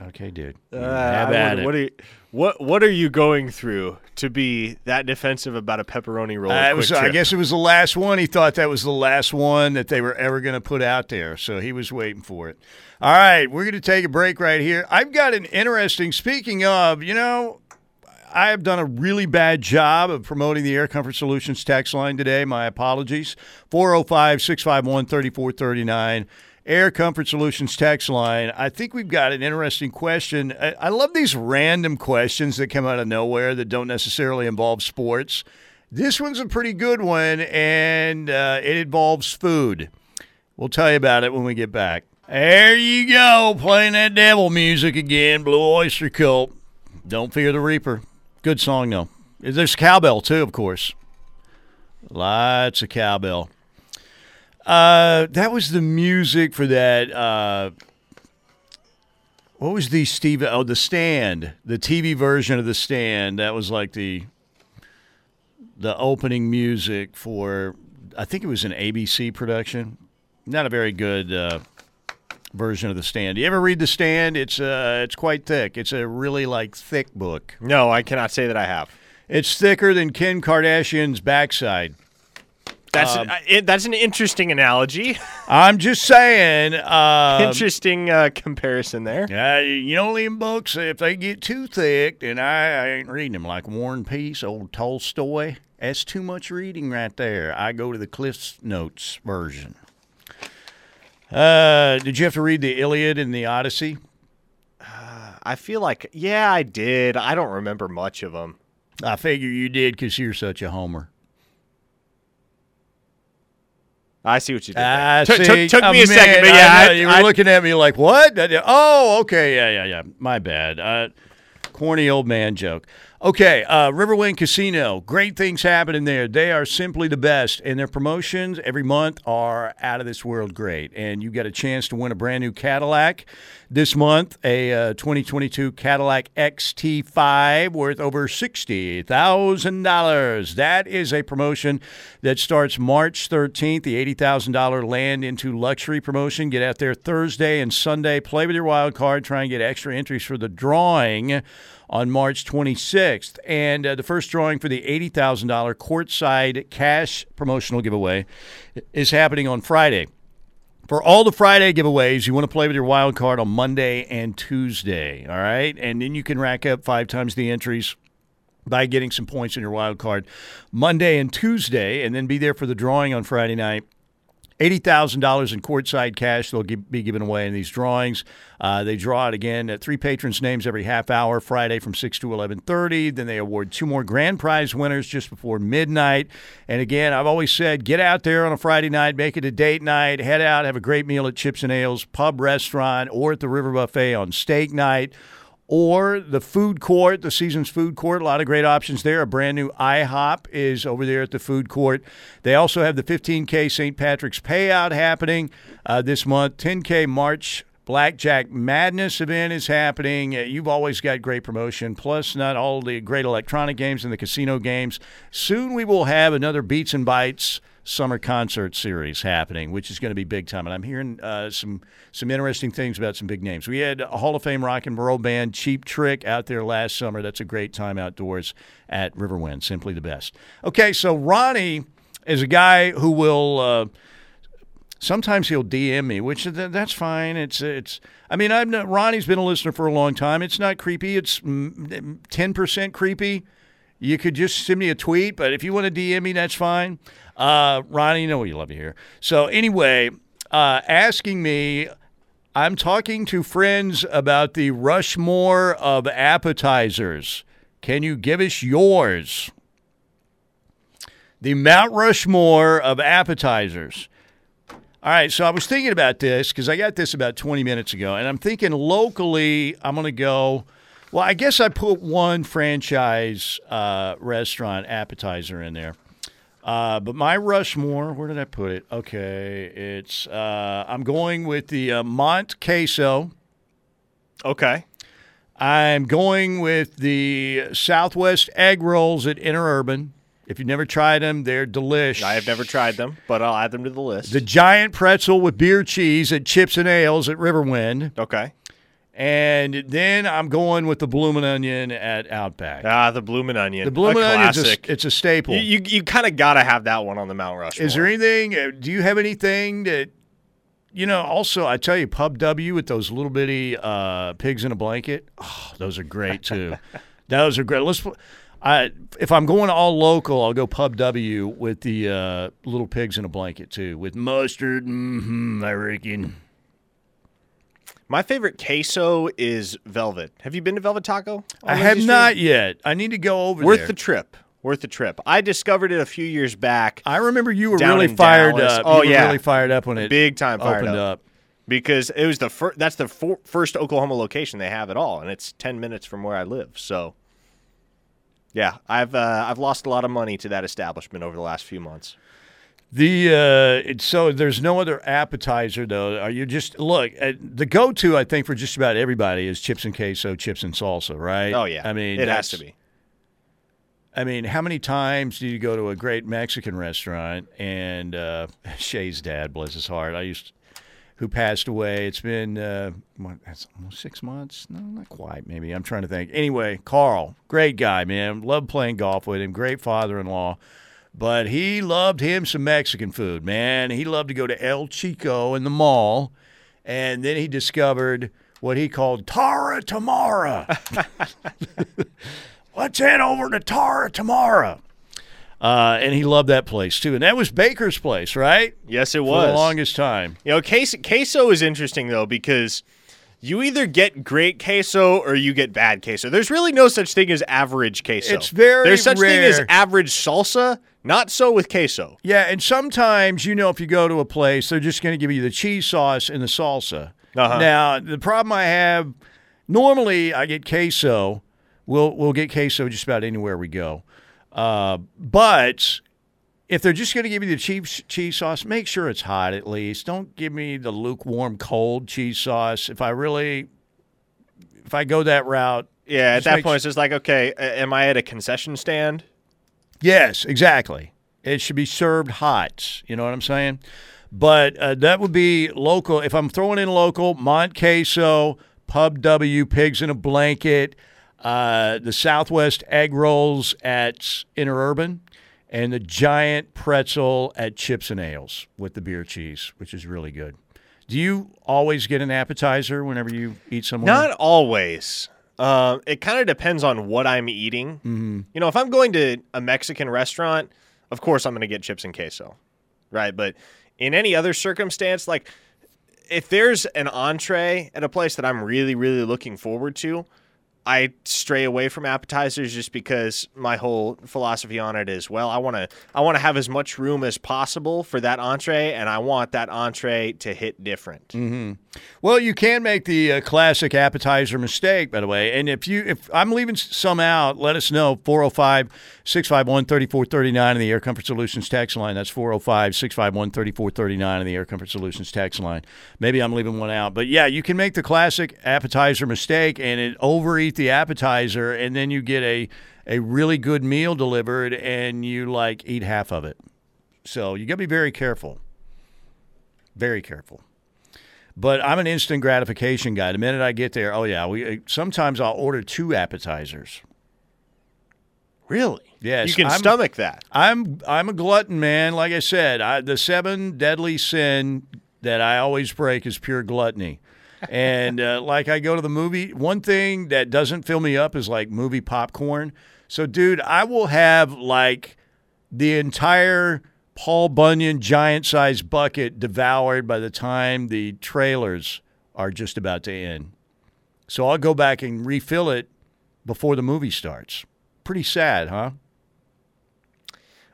Okay, dude. Uh, Have at it. what are you, what what are you going through to be that defensive about a pepperoni roll? Uh, was, I guess it was the last one. He thought that was the last one that they were ever going to put out there. So he was waiting for it. All right, we're going to take a break right here. I've got an interesting, speaking of, you know, I have done a really bad job of promoting the Air Comfort Solutions text line today. My apologies. 405 651 3439. Air Comfort Solutions text line. I think we've got an interesting question. I, I love these random questions that come out of nowhere that don't necessarily involve sports. This one's a pretty good one, and uh, it involves food. We'll tell you about it when we get back. There you go, playing that devil music again, Blue Oyster Cult. Don't fear the Reaper. Good song, though. There's cowbell, too, of course. Lots of cowbell. Uh, that was the music for that. Uh, what was the Steve? Oh, the Stand, the TV version of the Stand. That was like the the opening music for. I think it was an ABC production. Not a very good uh, version of the Stand. You ever read the Stand? It's uh, it's quite thick. It's a really like thick book. No, I cannot say that I have. It's thicker than Kim Kardashian's backside. That's Um, an, it, that's an interesting analogy. <laughs> I'm just saying. Uh, interesting uh, comparison there. Uh, you know, them books, if they get too thick, and I, I ain't reading them. Like War and Peace, old Tolstoy. That's too much reading right there. I go to the Cliff's Notes version. Uh, did you have to read the Iliad and the Odyssey? Uh, I feel like yeah, I did. I don't remember much of them. I figure you did because you're such a homer. I see what you did. I there. Took- see. took, took me a, man, second, but yeah, know. I, you were I- looking at me like, what? Oh, okay, yeah, yeah, yeah. My bad. Uh, corny old man joke. Okay, uh, Riverwind Casino. Great things happening there. They are simply the best, and their promotions every month are out of this world great. And you got a chance to win a brand new Cadillac this month, a uh, 2022 Cadillac XT5 worth over $60,000. That is a promotion that starts March 13th, the $80,000 land into luxury promotion. Get out there Thursday and Sunday, play with your wild card, try and get extra entries for the drawing on March 26th. And uh, the first drawing for the $80,000 courtside cash promotional giveaway is happening on Friday. For all the Friday giveaways, you want to play with your wild card on Monday and Tuesday, all right? And then you can rack up five times the entries by getting some points in your wild card Monday and Tuesday, and then be there for the drawing on Friday night. $80,000 in courtside cash they'll be given away in these drawings. Uh, they draw it again at three patrons' names every half hour, Friday from 6 to 11.30. Then they award two more grand prize winners just before midnight. And again, I've always said, get out there on a Friday night, make it a date night, head out, have a great meal at Chips and Ales Pub Restaurant or at the River Buffet on steak night or the food court, the season's food court. A lot of great options there. A brand new IHOP is over there at the food court. They also have the 15K St. Patrick's payout happening uh, this month. 10K March Blackjack Madness event is happening. Uh, you've always got great promotion, plus not all the great electronic games and the casino games. Soon we will have another Beats and Bites summer concert series happening, which is going to be big time. And I'm hearing uh, some some interesting things about some big names. We had a Hall of Fame rock and roll band Cheap Trick out there last summer. That's a great time outdoors at Riverwind. Simply the best. Okay, so Ronnie is a guy who will. Uh, sometimes he'll DM me, which that's fine. It's it's. I mean, I've not, Ronnie's been a listener for a long time. It's not creepy. It's ten percent creepy. You could just send me a tweet, but if you want to DM me, that's fine. Uh, Ronnie, you know we love you here. So anyway, uh, asking me, I'm talking to friends about the Rushmore of appetizers. Can you give us yours? The Mount Rushmore of appetizers. All right, so I was thinking about this because I got this about 20 minutes ago, and I'm thinking locally, I'm going to go. Well, I guess I put one franchise uh, restaurant appetizer in there. Uh, but my Rushmore, where did I put it? Okay, it's uh, I'm going with the uh, Mont Queso. Okay. I'm going with the Southwest egg rolls at Interurban. If you've never tried them, they're delish. I have never tried them, but I'll add them to the list. The giant pretzel with beer cheese at Chips and Ales at Riverwind. Okay. And then I'm going with the bloomin' onion at Outback. Ah, the bloomin' onion. The bloomin' onion is a, it's a staple. You you, you kind of got to have that one on the Mount Rushmore. Is there anything? uh, Do you have anything that you know? Also, I tell you, Pub W with those little bitty uh, pigs in a blanket. Oh, those are great too. <laughs> those are great. Let's. I, if I'm going all local, I'll go Pub W with the uh, little pigs in a blanket too, with mustard. Mm-hmm, I reckon. My favorite queso is Velvet. Have you been to Velvet Taco? I have not yet. I need to go over Worth there. the trip. Worth the trip. I discovered it a few years back. I remember you were really fired Dallas. up. Oh You were yeah, really fired up when it big time fired opened up. up. because it was the first. That's the fir- first Oklahoma location they have at all, and it's ten minutes from where I live. So, yeah, I've uh, I've lost a lot of money to that establishment over the last few months. The uh, it's, so there's no other appetizer though. Are you just look uh, the go-to? I think for just about everybody is chips and queso, chips and salsa, right? Oh yeah, I mean it has to be. I mean, how many times do you go to a great Mexican restaurant and uh, <laughs> Shay's dad, bless his heart, I used, who passed away. It's been uh, what, that's almost six months. No, not quite. Maybe I'm trying to think. Anyway, Carl, great guy, man. Loved playing golf with him. Great father-in-law. But he loved him some Mexican food, man. He loved to go to El Chico in the mall, and then he discovered what he called Tara Tamara. <laughs> Let's head over to Tara Tamara. Uh, and he loved that place too. And that was Baker's place, right? Yes, it For was the longest time. You know, queso, queso is interesting though because you either get great queso or you get bad queso. There's really no such thing as average queso. It's very There's such thing as average salsa. Not so with queso. Yeah, and sometimes you know if you go to a place, they're just going to give you the cheese sauce and the salsa. Uh-huh. Now the problem I have, normally I get queso. We'll we'll get queso just about anywhere we go, uh, but if they're just going to give you the cheese cheese sauce, make sure it's hot at least. Don't give me the lukewarm cold cheese sauce. If I really, if I go that route, Yeah, at that point, it's just like, okay, am I at a concession stand? Yes, exactly. It should be served hot. You know what I'm saying? But uh, that would be local. If I'm throwing in local, Mont Queso, Pub W, Pigs in a Blanket, uh, the Southwest Egg Rolls at Interurban, and the giant pretzel at Chips and Ales with the beer cheese, which is really good. Do you always get an appetizer whenever you eat somewhere? Not always. Uh, it kind of depends on what I'm eating. Mm-hmm. You know, if I'm going to a Mexican restaurant, of course I'm going to get chips and queso, right? But in any other circumstance, like if there's an entree at a place that I'm really, really looking forward to, I stray away from appetizers just because my whole philosophy on it is well, I want to I want to have as much room as possible for that entree, and I want that entree to hit different. Mm-hmm. Well, you can make the uh, classic appetizer mistake, by the way. And if you if I'm leaving some out, let us know 405-651-3439 in the Air Comfort Solutions text line. That's 405-651-3439 in the Air Comfort Solutions text line. Maybe I'm leaving one out. But yeah, you can make the classic appetizer mistake and it overeat the appetizer and then you get a a really good meal delivered and you like eat half of it. So, you got to be very careful. Very careful. But I'm an instant gratification guy. The minute I get there, oh yeah, we sometimes I'll order two appetizers. Really? Yes, You can I'm- stomach that. I'm I'm a glutton, man. Like I said, I, the seven deadly sin that I always break is pure gluttony. and uh, <laughs> like I go to the movie, one thing that doesn't fill me up is like movie popcorn. So, dude, I will have like the entire Paul Bunyan giant sized bucket devoured by the time the trailers are just about to end. So I'll go back and refill it before the movie starts. Pretty sad, huh?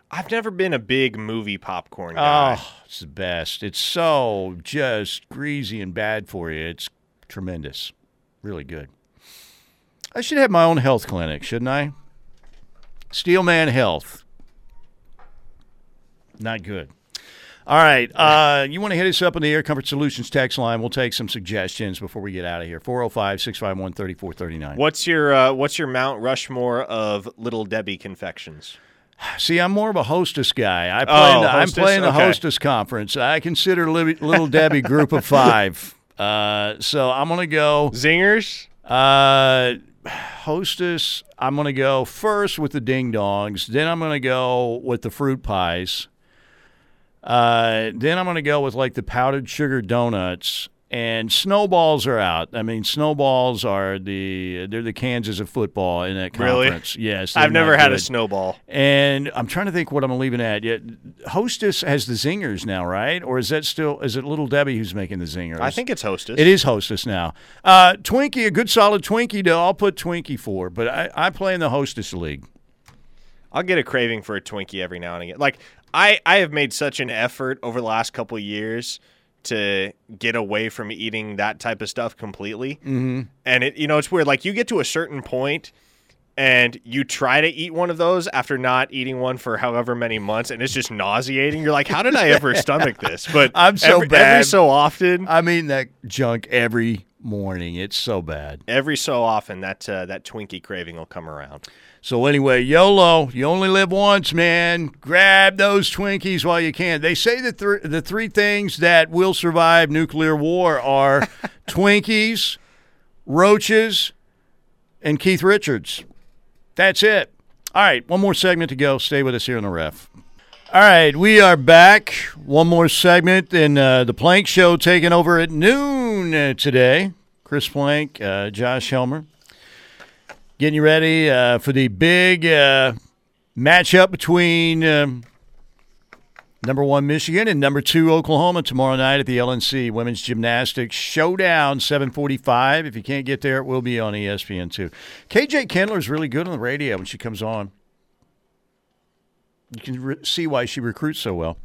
I've never been a big movie popcorn ah, guy. Oh, it's the best. It's so just greasy and bad for you. It's tremendous. Really good. I should have my own health clinic, shouldn't I? Steelman Health. Not good. All right. Uh, you want to hit us up on the Air Comfort Solutions text line? We'll take some suggestions before we get out of here. 405 651 3439. What's your uh, What's your Mount Rushmore of Little Debbie confections? See, I'm more of a hostess guy. I play Oh, the, I'm playing the Okay. hostess conference. I consider Li- Little Debbie group of five. Uh, so I'm going to go. Zingers? Uh, hostess, I'm going to go first with the ding dongs. Then I'm going to go with the fruit pies. Uh, then I'm going to go with like the powdered sugar donuts. And snowballs are out. I mean, snowballs are the they're the Kansas of football in that Really? conference. Yes, I've never had a snowball. And I'm trying to think what I'm leaving at. Yet, Hostess has the zingers now, right? Or is that still is it Little Debbie who's making the zingers? I think it's Hostess. It is Hostess now. Uh, Twinkie, a good solid Twinkie. Though I'll put Twinkie for, but I, I play in the Hostess league. I'll get a craving for a Twinkie every now and again. Like I, I have made such an effort over the last couple of years to get away from eating that type of stuff completely. Mm-hmm. And it, you know, it's weird. Like you get to a certain point, and you try to eat one of those after not eating one for however many months, and it's just nauseating. You're like, how did I ever <laughs> stomach this? But I'm so every, bad. every so often. i mean that junk every morning. It's so bad. Every so often, that uh, that Twinkie craving will come around. So anyway, YOLO, you only live once, man. Grab those Twinkies while you can. They say that th- the three things that will survive nuclear war are <laughs> Twinkies, roaches, and Keith Richards. That's it. All right, one more segment to go. Stay with us here on the ref. All right, we are back. One more segment in uh, the Plank Show taking over at noon uh, today. Chris Plank, uh, Josh Helmer getting you ready uh, for the big uh, matchup between um, number one Michigan and number two Oklahoma tomorrow night at the LNC Women's Gymnastics Showdown, seven forty-five. If you can't get there, it will be on ESPN two. KJ Kindler is really good on the radio when she comes on. You can re- see why she recruits so well.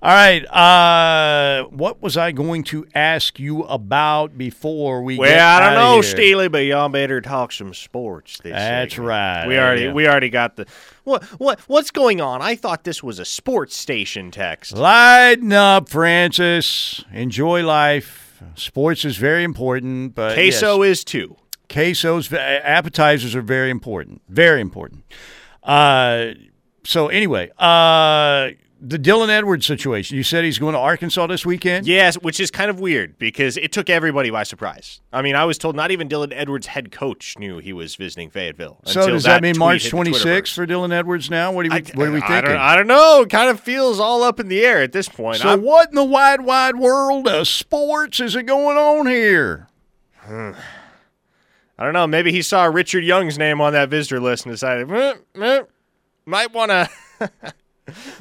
All right. Uh, what was I going to ask you about before we? Well, I don't know, here? Steely, but y'all better talk some sports. This That's segment. right. We already Yeah. we already got the what what what's going on? I thought this was a sports station text. Lighten up, Francis. Enjoy life. Sports is very important, but Queso yes. is too. quesos, appetizers are very important. Very important. Uh, so anyway, uh, the Dylan Edwards situation. You said he's going to Arkansas this weekend. Yes, which is kind of weird because it took everybody by surprise. I mean, I was told not even Dylan Edwards' head coach knew he was visiting Fayetteville. So does that, mean March hit 26th for Dylan Edwards now? What do, we, what are we I thinking? don't, I don't know. It kind of feels all up in the air at this point. so I'm- what in the wide, wide world of sports is it going on here? <sighs> I don't know. Maybe he saw Richard Young's name on that visitor list and decided "Eh, eh, might want to <laughs>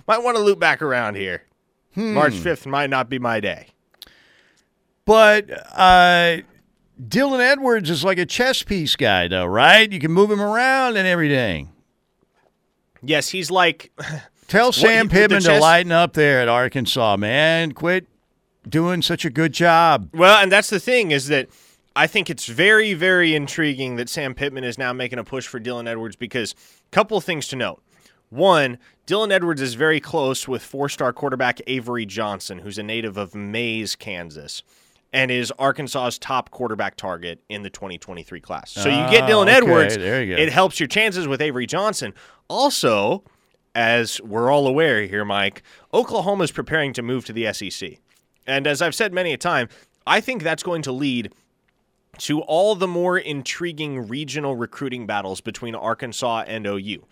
might want to loop back around here. Hmm. March fifth might not be my day. But uh, Dylan Edwards is like a chess piece guy, though, right? You can move him around and everything. Yes, he's like. <laughs> Tell Sam the Pittman to lighten up there at Arkansas, man. Quit doing such a good job. Well, and that's the thing is that I think it's very, very intriguing that Sam Pittman is now making a push for Dylan Edwards because a couple of things to note. One, Dylan Edwards is very close with four-star quarterback Avery Johnson, who's a native of Maize, Kansas, and is Arkansas's top quarterback target in the 2023 class. So you get Ah, Dylan okay, Edwards, there you go. it helps your chances with Avery Johnson. Also, as we're all aware here, Mike, Oklahoma is preparing to move to the SEC. And as I've said many a time, I think that's going to lead to all the more intriguing regional recruiting battles between Arkansas and OU.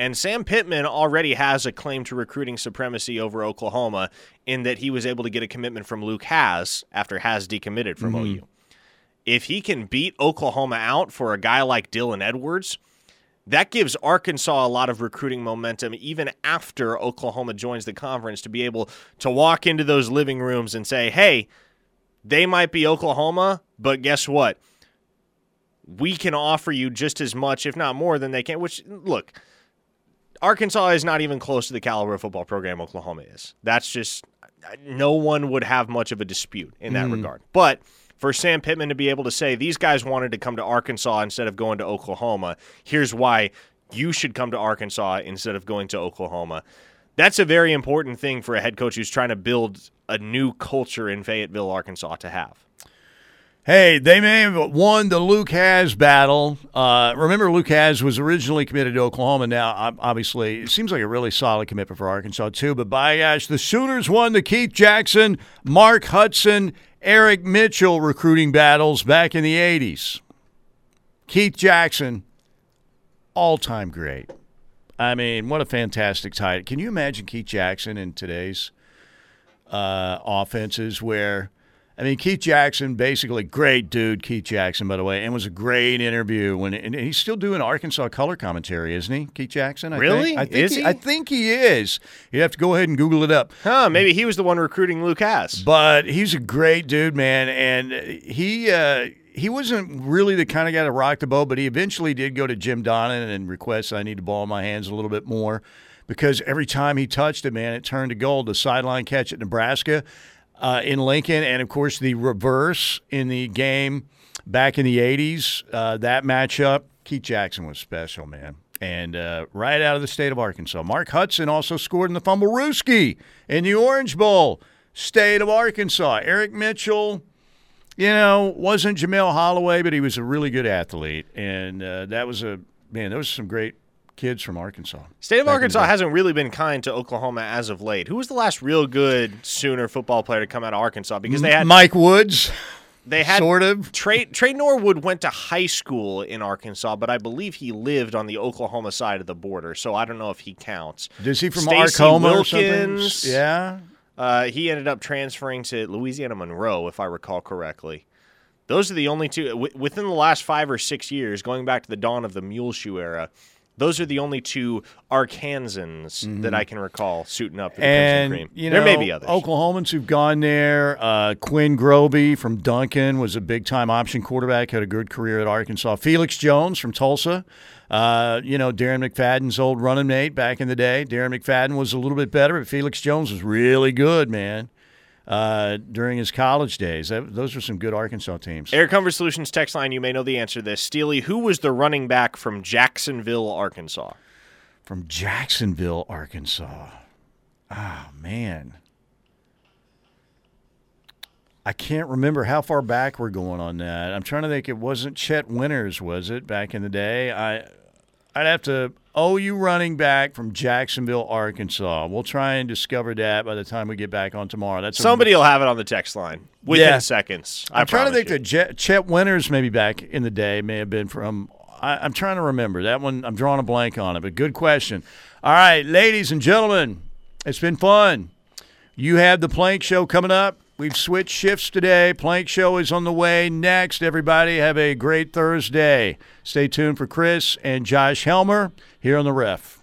And Sam Pittman already has a claim to recruiting supremacy over Oklahoma in that he was able to get a commitment from Luke Hasz after Hasz decommitted from Mhm. OU. If he can beat Oklahoma out for a guy like Dylan Edwards, that gives Arkansas a lot of recruiting momentum even after Oklahoma joins the conference to be able to walk into those living rooms and say, hey, they might be Oklahoma, but guess what? We can offer you just as much, if not more, than they can. Which, look, Arkansas is not even close to the caliber of football program Oklahoma is. That's just, no one would have much of a dispute in that Mm. regard. But for Sam Pittman to be able to say, these guys wanted to come to Arkansas instead of going to Oklahoma, here's why you should come to Arkansas instead of going to Oklahoma. That's a very important thing for a head coach who's trying to build a new culture in Fayetteville, Arkansas to have. Hey, they may have won the Luke Hasz battle. Uh, remember, Luke Hasz was originally committed to Oklahoma. Now, obviously, it seems like a really solid commitment for Arkansas, too. But by gosh, the Sooners won the Keith Jackson, Mark Hudson, Eric Mitchell recruiting battles back in the 80s. Keith Jackson, all time great. I mean, what a fantastic tight. Can you imagine Keith Jackson in today's uh, offenses where, I mean, Keith Jackson, basically great dude, Keith Jackson, by the way, and was a great interview. When and he's still doing Arkansas color commentary, isn't he, Keith Jackson? I Really? Think? I think Is he? I think he is. You have to go ahead and Google it up. Huh, maybe he was the one recruiting Luke Hasz. But he's a great dude, man, and he uh, he wasn't really the kind of guy to rock the boat, but he eventually did go to Jim Donnan and request I need the ball in my hands a little bit more because every time he touched it, man, it turned to gold. The sideline catch at Nebraska, uh, in Lincoln, and of course the reverse in the game back in the '80s. Uh, that matchup, Keith Jackson was special, man. And uh, right out of the state of Arkansas, Mark Hudson also scored in the Fumble Rooski in the Orange Bowl, state of Arkansas. Eric Mitchell, you know, wasn't Jamelle Holieway, but he was a really good athlete, and uh, that was a man. There was some great kids from Arkansas. State of back in the Arkansas hasn't really been kind to Oklahoma as of late. Who was the last real good Sooner football player to come out of Arkansas? Because they had Mike Woods. They had sort of. Trey Tre Norwood went to high school in Arkansas, but I believe he lived on the Oklahoma side of the border, so I don't know if he counts. Is he from Stacey Arkoma or something? Yeah. Uh, he ended up transferring to Louisiana Monroe, if I recall correctly. Those are the only two w- within the last five or six years, going back to the dawn of the mule shoe era. Those are the only two Arkansans that I can recall suiting up Mm-hmm. and Crimson Cream. you there may be others. Oklahomans who've gone there. Uh, Quinn Grovey from Duncan was a big time option quarterback. Had a good career at Arkansas. Felix Jones from Tulsa. Uh, you know, Darren McFadden's old running mate back in the day. Darren McFadden was a little bit better, but Felix Jones was really good, man. Uh, during his college days, that, those were some good Arkansas teams. Air Comfort Solutions text line, you may know the answer to this. Steely, who was the running back from Jacksonville, Arkansas? From Jacksonville, Arkansas. Oh, man. I can't remember how far back we're going on that. I'm trying to think. It wasn't Chet Winters, was it, back in the day? I I'd have to OU running back from Jacksonville, Arkansas. We'll try and discover that by the time we get back on tomorrow. That's a- Somebody will have it on the text line within Yeah. seconds. I I'm trying to think that Je- Chet Winters maybe back in the day may have been from. I, I'm trying to remember that one. I'm drawing a blank on it, but good question. All right, ladies and gentlemen, it's been fun. You have the Plank Show coming up. We've switched shifts today. Plank Show is on the way next. Everybody have a great Thursday. Stay tuned for Chris and Josh Helmer here on the Ref.